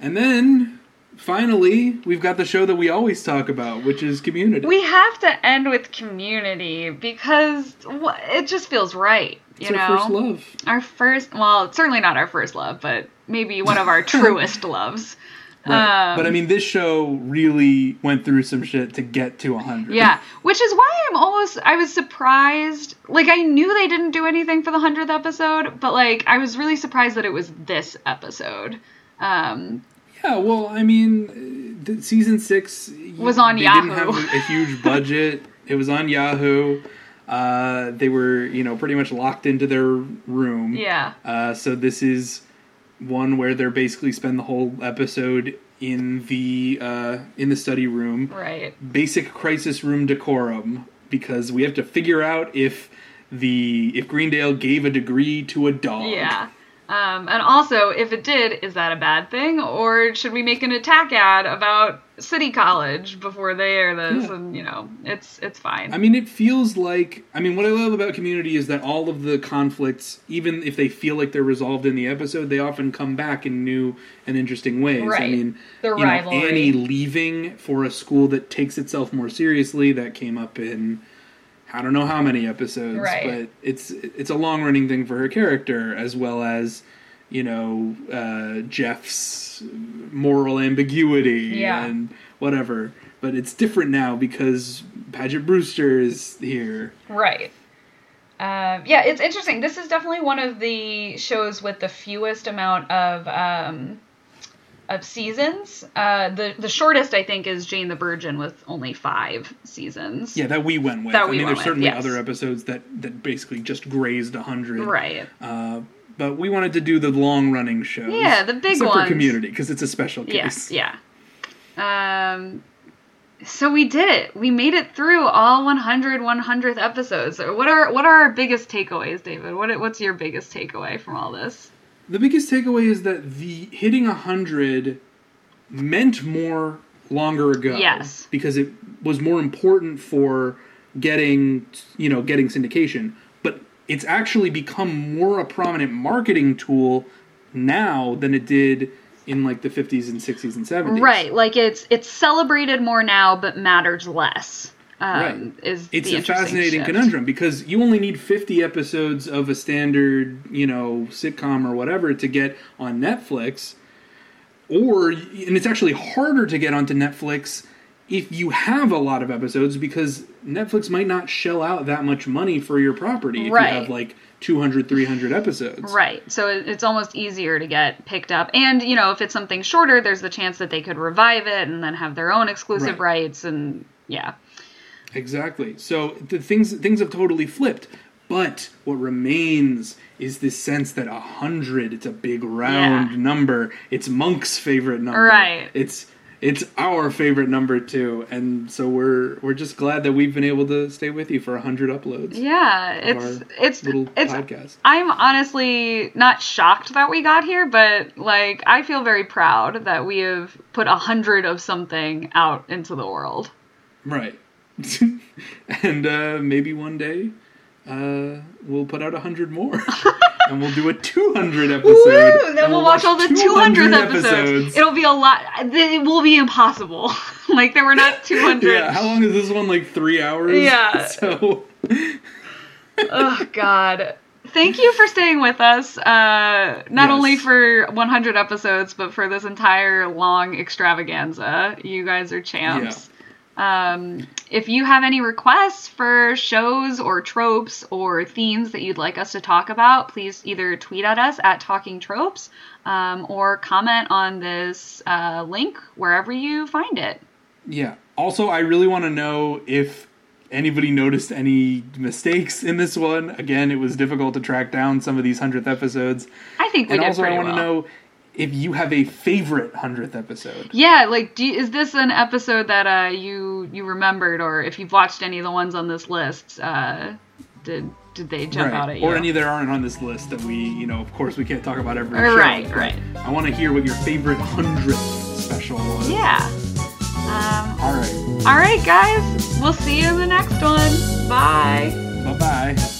and then finally we've got the show that we always talk about which is community We have to end with Community because it just feels right. You it's know, our first love Our first- well, certainly not our first love, but maybe one of our (laughs) truest loves. Right. Um, but I mean, this show really went through some shit to get to 100. Yeah, which is why I'm almost I was surprised. Like I knew they didn't do anything for the 100th episode, but like I was really surprised that it was this episode. Um Yeah, well, I mean, the, season six Was on they Yahoo. didn't have a, a huge budget. it was on Yahoo. Uh, they were, you know, pretty much locked into their room. yeah. Uh, so this is one where they're basically spend the whole episode in the uh, in the study room. Right. basic crisis room decorum because we have to figure out if the if Greendale gave a degree to a dog. Yeah. Um, and also, if it did, is that a bad thing, or should we make an attack ad about City College before they air this? Yeah. And you know, it's it's fine. I mean, it feels like. I mean, what I love about Community is that all of the conflicts, even if they feel like they're resolved in the episode, they often come back in new and interesting ways. I mean, The you know, rivalry. Annie leaving for a school that takes itself more seriously. That came up in I don't know how many episodes, Right. but it's it's a long running thing for her character as well as you know uh, Jeff's moral ambiguity Yeah. and whatever. But it's different now because Paget Brewster is here. Right. Um, yeah, it's interesting. This is definitely one of the shows with the fewest amount of um, of seasons. Uh, the the shortest I think is Jane the Virgin with only five seasons. Yeah, that we went with. That I we mean, went there's with, certainly yes. other episodes that that basically just grazed hundred. Right. Uh, but we wanted to do the long running shows. Yeah, the big ones. for Community because it's a special Yes. case. Yeah. Um. So we did it. We made it through all 100 100th episodes. What are what are our biggest takeaways, David? What what's your biggest takeaway from all this? The biggest takeaway is that the hitting hundred meant more longer ago. Yes. because it was more important for getting you know getting syndication. But it's actually become more a prominent marketing tool now than it did in like the 50s and 60s and 70s. Right, like it's it's celebrated more now, but matters less. Um, Right. Is It's a fascinating shift. conundrum because you only need 50 episodes of a standard, you know, sitcom or whatever to get on Netflix. Or, and it's actually harder to get onto Netflix if you have a lot of episodes, because Netflix might not shell out that much money for your property if Right. you have like 200, 300 episodes. Right. So it's almost easier to get picked up. And, you know, if it's something shorter, there's the chance that they could revive it and then have their own exclusive Right. rights and yeah. Exactly. So the things things have totally flipped. But what remains is this sense that a hundred, it's a big round Yeah. number. It's Monk's favorite number. Right. It's it's our favorite number too. And so we're we're just glad that we've been able to stay with you for a hundred uploads. Yeah, it's it's Little it's podcast. I'm honestly not shocked that we got here, but like I feel very proud that we have put a hundred of something out into the world. Right. (laughs) and uh, maybe one day uh, we'll put out a hundred more. (laughs) and we'll do a 200 episode. Woo! and Then we'll watch all the 200th 200 episodes. It'll be a lot. It will be impossible. (laughs) like there were not 200. Yeah, how long is this one? Like three hours? Yeah. So, oh God. Thank you for staying with us. Uh, not Yes. only for 100 episodes, but for this entire long extravaganza. You guys are champs. Um, if you have any requests for shows or tropes or themes that you'd like us to talk about, please either tweet at us at Talking Tropes um, or comment on this uh, link wherever you find it. yeah. Also, I really want to know if anybody noticed any mistakes in this one. Again, it was difficult to track down some of these 100th episodes. I think we And did also, I want to well. know if you have a favorite 100th episode. Yeah, like, do is this an episode that uh, you you remembered, or if you've watched any of the ones on this list, uh, did did they jump out at you? Or any that aren't on this list that we, you know, of course, we can't talk about every show. Right, right. I want to hear what your favorite 100th special was. Yeah. Um, All right. all right, guys. We'll see you in the next one. Bye. Bye bye.